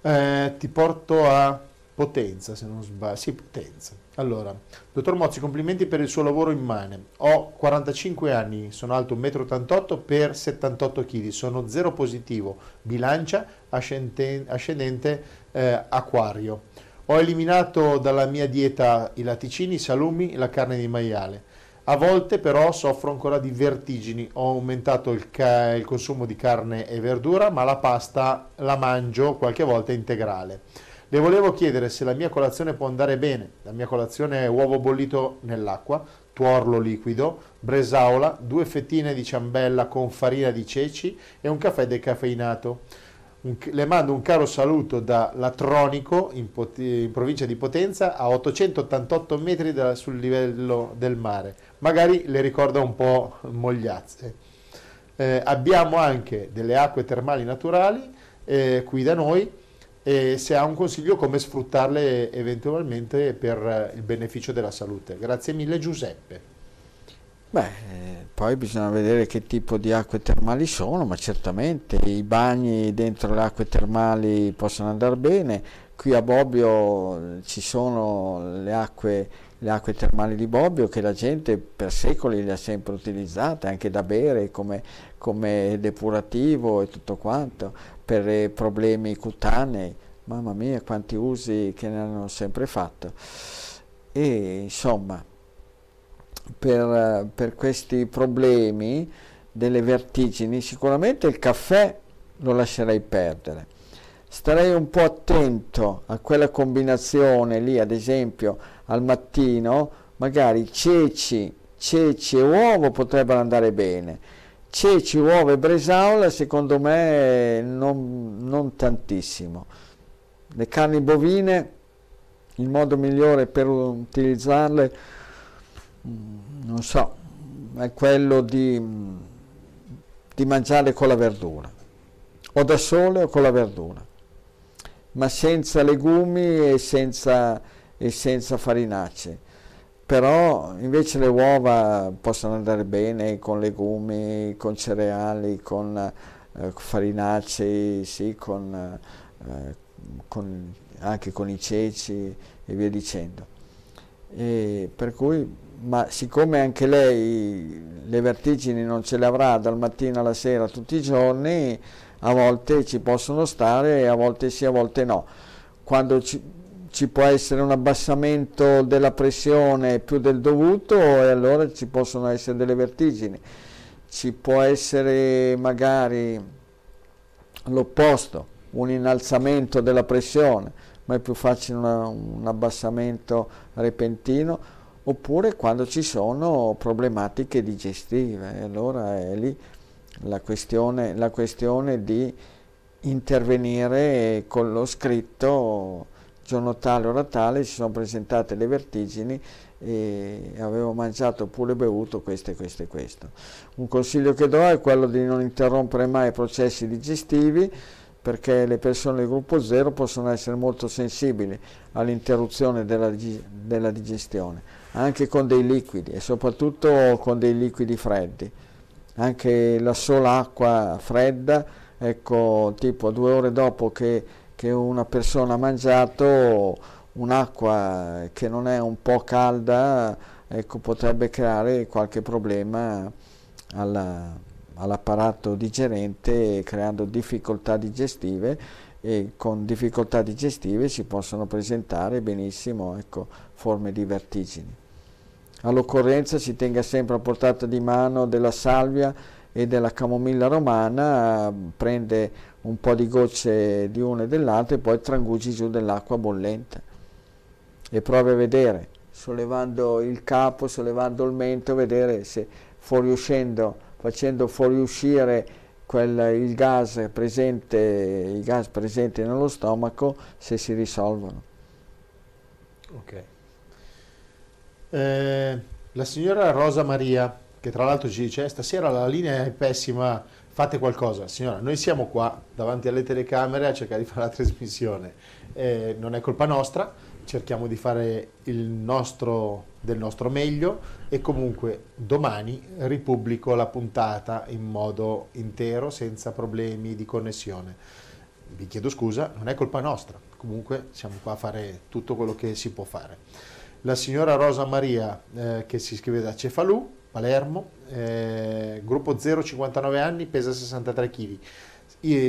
Eh, ti porto a Potenza, se non sbaglio. Sì, Potenza. Allora, dottor Mozzi, complimenti per il suo lavoro immane. Ho 45 anni, sono alto 1,88 m per 78 kg, sono zero positivo, bilancia ascendente eh, acquario. Ho eliminato dalla mia dieta i latticini, i salumi e la carne di maiale. A volte però soffro ancora di vertigini. Ho aumentato il, ca- il consumo di carne e verdura, ma la pasta la mangio qualche volta integrale. Le volevo chiedere se la mia colazione può andare bene. La mia colazione è uovo bollito nell'acqua, tuorlo liquido, bresaola, due fettine di ciambella con farina di ceci e un caffè decaffeinato. Un, le mando un caro saluto da Latronico in, in, provincia di Potenza a 888 metri da, sul livello del mare. Magari le ricorda un po' Mogliazze. Eh, abbiamo anche delle acque termali naturali eh, qui da noi e se ha un consiglio come sfruttarle eventualmente per il beneficio della salute. Grazie mille Giuseppe. Beh, poi bisogna vedere che tipo di acque termali sono, ma certamente i bagni dentro le acque termali possono andare bene. Qui a Bobbio ci sono le acque, le acque termali di Bobbio che la gente per secoli le ha sempre utilizzate, anche da bere come, come depurativo e tutto quanto, per problemi cutanei. Mamma mia, quanti usi che ne hanno sempre fatto. E insomma, per, per questi problemi delle vertigini, sicuramente il caffè lo lascerei perdere. Starei un po' attento a quella combinazione lì, ad esempio al mattino, magari ceci, ceci e uovo potrebbero andare bene. Ceci, uovo e bresaola secondo me non, non tantissimo. Le carni bovine, il modo migliore per utilizzarle non so, è quello di, di mangiare con la verdura, o da sole o con la verdura, ma senza legumi e senza, e senza farinacee. Però invece le uova possono andare bene con legumi, con cereali, con eh, farinacei, sì, con, eh, con, anche con i ceci e via dicendo. E per cui ma siccome anche lei le vertigini non ce le avrà dal mattino alla sera tutti i giorni, a volte ci possono stare, a volte sì, a volte no. Quando ci, ci può essere un abbassamento della pressione più del dovuto e allora ci possono essere delle vertigini. Ci può essere magari l'opposto, un innalzamento della pressione, ma è più facile una, un abbassamento repentino oppure quando ci sono problematiche digestive. Allora è lì la questione, la questione di intervenire con lo scritto giorno tale, ora tale, si sono presentate le vertigini e avevo mangiato oppure bevuto questo e questo e questo. Un consiglio che do è quello di non interrompere mai i processi digestivi perché le persone del gruppo 0 possono essere molto sensibili all'interruzione della, della digestione anche con dei liquidi e soprattutto con dei liquidi freddi. Anche la sola acqua fredda, ecco, tipo due ore dopo che, che una persona ha mangiato, un'acqua che non è un po' calda, ecco, potrebbe creare qualche problema alla, all'apparato digerente creando difficoltà digestive e con difficoltà digestive si possono presentare benissimo ecco, forme di vertigini. All'occorrenza si tenga sempre a portata di mano della salvia e della camomilla romana, prende un po' di gocce di una e dell'altra e poi trangugi giù dell'acqua bollente e provi a vedere, sollevando il capo, sollevando il mento, vedere se fuoriuscendo, facendo fuoriuscire quel, il, gas presente, i gas presenti nello stomaco, se si risolvono. Ok. Eh, la signora Rosa Maria, che tra l'altro ci dice, stasera la linea è pessima, fate qualcosa. Signora, noi siamo qua davanti alle telecamere a cercare di fare la trasmissione. Eh, non è colpa nostra, cerchiamo di fare il nostro, del nostro meglio e comunque domani ripubblico la puntata in modo intero senza problemi di connessione. Vi chiedo scusa, non è colpa nostra, comunque siamo qua a fare tutto quello che si può fare la signora Rosa Maria eh, che si iscrive da Cefalù, Palermo, eh, gruppo 0,59 anni, pesa 63 kg.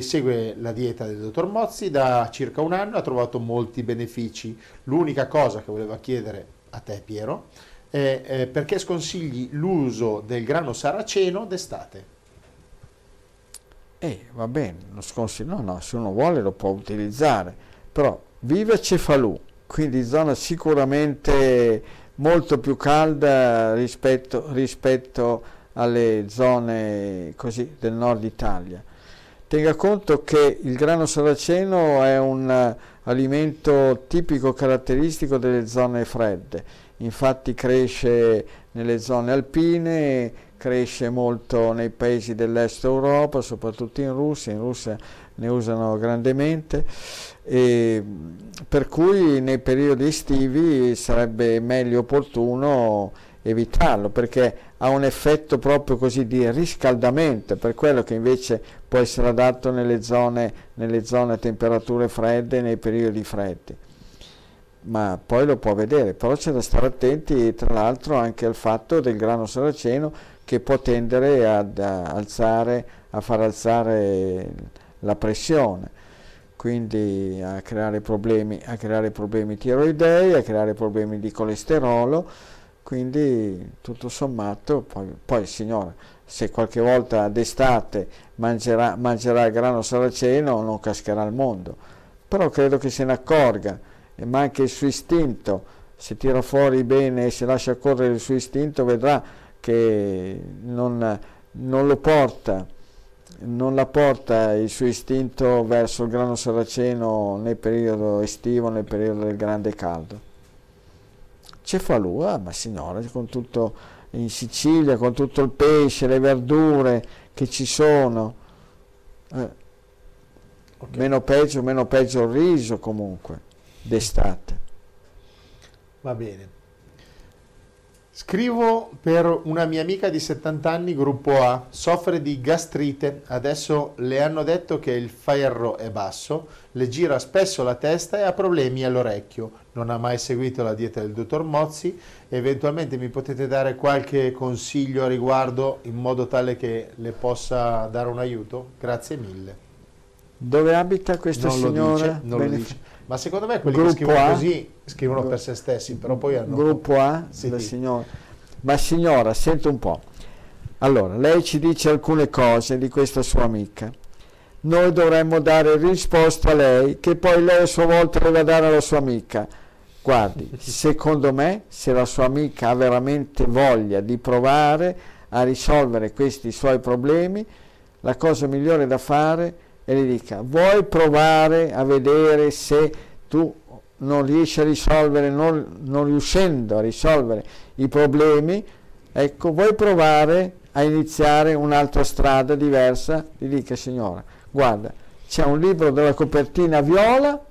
Segue la dieta del dottor Mozzi da circa un anno, ha trovato molti benefici. L'unica cosa che voleva chiedere a te Piero è eh, perché sconsigli l'uso del grano saraceno d'estate? Eh, va bene, lo sconsiglio, no, no, se uno vuole lo può utilizzare, però vive Cefalù, quindi zona sicuramente molto più calda rispetto, rispetto alle zone così, del nord Italia. Tenga conto che il grano saraceno è un alimento tipico caratteristico delle zone fredde, infatti cresce nelle zone alpine, cresce molto nei paesi dell'est Europa, soprattutto in Russia, in Russia ne usano grandemente, e per cui nei periodi estivi sarebbe meglio opportuno evitarlo perché ha un effetto proprio così di riscaldamento, per quello che invece può essere adatto nelle zone, nelle zone a temperature fredde nei periodi freddi. Ma poi lo può vedere, però c'è da stare attenti tra l'altro anche al fatto del grano saraceno che può tendere ad alzare, a far alzare la pressione, quindi a creare problemi, a creare problemi tiroidei, a creare problemi di colesterolo, quindi tutto sommato, poi, poi signora, se qualche volta d'estate mangerà, mangerà il grano saraceno non cascherà il mondo, però credo che se ne accorga, ma anche il suo istinto, se tira fuori bene e se lascia correre il suo istinto vedrà che non, non lo porta non la porta il suo istinto verso il grano saraceno nel periodo estivo, nel periodo del grande caldo. Cefalù, ah, ma signora, con tutto in Sicilia, con tutto il pesce, le verdure che ci sono, eh, okay. meno peggio, meno peggio il riso comunque, d'estate. Va bene. Scrivo per una mia amica di 70 anni, gruppo A, soffre di gastrite, adesso le hanno detto che il ferro è basso, le gira spesso la testa e ha problemi all'orecchio, non ha mai seguito la dieta del dottor Mozzi, eventualmente mi potete dare qualche consiglio a riguardo in modo tale che le possa dare un aiuto? Grazie mille. Dove abita questa non signora? Lo dice, non lo dice. Ma secondo me quelli Gruppo che scrivono A, così scrivono per se stessi, però poi hanno... Gruppo A, sì. signora. Ma signora, senta un po'. Allora, lei ci dice alcune cose di questa sua amica. Noi dovremmo dare risposta a lei, che poi lei a sua volta deve dare alla sua amica. Guardi, secondo me, se la sua amica ha veramente voglia di provare a risolvere questi suoi problemi, la cosa migliore da fare è e gli dica vuoi provare a vedere se tu non riesci a risolvere, non, non riuscendo a risolvere i problemi, ecco, vuoi provare a iniziare un'altra strada diversa? Gli dica signora, guarda, c'è un libro della copertina viola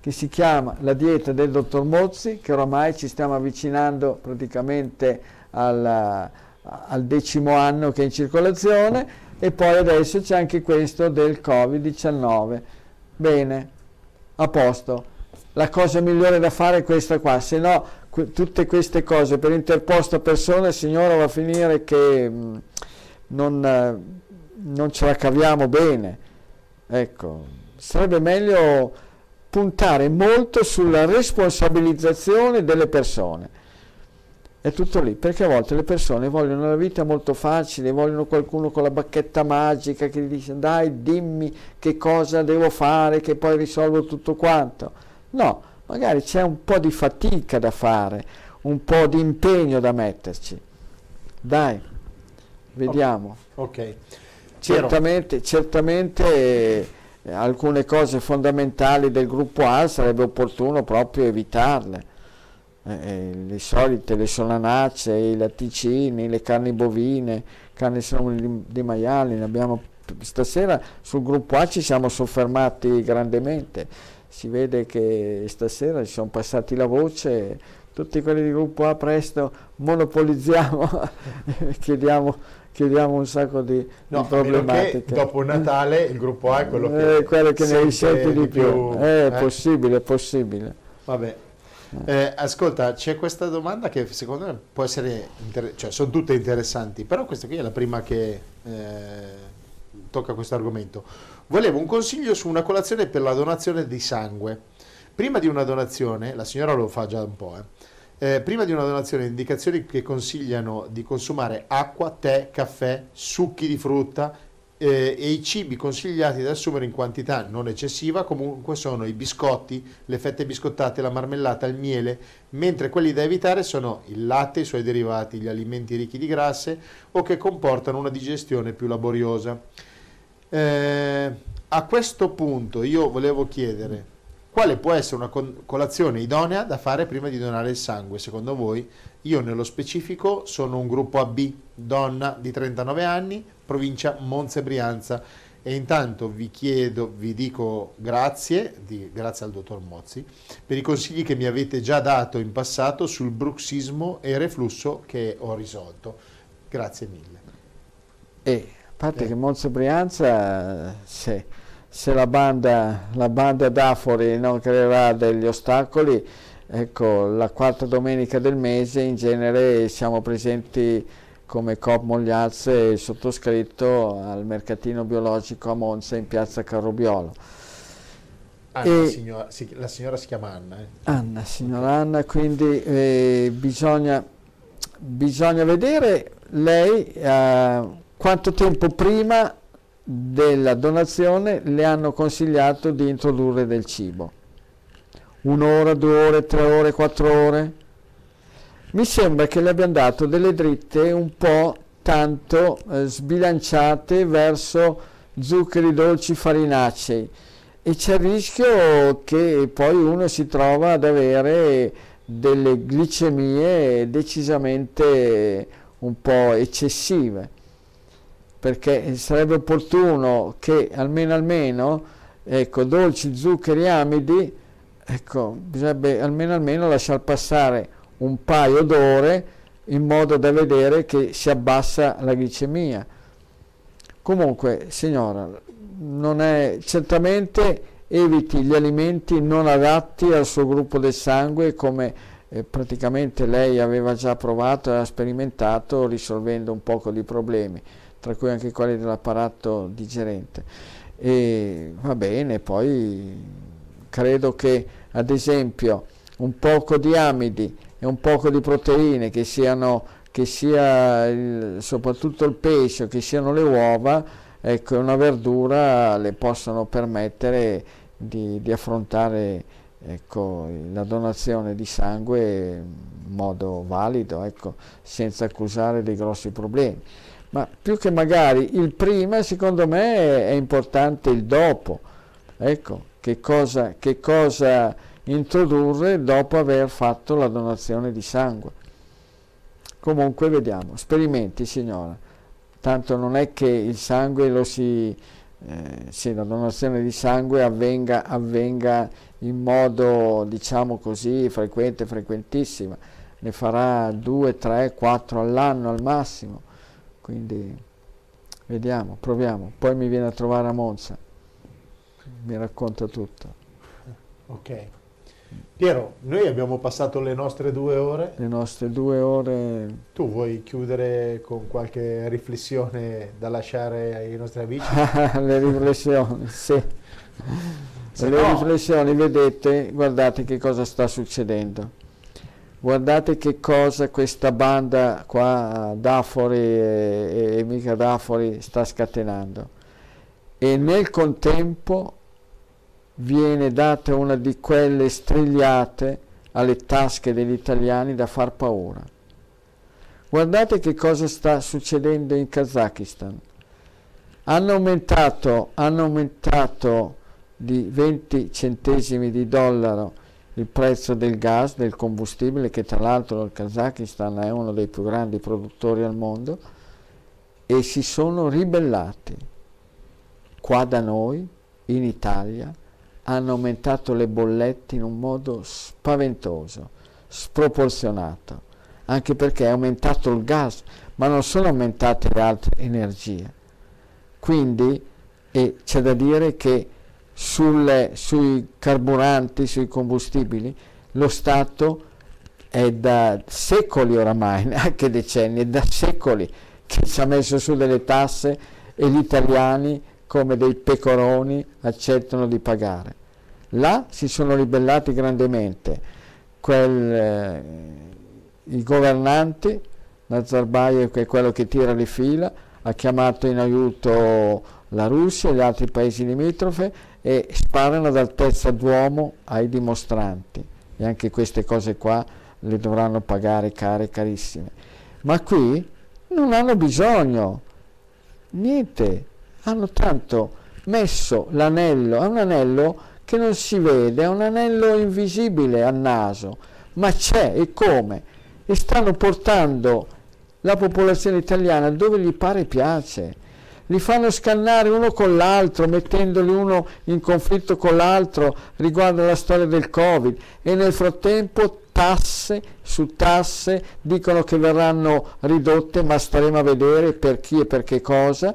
che si chiama La dieta del dottor Mozzi, che oramai ci stiamo avvicinando praticamente alla, al decimo anno che è in circolazione e poi adesso c'è anche questo del Covid-19. Bene, a posto. La cosa migliore da fare è questa qua, se no que- tutte queste cose per interposta persona, signora, va a finire che mh, non, eh, non ce la caviamo bene. Ecco, sarebbe meglio puntare molto sulla responsabilizzazione delle persone è tutto lì, perché a volte le persone vogliono la vita molto facile, vogliono qualcuno con la bacchetta magica che gli dice dai dimmi che cosa devo fare che poi risolvo tutto quanto. No, magari c'è un po' di fatica da fare, un po' di impegno da metterci. Dai, vediamo. Ok. Certamente, certamente eh, alcune cose fondamentali del gruppo A sarebbe opportuno proprio evitarle eh, eh, le solite, le solanacce, i latticini, le carni bovine, carni di, di maiali, ne abbiamo stasera sul gruppo A ci siamo soffermati grandemente, si vede che stasera ci sono passati la voce, tutti quelli di gruppo A presto monopolizziamo, chiediamo, chiediamo un sacco di, no, di problematiche. dopo Natale il gruppo A è quello che, eh, quello che ne risente di più. più. È eh? possibile, è possibile. Vabbè. Eh, ascolta, c'è questa domanda che secondo me può essere, inter- cioè sono tutte interessanti, però questa qui è la prima che eh, tocca questo argomento. Volevo un consiglio su una colazione per la donazione di sangue. Prima di una donazione, la signora lo fa già un po', eh, eh prima di una donazione indicazioni che consigliano di consumare acqua, tè, caffè, succhi di frutta eh, e i cibi consigliati da assumere in quantità non eccessiva comunque sono i biscotti, le fette biscottate, la marmellata, il miele, mentre quelli da evitare sono il latte, i suoi derivati, gli alimenti ricchi di grasse o che comportano una digestione più laboriosa. Eh, a questo punto io volevo chiedere quale può essere una colazione idonea da fare prima di donare il sangue, secondo voi? Io nello specifico sono un gruppo AB, donna di 39 anni, provincia Monza e Brianza e intanto vi chiedo, vi dico grazie, di, grazie al dottor Mozzi, per i consigli che mi avete già dato in passato sul bruxismo e reflusso che ho risolto. Grazie mille. E a parte eh. che Monza e Brianza, se, se la, banda, la banda d'Afori non creerà degli ostacoli, ecco, la quarta domenica del mese in genere siamo presenti come Coop Mogliazze e sottoscritto al mercatino biologico a Monza in piazza Carrobiolo. Anna, e, signora, si, la signora si chiama Anna. Eh. Anna, signora Anna, quindi eh, bisogna, bisogna, vedere lei eh, quanto tempo prima della donazione le hanno consigliato di introdurre del cibo. Un'ora, due ore, tre ore, quattro ore? mi sembra che le abbiamo dato delle dritte un po' tanto eh, sbilanciate verso zuccheri dolci farinacei e c'è il rischio che poi uno si trova ad avere delle glicemie decisamente un po' eccessive perché sarebbe opportuno che almeno almeno ecco, dolci, zuccheri, amidi ecco, bisognerebbe almeno almeno lasciar passare un paio d'ore in modo da vedere che si abbassa la glicemia. Comunque, signora, è, certamente eviti gli alimenti non adatti al suo gruppo del sangue come eh, praticamente lei aveva già provato e ha sperimentato risolvendo un poco di problemi, tra cui anche quelli dell'apparato digerente. E va bene, poi credo che ad esempio un poco di amidi e un poco di proteine, che, siano, che sia il, soprattutto il pesce, che siano le uova, ecco, una verdura le possono permettere di, di affrontare ecco, la donazione di sangue in modo valido, ecco, senza accusare dei grossi problemi. Ma più che magari il prima, secondo me è importante il dopo. Ecco, che cosa, che cosa introdurre dopo aver fatto la donazione di sangue. Comunque vediamo, sperimenti signora, tanto non è che il sangue lo si, eh, sì, la donazione di sangue avvenga, avvenga in modo diciamo così frequente, frequentissima, ne farà 2, 3, 4 all'anno al massimo, quindi vediamo, proviamo, poi mi viene a trovare a Monza, mi racconta tutto. Ok. Piero, noi abbiamo passato le nostre due ore. Le nostre due ore. Tu vuoi chiudere con qualche riflessione da lasciare ai nostri amici? le riflessioni, sì. Se le no. riflessioni, vedete, guardate che cosa sta succedendo. Guardate che cosa questa banda qua, Dafori e, e mica Dafori, sta scatenando. E nel contempo viene data una di quelle strigliate alle tasche degli italiani da far paura. Guardate che cosa sta succedendo in Kazakistan. Hanno aumentato, hanno aumentato di 20 centesimi di dollaro il prezzo del gas, del combustibile, che tra l'altro il Kazakistan è uno dei più grandi produttori al mondo, e si sono ribellati. Qua da noi, in Italia, hanno aumentato le bollette in un modo spaventoso, sproporzionato, anche perché è aumentato il gas, ma non sono aumentate le altre energie. Quindi c'è da dire che sulle, sui carburanti, sui combustibili, lo Stato è da secoli oramai, neanche decenni, è da secoli che ci ha messo su delle tasse e gli italiani come dei pecoroni accettano di pagare. Là si sono ribellati grandemente Quel, eh, i governanti, Nazarbayev che è quello che tira le fila, ha chiamato in aiuto la Russia e gli altri paesi limitrofe e sparano ad altezza d'uomo ai dimostranti e anche queste cose qua le dovranno pagare care carissime. Ma qui non hanno bisogno, niente, hanno tanto messo l'anello, è un anello che non si vede, è un anello invisibile al naso, ma c'è e come? E stanno portando la popolazione italiana dove gli pare piace. Li fanno scannare uno con l'altro, mettendoli uno in conflitto con l'altro riguardo alla storia del Covid. E nel frattempo tasse su tasse dicono che verranno ridotte, ma staremo a vedere per chi e per che cosa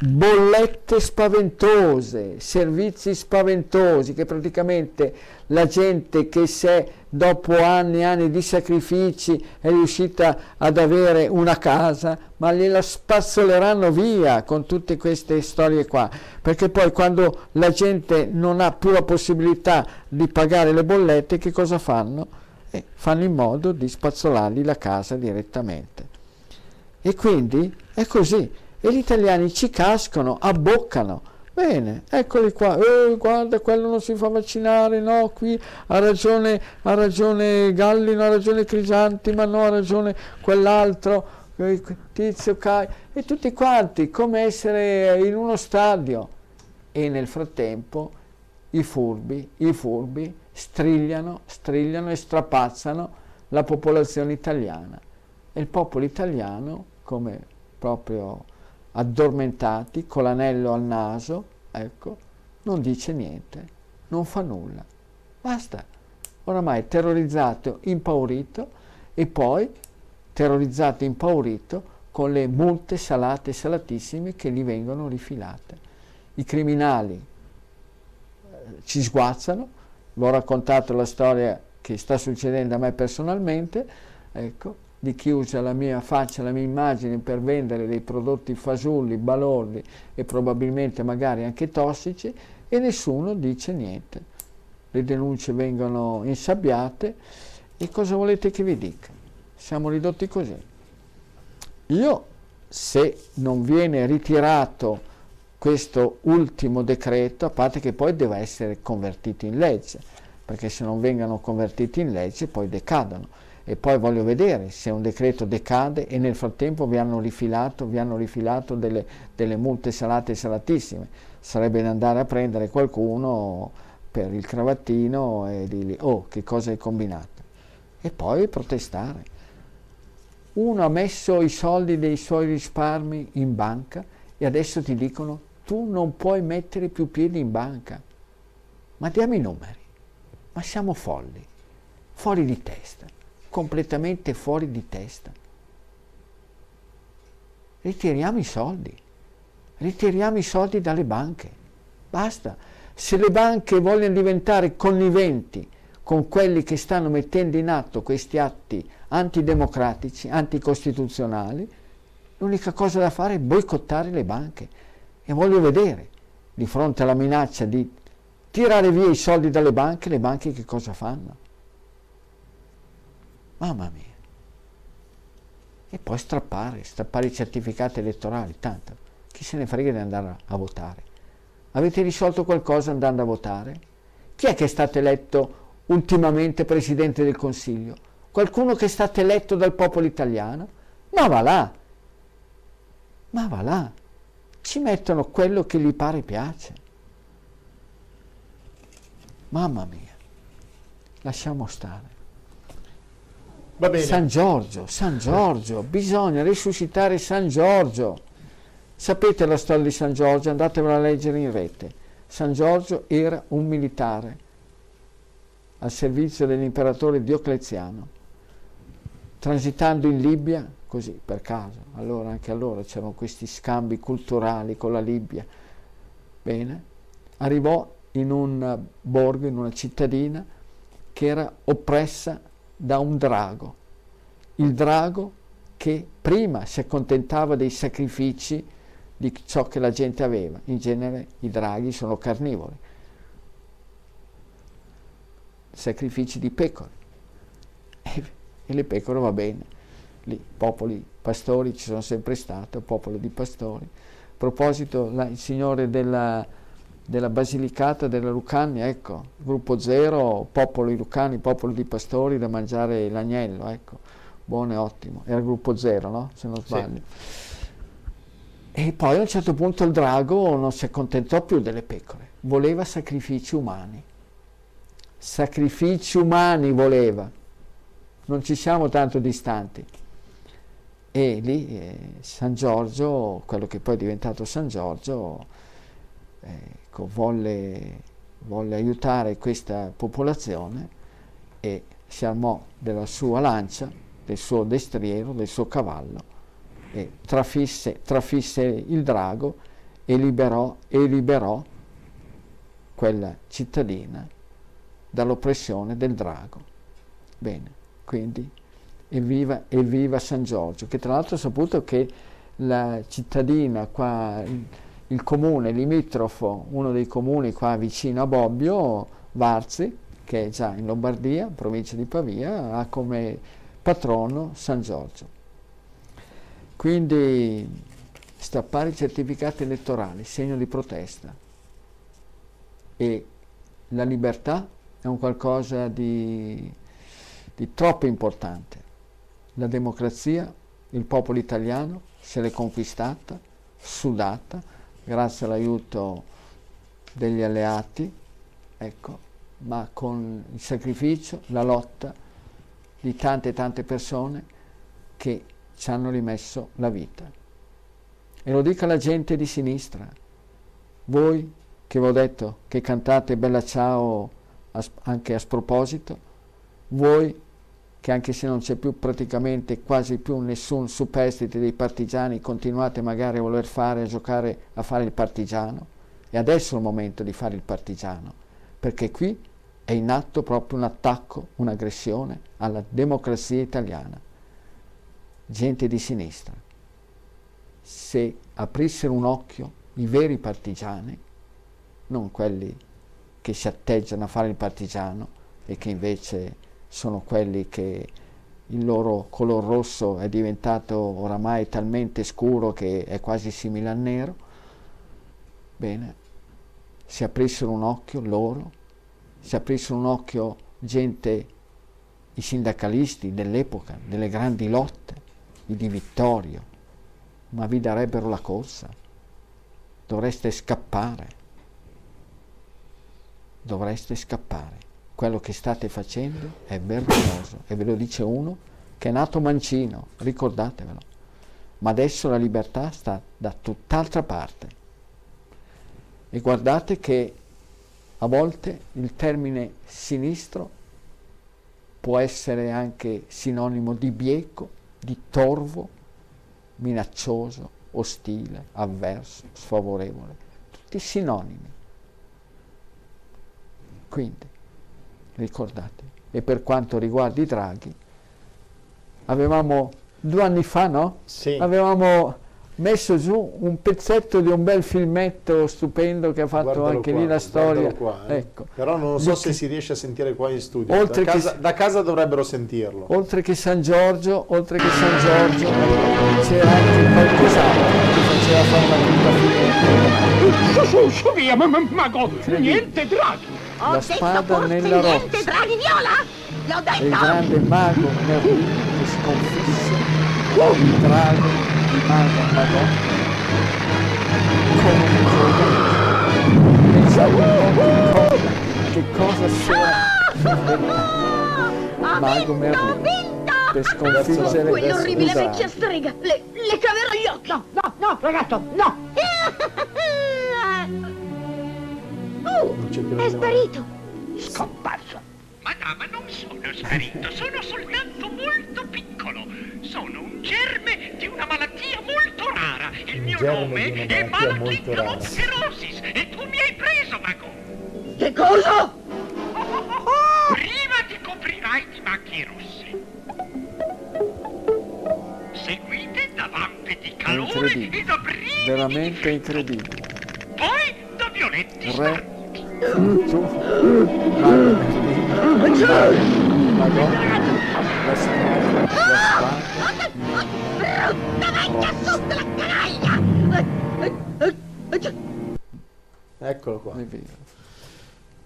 bollette spaventose, servizi spaventosi che praticamente la gente che è dopo anni e anni di sacrifici è riuscita ad avere una casa, ma gliela spazzoleranno via con tutte queste storie qua, perché poi quando la gente non ha più la possibilità di pagare le bollette, che cosa fanno? Eh, fanno in modo di spazzolargli la casa direttamente. E quindi è così e gli italiani ci cascano, abboccano. Bene, eccoli qua, eh, guarda, quello non si fa vaccinare, no, qui ha ragione, ha ragione Galli, no, ha ragione Crisanti, ma no, ha ragione quell'altro, eh, Tizio, Cai, e tutti quanti, come essere in uno stadio. E nel frattempo i furbi, i furbi strigliano, strigliano e strapazzano la popolazione italiana. E il popolo italiano, come proprio addormentati, con l'anello al naso, ecco, non dice niente, non fa nulla. Basta. Oramai terrorizzato, impaurito e poi terrorizzato, impaurito con le multe salate e salatissime che gli vengono rifilate. I criminali eh, ci sguazzano, vi ho raccontato la storia che sta succedendo a me personalmente, ecco, di chi usa la mia faccia, la mia immagine per vendere dei prodotti fasulli, balordi e probabilmente magari anche tossici e nessuno dice niente. Le denunce vengono insabbiate e cosa volete che vi dica? Siamo ridotti così. Io, se non viene ritirato questo ultimo decreto, a parte che poi deve essere convertito in legge, perché se non vengono convertiti in legge poi decadono e poi voglio vedere se un decreto decade e nel frattempo vi hanno rifilato, vi hanno rifilato delle, delle multe salate e salatissime. Sarebbe da andare a prendere qualcuno per il cravattino e dirgli oh che cosa hai combinato e poi protestare. Uno ha messo i soldi dei suoi risparmi in banca e adesso ti dicono tu non puoi mettere più piedi in banca. Ma diamo i numeri. Ma siamo folli, fuori di testa completamente fuori di testa. Ritiriamo i soldi, ritiriamo i soldi dalle banche, basta. Se le banche vogliono diventare conniventi con quelli che stanno mettendo in atto questi atti antidemocratici, anticostituzionali, l'unica cosa da fare è boicottare le banche. E voglio vedere, di fronte alla minaccia di tirare via i soldi dalle banche, le banche che cosa fanno? Mamma mia. E poi strappare, strappare i certificati elettorali, tanto chi se ne frega di andare a, votare. Avete risolto qualcosa andando a votare? Chi è che è stato eletto ultimamente Presidente del Consiglio? Qualcuno che è stato eletto dal popolo italiano? Ma va là, ma va là, ci mettono quello che gli pare piace. Mamma mia, lasciamo stare. San Giorgio, San Giorgio, bisogna risuscitare San Giorgio. Sapete la storia di San Giorgio? Andatevela a leggere in rete. San Giorgio era un militare al servizio dell'imperatore Diocleziano. Transitando in Libia, così per caso, allora anche allora c'erano questi scambi culturali con la Libia. Bene, arrivò in un borgo, in una cittadina che era oppressa da un drago. Il drago che prima si accontentava dei sacrifici di ciò che la gente aveva. In genere i draghi sono carnivori. Sacrifici di pecore. E, le pecore va bene. Lì, popoli pastori ci sono sempre stati, popolo di pastori. A proposito, la, il signore della della Basilicata della Lucania, ecco, gruppo zero, popolo di Lucani, popolo di pastori da mangiare l'agnello, ecco, buono e ottimo, era il gruppo zero, no? Se non sbaglio. Sì. E poi a un certo punto il drago non si accontentò più delle pecore, voleva sacrifici umani. Sacrifici umani voleva, non ci siamo tanto distanti. E lì eh, San Giorgio, quello che poi è diventato San Giorgio, ecco, volle, volle aiutare questa popolazione e si armò della sua lancia, del suo destriero, del suo cavallo e trafisse, trafisse il drago e liberò, e liberò quella cittadina dall'oppressione del drago. Bene, quindi evviva, evviva San Giorgio, che tra l'altro ho saputo che la cittadina qua, il, comune limitrofo, uno dei comuni qua vicino a Bobbio, Varzi, che è già in Lombardia, provincia di Pavia, ha come patrono San Giorgio. Quindi strappare i certificati elettorali, segno di protesta. E la libertà è un qualcosa di, di troppo importante. La democrazia, il popolo italiano se l'è conquistata, sudata, grazie all'aiuto degli alleati, ecco, ma con il sacrificio, la lotta di tante tante persone che ci hanno rimesso la vita. E lo dico alla gente di sinistra, voi che vi ho detto che cantate Bella Ciao anche a sproposito, voi che anche se non c'è più praticamente quasi più nessun superstite dei partigiani, continuate magari a voler fare, a giocare, a fare il partigiano, e adesso è il momento di fare il partigiano, perché qui è in atto proprio un attacco, un'aggressione alla democrazia italiana. Gente di sinistra, se aprissero un occhio i veri partigiani, non quelli che si atteggiano a fare il partigiano e che invece sono quelli che il loro color rosso è diventato oramai talmente scuro che è quasi simile al nero, bene, si aprissero un occhio loro, si aprissero un occhio gente, i sindacalisti dell'epoca, delle grandi lotte, di Vittorio, ma vi darebbero la corsa. Dovreste scappare. Dovreste scappare. Quello che state facendo è vergognoso e ve lo dice uno che è nato mancino, ricordatevelo. Ma adesso la libertà sta da tutt'altra parte. E guardate che a volte il termine sinistro può essere anche sinonimo di bieco, di torvo, minaccioso, ostile, avverso, sfavorevole, tutti sinonimi. Quindi, ricordate, e per quanto riguarda i draghi, avevamo due anni fa, no? Sì. Avevamo messo giù un pezzetto di un bel filmetto stupendo che ha fatto Guardalo anche qua, lì la storia. Qua, eh. ecco. Però non so Di se che- si riesce a sentire qua in studio. Oltre Da che casa, da casa dovrebbero sentirlo. oltre che San Giorgio, oltre che San Giorgio, c'era anche qualcos'altro che faceva fare brutta fine. Su, su, su, via, ma, ma, mago, niente draghi. Ho La detto spada nella niente roccia. draghi viola? L'ho E il detto! grande mago Merlino che sconfisse il drago di mago Madonna con un giorno. Pensavo un po' che cosa, che cosa sia Ho mago vinto, Merlino ho vinto! per sconfiggere Quell'orribile il vecchia strega! Le, le caverò gli occhi! No, no, no, ragazzo, no. Più È sparito! Scomparso. Madama, non sono sparito, sono soltanto molto piccolo. Sono un germe di una malattia molto rara. Il mio germe nome è rara. Malachicalopterosis e tu mi hai preso, mago. Che cosa? Prima ti coprirai di macchie rosse. Seguite da vampe di calore e da brividi veramente incredibile. Poi da violetti Re, Eccolo qua.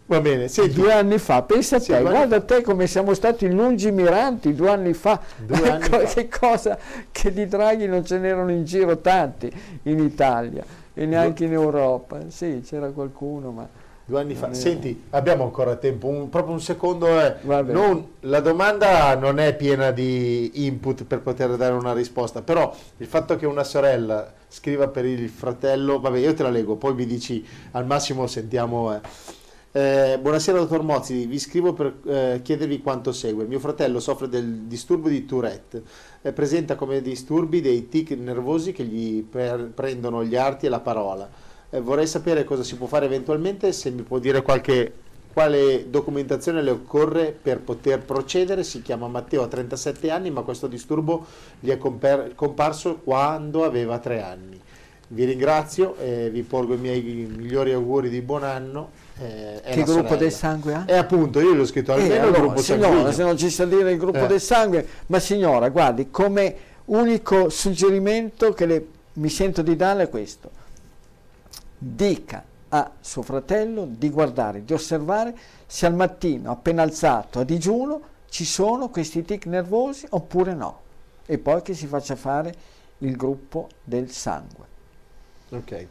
Va bene, senti, Due anni fa, pensa a Sì, te, guarda a te come siamo stati lungimiranti due anni fa. Due anni Co- fa. Che cosa che di Draghi non ce n'erano in giro tanti in Italia e neanche in Europa. Sì, c'era qualcuno, ma due anni fa. Senti, abbiamo ancora tempo, un- proprio un secondo. eh. Non- la domanda non è piena di input per poter dare una risposta, però il fatto che una sorella scriva per il fratello, vabbè, io te la leggo, poi mi dici al massimo sentiamo. eh. Eh, buonasera dottor Mozzi, vi scrivo per eh, chiedervi quanto segue. Mio fratello soffre del disturbo di Tourette, Eh, presenta come disturbi dei tic nervosi che gli per- prendono gli arti e la parola. Eh, vorrei sapere cosa si può fare eventualmente, se mi può dire qualche, quale documentazione le occorre per poter procedere. Si chiama Matteo, ha 37 anni, ma questo disturbo gli è comparso quando aveva 3 anni. Vi ringrazio e vi porgo i miei migliori auguri di buon anno. eh, che gruppo sorella. del sangue ha? E appunto, io l'ho scritto Eh, almeno il allora, gruppo signora, sanguigno. se non ci sa dire il gruppo Eh. del sangue, ma signora, guardi, come unico suggerimento che le- mi sento di darle è questo. Dica a suo fratello di guardare, di osservare se al mattino, appena alzato, a digiuno, ci sono questi tic nervosi oppure no. E poi che si faccia fare il gruppo del sangue. Ok.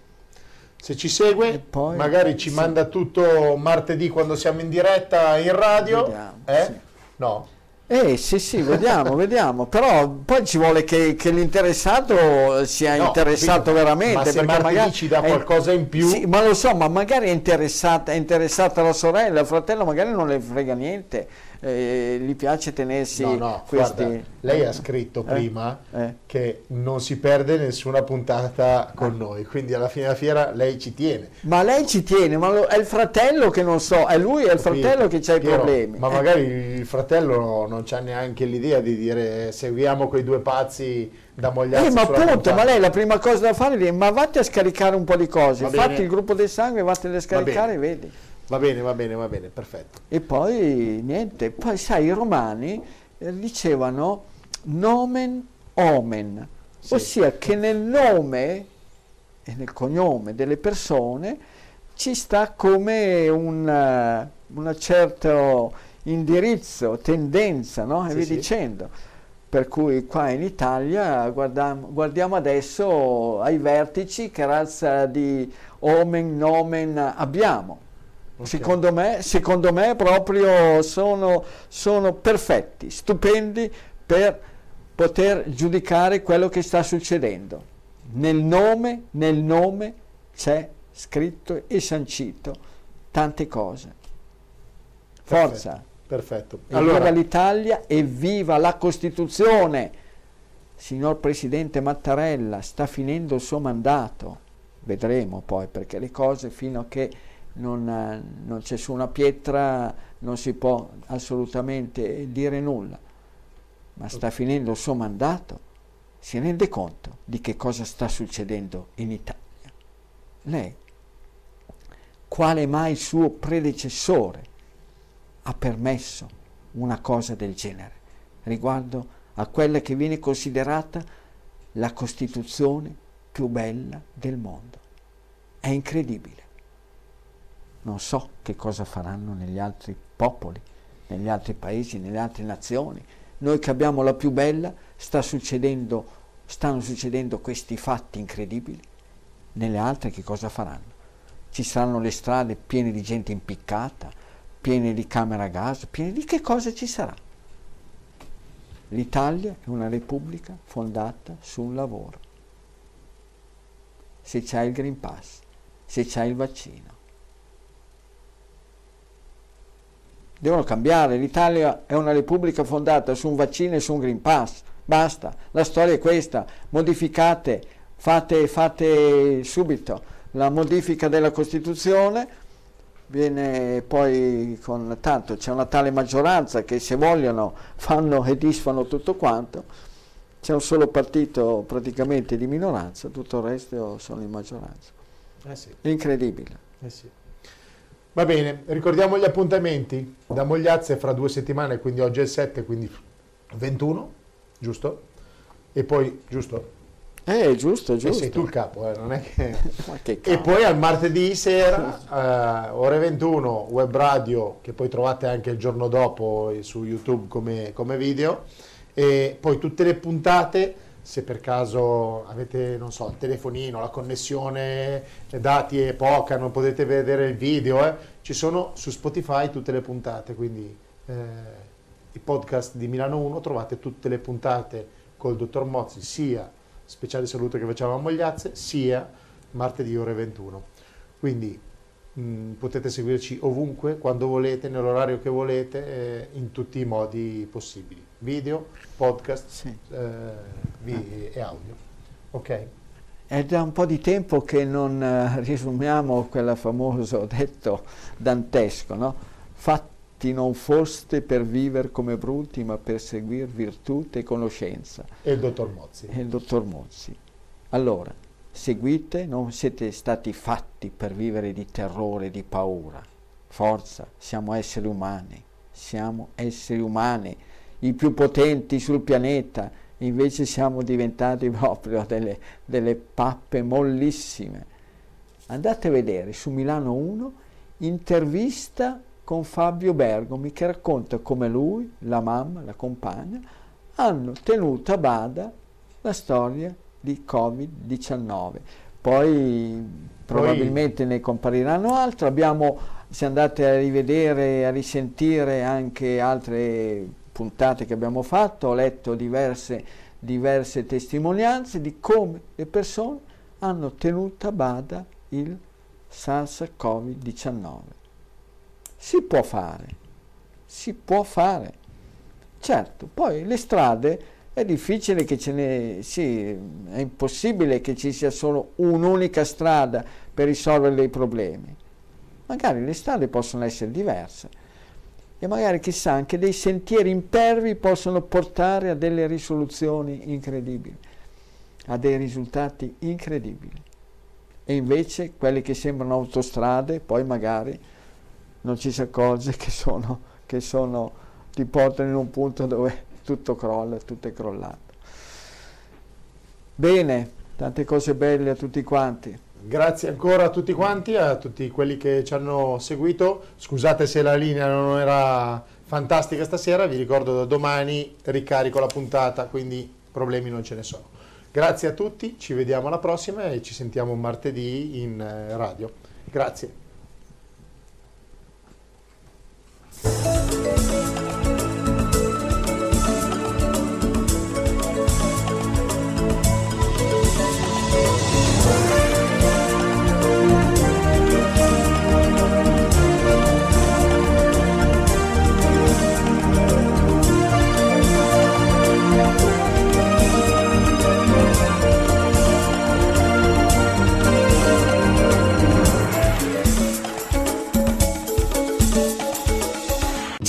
Se ci segue, poi- magari ci sì. manda tutto martedì quando siamo in diretta in radio. Vediamo, eh? sì. No. Eh sì sì, vediamo, vediamo, però poi ci vuole che, che l'interessato sia No, interessato capito. veramente. Ma se magari ci dà qualcosa in più- Sì, ma lo so, ma magari è interessata, è interessata la sorella, il fratello magari non le frega niente, eh, gli piace tenersi No, no, questi... guarda, lei ha scritto Eh? prima Eh. che non si perde nessuna puntata con Ah. noi, quindi alla fine della fiera lei ci tiene. Ma lei ci tiene, ma lo- è il fratello che non so, è lui, è il fratello che ha i problemi. Ma Eh. magari il fratello non c'ha neanche l'idea di dire seguiamo quei due pazzi da mogliarsi Eh, ma appunto, ma lei la prima cosa da fare è dire, ma vatti a scaricare un po' di cose, Va fatti bene. il gruppo del sangue, vattene a scaricare e vedi. Va bene, va bene, va bene, perfetto. E poi niente, poi sai, i romani eh, dicevano nomen omen, Sì. ossia che nel nome e nel cognome delle persone ci sta come un, eh, un certo indirizzo, tendenza, no? E Sì, via sì. dicendo. Per cui qua in Italia guardiamo, guardiamo adesso ai vertici che razza di omen, nomen abbiamo. Ok. Secondo me, secondo me proprio sono, sono perfetti, stupendi per poter giudicare quello che sta succedendo. Nel nome, nel nome c'è scritto e sancito tante cose. Forza! Perfetto. Evviva Allora, l'Italia, evviva la Costituzione! Signor Presidente Mattarella, sta finendo il suo mandato. Vedremo poi, perché le cose fino a che non, eh, non c'è su una pietra non si può assolutamente dire nulla. Ma sta finendo il suo mandato. Si rende conto di che cosa sta succedendo in Italia? Lei, quale mai suo predecessore ha permesso una cosa del genere riguardo a quella che viene considerata la Costituzione più bella del mondo. È incredibile. Non so che cosa faranno negli altri popoli, negli altri paesi, nelle altre nazioni. Noi che abbiamo la più bella, sta succedendo, stanno succedendo questi fatti incredibili. Nelle altre che cosa faranno? Ci saranno le strade piene di gente impiccata, piene di camera a gas, piene di che cosa ci sarà? L'Italia è una repubblica fondata sul lavoro. Se c'è il Green Pass, se c'è il vaccino. Devono cambiare, l'Italia è una repubblica fondata su un vaccino e su un Green Pass. Basta, la storia è questa. Modificate, fate, fate subito. La modifica della Costituzione, viene poi con tanto. C'è una tale maggioranza che se vogliono fanno e disfano tutto quanto. C'è un solo partito praticamente di minoranza. Tutto il resto sono in maggioranza. Eh sì, incredibile. Eh sì. Va bene, ricordiamo gli appuntamenti da Mogliazze fra due settimane, quindi oggi è il 7, quindi 21, giusto? E poi, giusto? Eh, giusto, E giusto. sei tu il capo, eh, non è che... Ma che E poi al martedì sera, eh, ore 21, web radio, che poi trovate anche il giorno dopo su YouTube come, come video, e poi tutte le puntate, se per caso avete, non so, il telefonino, la connessione, eh, dati è poca, non potete vedere il video, eh, ci sono su Spotify tutte le puntate, quindi eh, i podcast di Milano 1 trovate tutte le puntate col dottor Mozzi, sia speciale salute che facciamo a Mogliazze, sia martedì ore 21. Quindi mh, potete seguirci ovunque, quando volete, nell'orario che volete, eh, in tutti i modi possibili. Video, podcast Sì. eh, vi- e audio. Ok? È da un po' di tempo che non eh, risumiamo quel famoso detto dantesco, no? Fatti non foste per vivere come bruti, ma per seguire virtù e conoscenza. E il dottor Mozzi. E il dottor Mozzi. Allora, seguite, non siete stati fatti per vivere di terrore, di paura. Forza, siamo esseri umani, siamo esseri umani, i più potenti sul pianeta, invece siamo diventati proprio delle, delle pappe mollissime. Andate a vedere su Milano 1 intervista con Fabio Bergomi che racconta come lui, la mamma, la compagna hanno tenuto a bada la storia di Covid-19. Poi probabilmente ne compariranno altre. Abbiamo, se andate a rivedere, a risentire anche altre puntate che abbiamo fatto, ho letto diverse, diverse testimonianze di come le persone hanno tenuto a bada il SARS-CoV-19. Si può fare, si può fare. Certo, poi le strade è difficile che ce ne sì, è impossibile che ci sia solo un'unica strada per risolvere dei problemi. Magari le strade possono essere diverse e magari chissà anche dei sentieri impervi possono portare a delle risoluzioni incredibili, a dei risultati incredibili. E invece quelli che sembrano autostrade poi magari non ci si accorge che sono, che sono ti portano in un punto dove tutto crolla, tutto è crollato. Bene, tante cose belle a tutti quanti. Grazie ancora a tutti quanti, a tutti quelli che ci hanno seguito. Scusate se la linea non era fantastica stasera, vi ricordo da domani ricarico la puntata, quindi problemi non ce ne sono. Grazie a tutti, ci vediamo alla prossima e ci sentiamo martedì in eh, radio. Grazie.